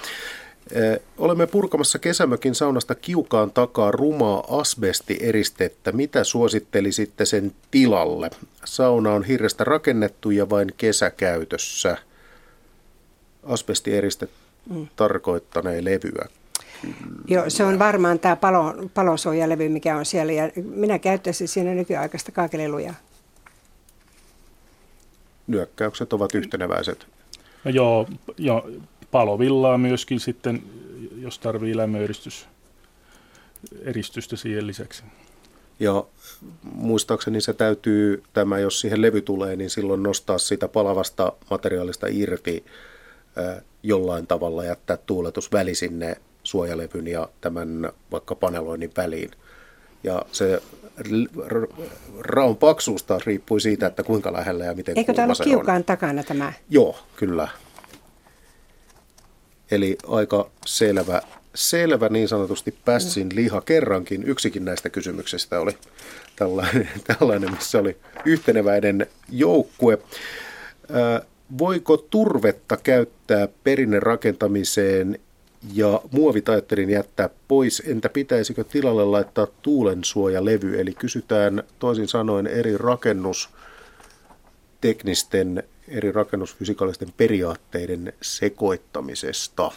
Olemme purkamassa kesämökin saunasta kiukaan takaa rumaa asbestieristettä. Mitä suosittelisitte sen tilalle? Sauna on hirrestä rakennettu ja vain kesäkäytössä. Asbestieriste mm. tarkoittanee levyä. Joo, se on varmaan tämä palo, palosuojalevy, mikä on siellä. Ja minä käyttäisin siinä nykyaikaista kaakeliluja. Nyökkäykset ovat yhteneväiset. No joo, jo, palovillaa myöskin sitten, jos tarvii lämmöeristys, eristystä siihen lisäksi. Ja muistaakseni se täytyy, tämä jos siihen levy tulee, niin silloin nostaa sitä palavasta materiaalista irti äh, jollain tavalla, jättää tuuletusväli sinne suojalevyn ja tämän vaikka paneloinnin väliin. Ja se raun paksuus taas riippui siitä, että kuinka lähellä ja miten Eikö tämä kiukaan takana tämä? Joo, kyllä. Eli aika selvä, selvä niin sanotusti pässin liha kerrankin. Yksikin näistä kysymyksistä oli tällainen, *laughs* tällainen missä oli yhteneväinen joukkue. voiko turvetta käyttää perinnerakentamiseen ja muovitaittelin jättää pois. Entä pitäisikö tilalle laittaa tuulensuojalevy? Eli kysytään toisin sanoen eri rakennusteknisten eri rakennusfysikaalisten periaatteiden sekoittamisesta.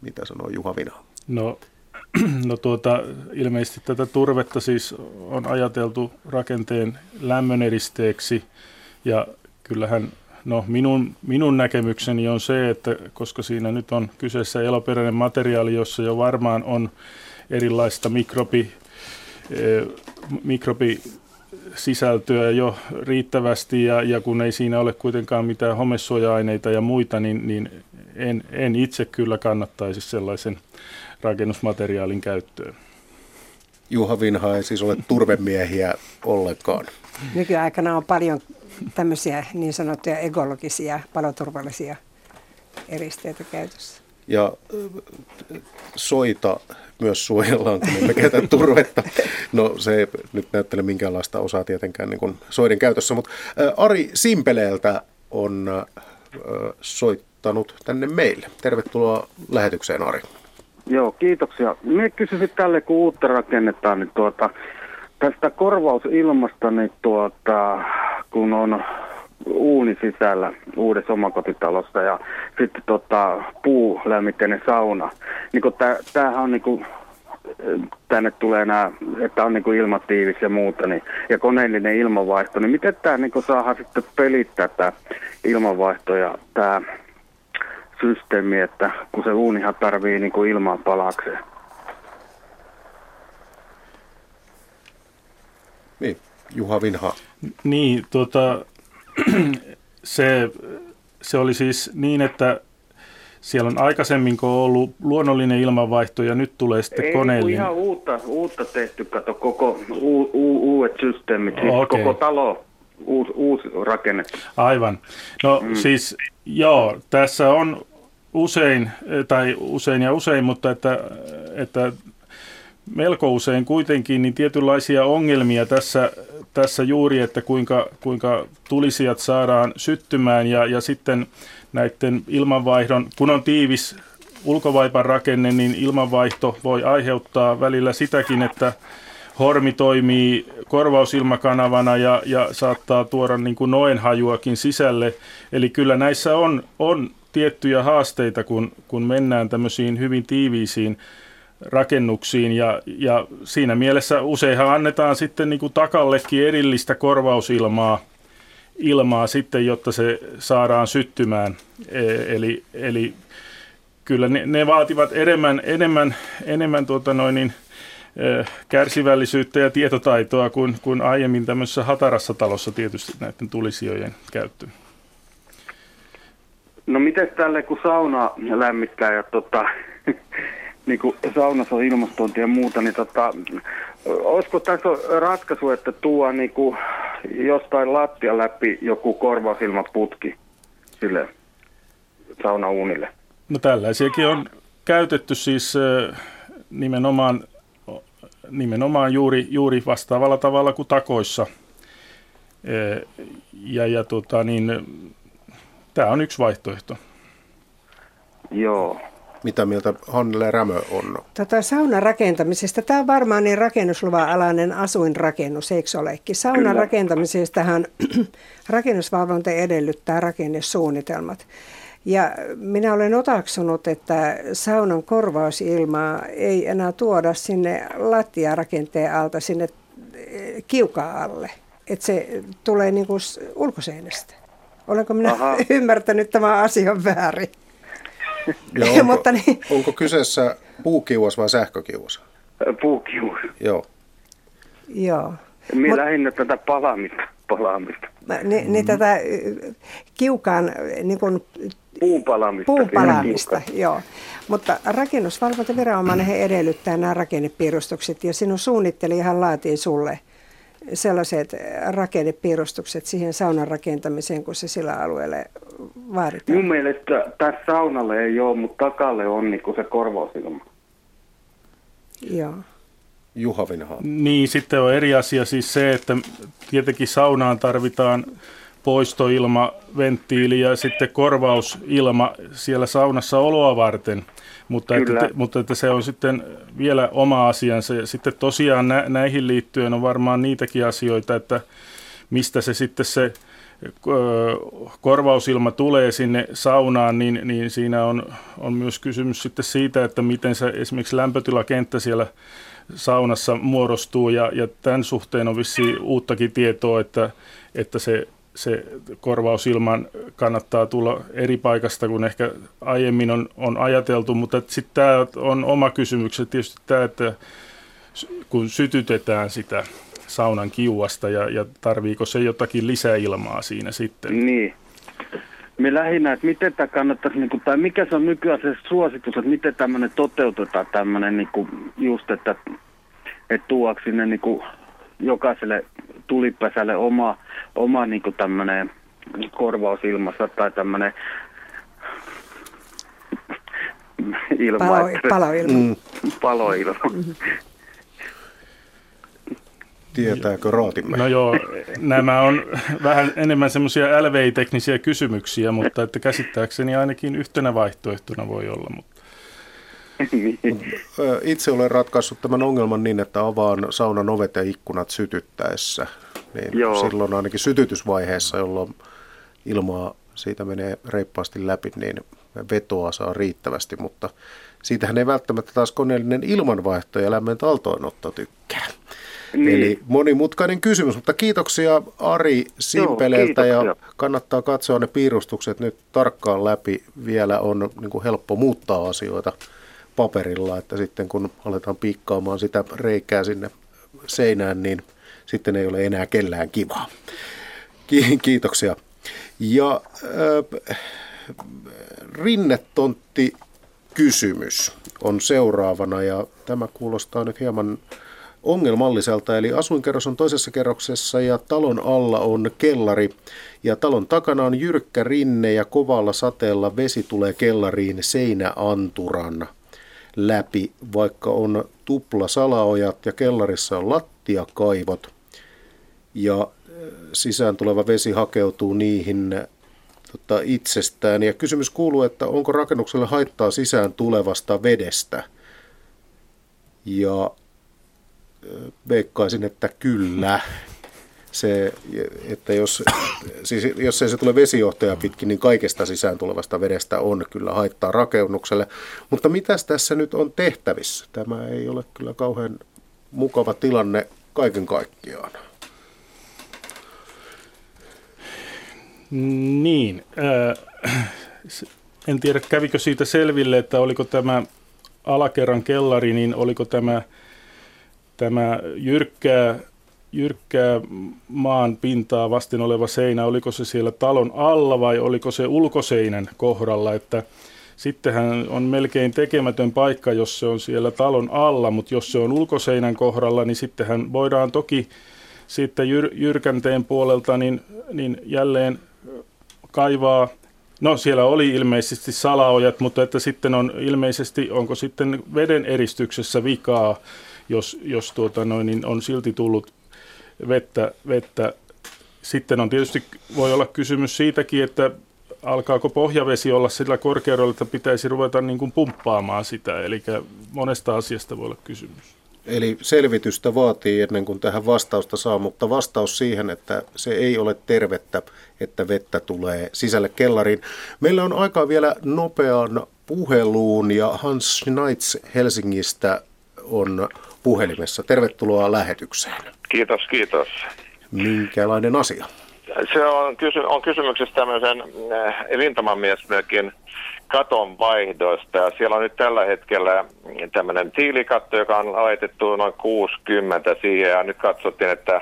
Mitä sanoo Juha Vina? No, *clears throat* no tuota, ilmeisesti tätä turvetta siis on ajateltu rakenteen lämmöneristeeksi ja kyllähän no minun, minun näkemykseni on se, että koska siinä nyt on kyseessä eloperäinen materiaali, jossa jo varmaan on erilaista mikrobi, eh, mikrobi sisältöä jo riittävästi ja, ja kun ei siinä ole kuitenkaan mitään homesuoja-aineita ja muita, niin, niin en, en itse kyllä kannattaisi sellaisen rakennusmateriaalin käyttöön. Juha Vinha ei siis ole turvemiehiä ollenkaan. Nykyaikana on paljon tämmöisiä niin sanottuja ekologisia, paloturvallisia eristeitä käytössä. Ja soita myös suojellaan, kun emme käytä *laughs* turvetta. No se ei nyt näyttele minkäänlaista osaa tietenkään niin kuin soiden käytössä, mutta Ari Simpeleeltä on soittanut tänne meille. Tervetuloa lähetykseen Ari. Joo, kiitoksia. Minä kysyisin tälle, kun uutta rakennetaan, niin tuota, tästä korvausilmasta, niin tuota, kun on uuni sisällä uudessa omakotitalossa ja sitten tota, puulämmitteinen sauna. Niin tää, tämähän on niinku, tänne tulee nämä, että on niinku ilmatiivis ja muuta, niin, ja koneellinen ilmanvaihto, niin miten tämä niinku saadaan sitten pelittää tämä ilmanvaihto ja tämä systeemi, että kun se uunihan tarvii niinku ilmaa palakseen. Niin, Juha Vinha. Niin, tuota, *clears throat* se, se oli siis niin, että siellä on aikaisemmin ollut luonnollinen ilmanvaihto ja nyt tulee sitten Ei, koneellinen. ihan uutta, uutta tehty, kato, koko u, u, uudet systeemit, siis Okei. koko talo, uusi, uusi rakennettu. Aivan. No mm. siis joo, tässä on usein, tai usein ja usein, mutta että, että melko usein kuitenkin niin tietynlaisia ongelmia tässä, tässä juuri, että kuinka, kuinka tulisijat saadaan syttymään ja, ja sitten näiden ilmanvaihdon, kun on tiivis ulkovaipan rakenne, niin ilmanvaihto voi aiheuttaa välillä sitäkin, että hormi toimii korvausilmakanavana ja, ja saattaa tuoda niin kuin noenhajuakin sisälle. Eli kyllä näissä on, on tiettyjä haasteita, kun, kun mennään tämmöisiin hyvin tiiviisiin rakennuksiin ja, ja siinä mielessä useinhan annetaan sitten niin kuin takallekin erillistä korvausilmaa ilmaa sitten, jotta se saadaan syttymään. E- Eli, eli kyllä ne, ne vaativat enemmän, enemmän, enemmän tuota noin niin, eh, kärsivällisyyttä ja tietotaitoa kuin, kuin aiemmin tämmöisessä hatarassa talossa tietysti näiden tulisijojen käyttö. No miten tälle, kun sauna lämmittää ja tota, niin kuin saunassa on ilmastointia ja muuta, niin tota, olisiko tässä ratkaisu, että tuo niin kuin jostain lattia läpi joku korvausilmaputki sille saunauunille? No tällaisiakin on käytetty siis nimenomaan, nimenomaan juuri, juuri vastaavalla tavalla kuin takoissa. Ja, ja tota, niin, tämä on yksi vaihtoehto. Joo. Mitä mieltä Hannele Rämö on? Tota, saunan rakentamisesta. Tämä on varmaan niin rakennusluvan alainen asuinrakennus, eikö olekin? Saunan Kyllä. rakentamisestahan *clears throat* rakennusvalvonta edellyttää rakennesuunnitelmat. Ja minä olen otaksunut, että saunan korvausilmaa ei enää tuoda sinne lattiarakenteen alta, sinne eh, kiukaan alle. Että se tulee niin kuin ulkoseinästä. Olenko minä Aha. *laughs* ymmärtänyt tämän asian väärin? Ja *laughs* onko, Mutta niin- onko kyseessä puukiuas vai sähkökiuas? Puukiuas. Joo. Joo. Minä lähinnä tätä palaamista. palaamista. Mä- Niin, niin tätä ö, kiukaan niin kuin Puun palaamista. puun palaamista, kiukaan. joo. Mutta rakennusvalvontaviranomainen he edellyttää nämä rakennepiirustukset ja sinun suunnittelijahan laatii sulle sellaiset rakennepiirustukset siihen saunan rakentamiseen, kun se sillä alueella vaaditaan. Mun mielestä tässä saunalle ei ole, mutta takalle on niin se korvausilma. Joo. Juha Vinha. Niin, sitten on eri asia siis se, että tietenkin saunaan tarvitaan poistoilma, venttiili ja sitten korvausilma siellä saunassa oloa varten. Mutta että, Kyllä. mutta että se on sitten vielä oma asiansa. Ja sitten tosiaan nä, näihin liittyen on varmaan niitäkin asioita, että mistä se sitten se korvausilma tulee sinne saunaan, niin, niin siinä on, on myös kysymys sitten siitä, että miten se esimerkiksi lämpötilakenttä siellä saunassa muodostuu ja, ja tämän suhteen on vissiin uuttakin tietoa, että, että se, se korvausilman kannattaa tulla eri paikasta kuin ehkä aiemmin on, on ajateltu, mutta sitten tämä on oma kysymys, tietysti tämä, että kun sytytetään sitä saunan kiuasta ja, ja tarviiko se jotakin lisäilmaa siinä sitten. Niin. Me lähinnä, että miten tämä kannattaisi, niin kuin, tai mikä se on nykyään se suositus, että miten tämmöinen toteutetaan tämmöinen niin kuin, just, että, että tuoksi sinne niin kuin, jokaiselle tulipesälle oma, oma niin kuin tämmöinen korvausilmassa tai tämmöinen ilma. Palo- paloilma. Mm. Paloilma. Tietääkö Raatimme? No joo, nämä on vähän enemmän semmoisia LVI-teknisiä kysymyksiä, mutta että käsittääkseni ainakin yhtenä vaihtoehtona voi olla. Mutta. Itse olen ratkaissut tämän ongelman niin, että avaan saunan ovet ja ikkunat sytyttäessä. Niin Joo. silloin ainakin sytytysvaiheessa, jolloin ilmaa siitä menee reippaasti läpi, niin vetoa saa riittävästi, mutta siitähän ei välttämättä taas koneellinen ilmanvaihto ja lämmön taltoinotto tykkää. Niin. Eli monimutkainen kysymys, mutta kiitoksia Ari Simpeleltä Joo, ja kannattaa katsoa ne piirustukset nyt tarkkaan läpi. Vielä on niin kuin helppo muuttaa asioita paperilla, että sitten kun aletaan piikkaamaan sitä reikää sinne seinään, niin sitten ei ole enää kellään kivaa. Kiitoksia. Ja äh, rinnetontti kysymys on seuraavana ja tämä kuulostaa nyt hieman ongelmalliselta. Eli asuinkerros on toisessa kerroksessa ja talon alla on kellari ja talon takana on jyrkkä rinne ja kovalla sateella vesi tulee kellariin seinäanturan läpi, vaikka on tupla salaojat ja kellarissa on lattiakaivot ja sisään tuleva vesi hakeutuu niihin tota, itsestään. Ja kysymys kuuluu, että onko rakennukselle haittaa sisään tulevasta vedestä? Ja veikkaisin, että kyllä. *laughs* Se, että jos, siis jos ei se tule vesijohtaja pitkin, niin kaikesta sisään tulevasta vedestä on kyllä haittaa rakennukselle. Mutta mitäs tässä nyt on tehtävissä? Tämä ei ole kyllä kauhean mukava tilanne kaiken kaikkiaan. Niin, äh, en tiedä kävikö siitä selville, että oliko tämä alakerran kellari, niin oliko tämä, tämä jyrkkää, jyrkkää maan pintaa vasten oleva seinä, oliko se siellä talon alla vai oliko se ulkoseinän kohdalla, että sittenhän on melkein tekemätön paikka, jos se on siellä talon alla, mutta jos se on ulkoseinän kohdalla, niin sittenhän voidaan toki sitten jyr, jyrkänteen puolelta niin, niin jälleen kaivaa, no siellä oli ilmeisesti salaojat, mutta että sitten on ilmeisesti, onko sitten veden eristyksessä vikaa, jos, jos tuota noin, niin on silti tullut vettä, vettä. Sitten on tietysti, voi olla kysymys siitäkin, että alkaako pohjavesi olla sillä korkeudella, että pitäisi ruveta niin kuin pumppaamaan sitä. Eli monesta asiasta voi olla kysymys. Eli selvitystä vaatii ennen kuin tähän vastausta saa, mutta vastaus siihen, että se ei ole tervettä, että vettä tulee sisälle kellariin. Meillä on aikaa vielä nopeaan puheluun ja Hans Schneitz Helsingistä on puhelimessa. Tervetuloa lähetykseen. Kiitos, kiitos. Minkälainen asia? Se on, kysy- on kysymyksessä tämmöisen äh, rintamamiesmökin katon vaihdoista. Ja siellä on nyt tällä hetkellä tämmöinen tiilikatto, joka on laitettu noin 60 siihen ja nyt katsottiin, että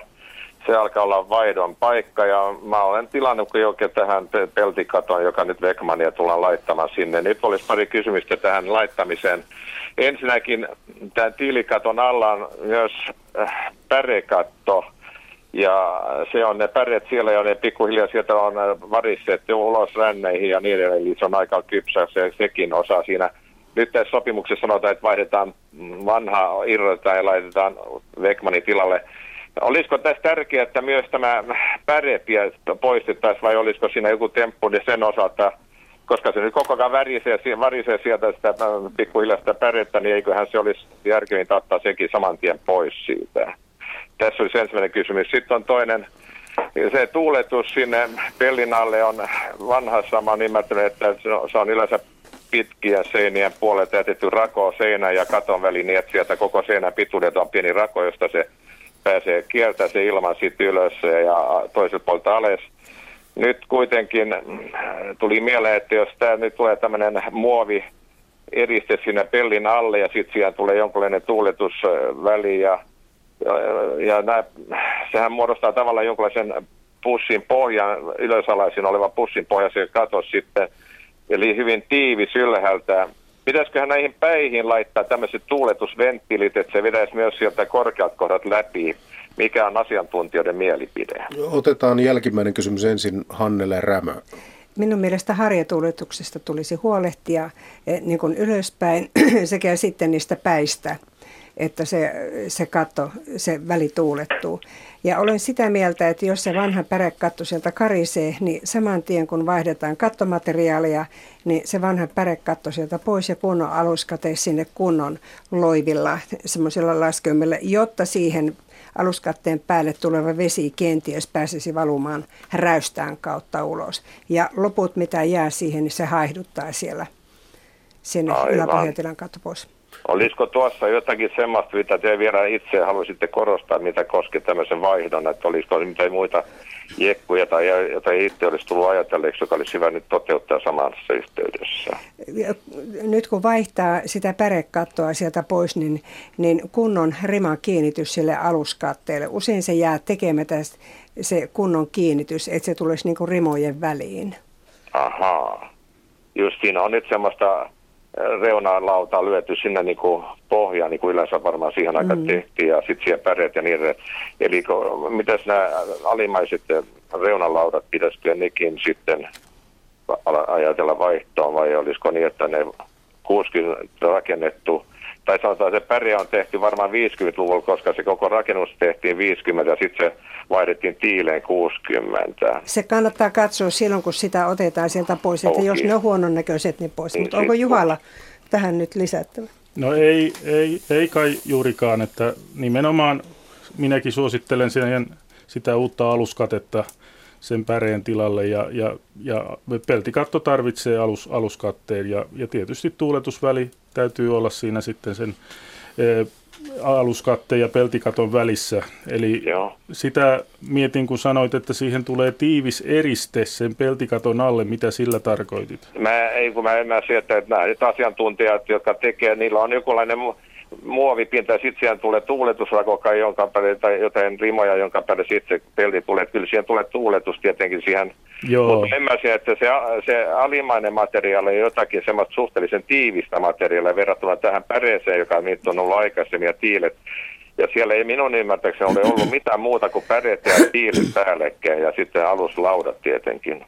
se alkaa olla vaihdon paikka ja mä olen tilannut jo tähän peltikaton, joka nyt Vekmania tullaan laittamaan sinne. Nyt olisi pari kysymystä tähän laittamiseen. Ensinnäkin tämän tiilikaton alla on myös äh, pärekatto ja se on ne päreet siellä ja ne pikkuhiljaa sieltä on varisseet ulos ränneihin ja niin edelleen. Eli se on aika kypsä se, sekin osa siinä. Nyt tässä sopimuksessa sanotaan, että vaihdetaan vanha irrotetaan ja laitetaan Vekmanin tilalle. Olisiko tässä tärkeää, että myös tämä pärepiä poistettaisiin vai olisiko siinä joku temppu niin sen osalta, koska se nyt koko ajan värisee, värisee sieltä sitä pikkuhiljaa sitä pärettä, niin eiköhän se olisi järkevintä ottaa sekin saman tien pois siitä. Tässä olisi ensimmäinen kysymys. Sitten on toinen, se tuuletus sinne pellin alle on vanhassa, mä oon ymmärtänyt, että se on yleensä pitkiä seinien puolet jätetty rako seinä ja katon väliin niin, että sieltä koko seinän pituudet on pieni rako, josta se pääsee kiertää se ilman sitten ylös ja toiselta puolelta alas. Nyt kuitenkin tuli mieleen, että jos tämä nyt tulee tämmöinen muovi eriste sinne pellin alle ja sitten siellä tulee jonkinlainen tuuletusväli ja ja nämä, sehän muodostaa tavallaan jonkinlaisen pussin pohjan, ylösalaisin oleva pussin pohja se katos sitten, eli hyvin tiivis ylhäältä. Pitäisiköhän näihin päihin laittaa tämmöiset tuuletusventtiilit, että se vetäisi myös sieltä korkeat kohdat läpi? Mikä on asiantuntijoiden mielipide? Otetaan jälkimmäinen kysymys ensin Hannele Rämö. Minun mielestä harjatuuletuksesta tulisi huolehtia eh, niin kuin ylöspäin *clears throat* sekä sitten niistä päistä että se, se katto, se väli tuulettuu. Ja olen sitä mieltä, että jos se vanha pärekatto sieltä karisee, niin saman tien kun vaihdetaan kattomateriaalia, niin se vanha pärekatto sieltä pois ja kunnon aluskate sinne kunnon loivilla, semmoisilla laskeumilla, jotta siihen aluskatteen päälle tuleva vesi kenties pääsisi valumaan räystään kautta ulos. Ja loput, mitä jää siihen, niin se haihduttaa siellä sinne yläpohjatilan kautta pois. Olisiko tuossa jotakin semmoista, mitä te vielä itse haluaisitte korostaa, mitä koskee tämmöisen vaihdon, että olisiko mitään muita jekkuja tai jota itse olisi tullut ajatelleeksi, joka olisi hyvä nyt toteuttaa samassa yhteydessä? Nyt kun vaihtaa sitä pärekattoa sieltä pois, niin, niin kunnon riman kiinnitys sille aluskatteelle. Usein se jää tekemättä se kunnon kiinnitys, että se tulisi niin kuin rimojen väliin. Ahaa. Just siinä on nyt semmoista reunalautaa lyöty sinne niin kuin pohjaan, niin kuin yleensä varmaan siihen aikaan mm. tehtiin, ja sitten siellä päreet ja niin edelleen. Eli mitäs nämä alimaiset reunalaudat pitäisikö nekin sitten ajatella vaihtoon, vai olisiko niin, että ne 60 rakennettu tai sanotaan, että se pärjä on tehty varmaan 50-luvulla, koska se koko rakennus tehtiin 50 ja sitten se vaihdettiin tiileen 60. Se kannattaa katsoa silloin, kun sitä otetaan sieltä pois, että okay. jos ne on huonon näköiset, niin pois. Niin Mutta onko Juhalla tähän nyt lisättävä? No ei, ei, ei kai juurikaan, että nimenomaan minäkin suosittelen siihen, sitä uutta aluskatetta sen päreen tilalle ja, ja, ja peltikatto tarvitsee alus, aluskatteen ja, ja tietysti tuuletusväli täytyy olla siinä sitten sen e, aluskatteen ja peltikaton välissä. Eli Joo. sitä mietin, kun sanoit, että siihen tulee tiivis eriste sen peltikaton alle. Mitä sillä tarkoitit? Mä, ei, kun mä ymmärsin, että, että nämä asiantuntijat, jotka tekee, niillä on jokinlainen muovipinta ja sitten siihen tulee tuuletusrakoka, jonka päälle, tai jotain rimoja, jonka päälle sitten pelti tulee. Kyllä siihen tulee tuuletus tietenkin siihen. Joo. Mutta ymmärsin, että se, se alimainen materiaali on jotakin semmoista suhteellisen tiivistä materiaalia verrattuna tähän päreeseen, joka nyt on ollut aikaisemmin ja tiilet. Ja siellä ei minun ymmärtääkseni ole ollut *clears throat* mitään muuta kuin päreet ja tiilet päällekkäin ja sitten aluslaudat tietenkin.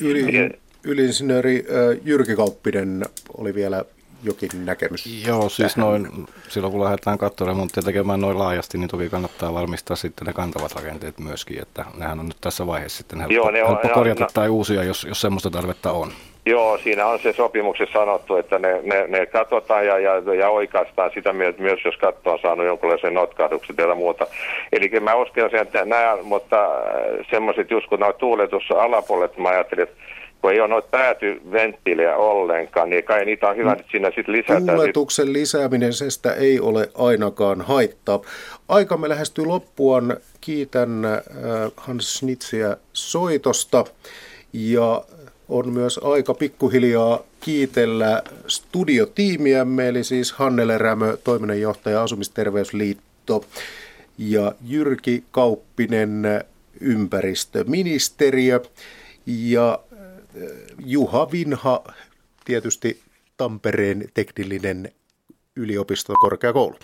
Ylin, ylinsinööri Jyrki Kauppinen oli vielä jokin näkemys? Joo, siis noin, silloin kun lähdetään kattoremonttia tekemään noin laajasti, niin toki kannattaa varmistaa sitten ne kantavat rakenteet myöskin, että nehän on nyt tässä vaiheessa sitten helppo, Joo, ne on, helppo korjata no, tai uusia, jos, jos semmoista tarvetta on. Joo, siinä on se sopimuksessa sanottu, että ne, ne, ne katsotaan ja, ja, ja oikaistaan sitä myös, jos katto on saanut jonkinlaisen notkahduksen ja muuta. Eli mä uskon sen, että nämä, mutta äh, semmoiset just kun noin tuuletus alapuolet, mä ajattelin, että kun ei ole noita päätyventtiilejä ollenkaan, niin kai niitä on hyvä mm. siinä sitten lisätä. Tuuletuksen lisääminen sestä ei ole ainakaan haittaa. Aikamme lähestyy loppuun. Kiitän äh, Hans Schnitsiä soitosta ja on myös aika pikkuhiljaa kiitellä studiotiimiämme, eli siis Hannele Rämö, toiminnanjohtaja Asumisterveysliitto ja Jyrki Kauppinen, ympäristöministeriö. Ja Juha Vinha, tietysti Tampereen teknillinen yliopisto korkeakoulu.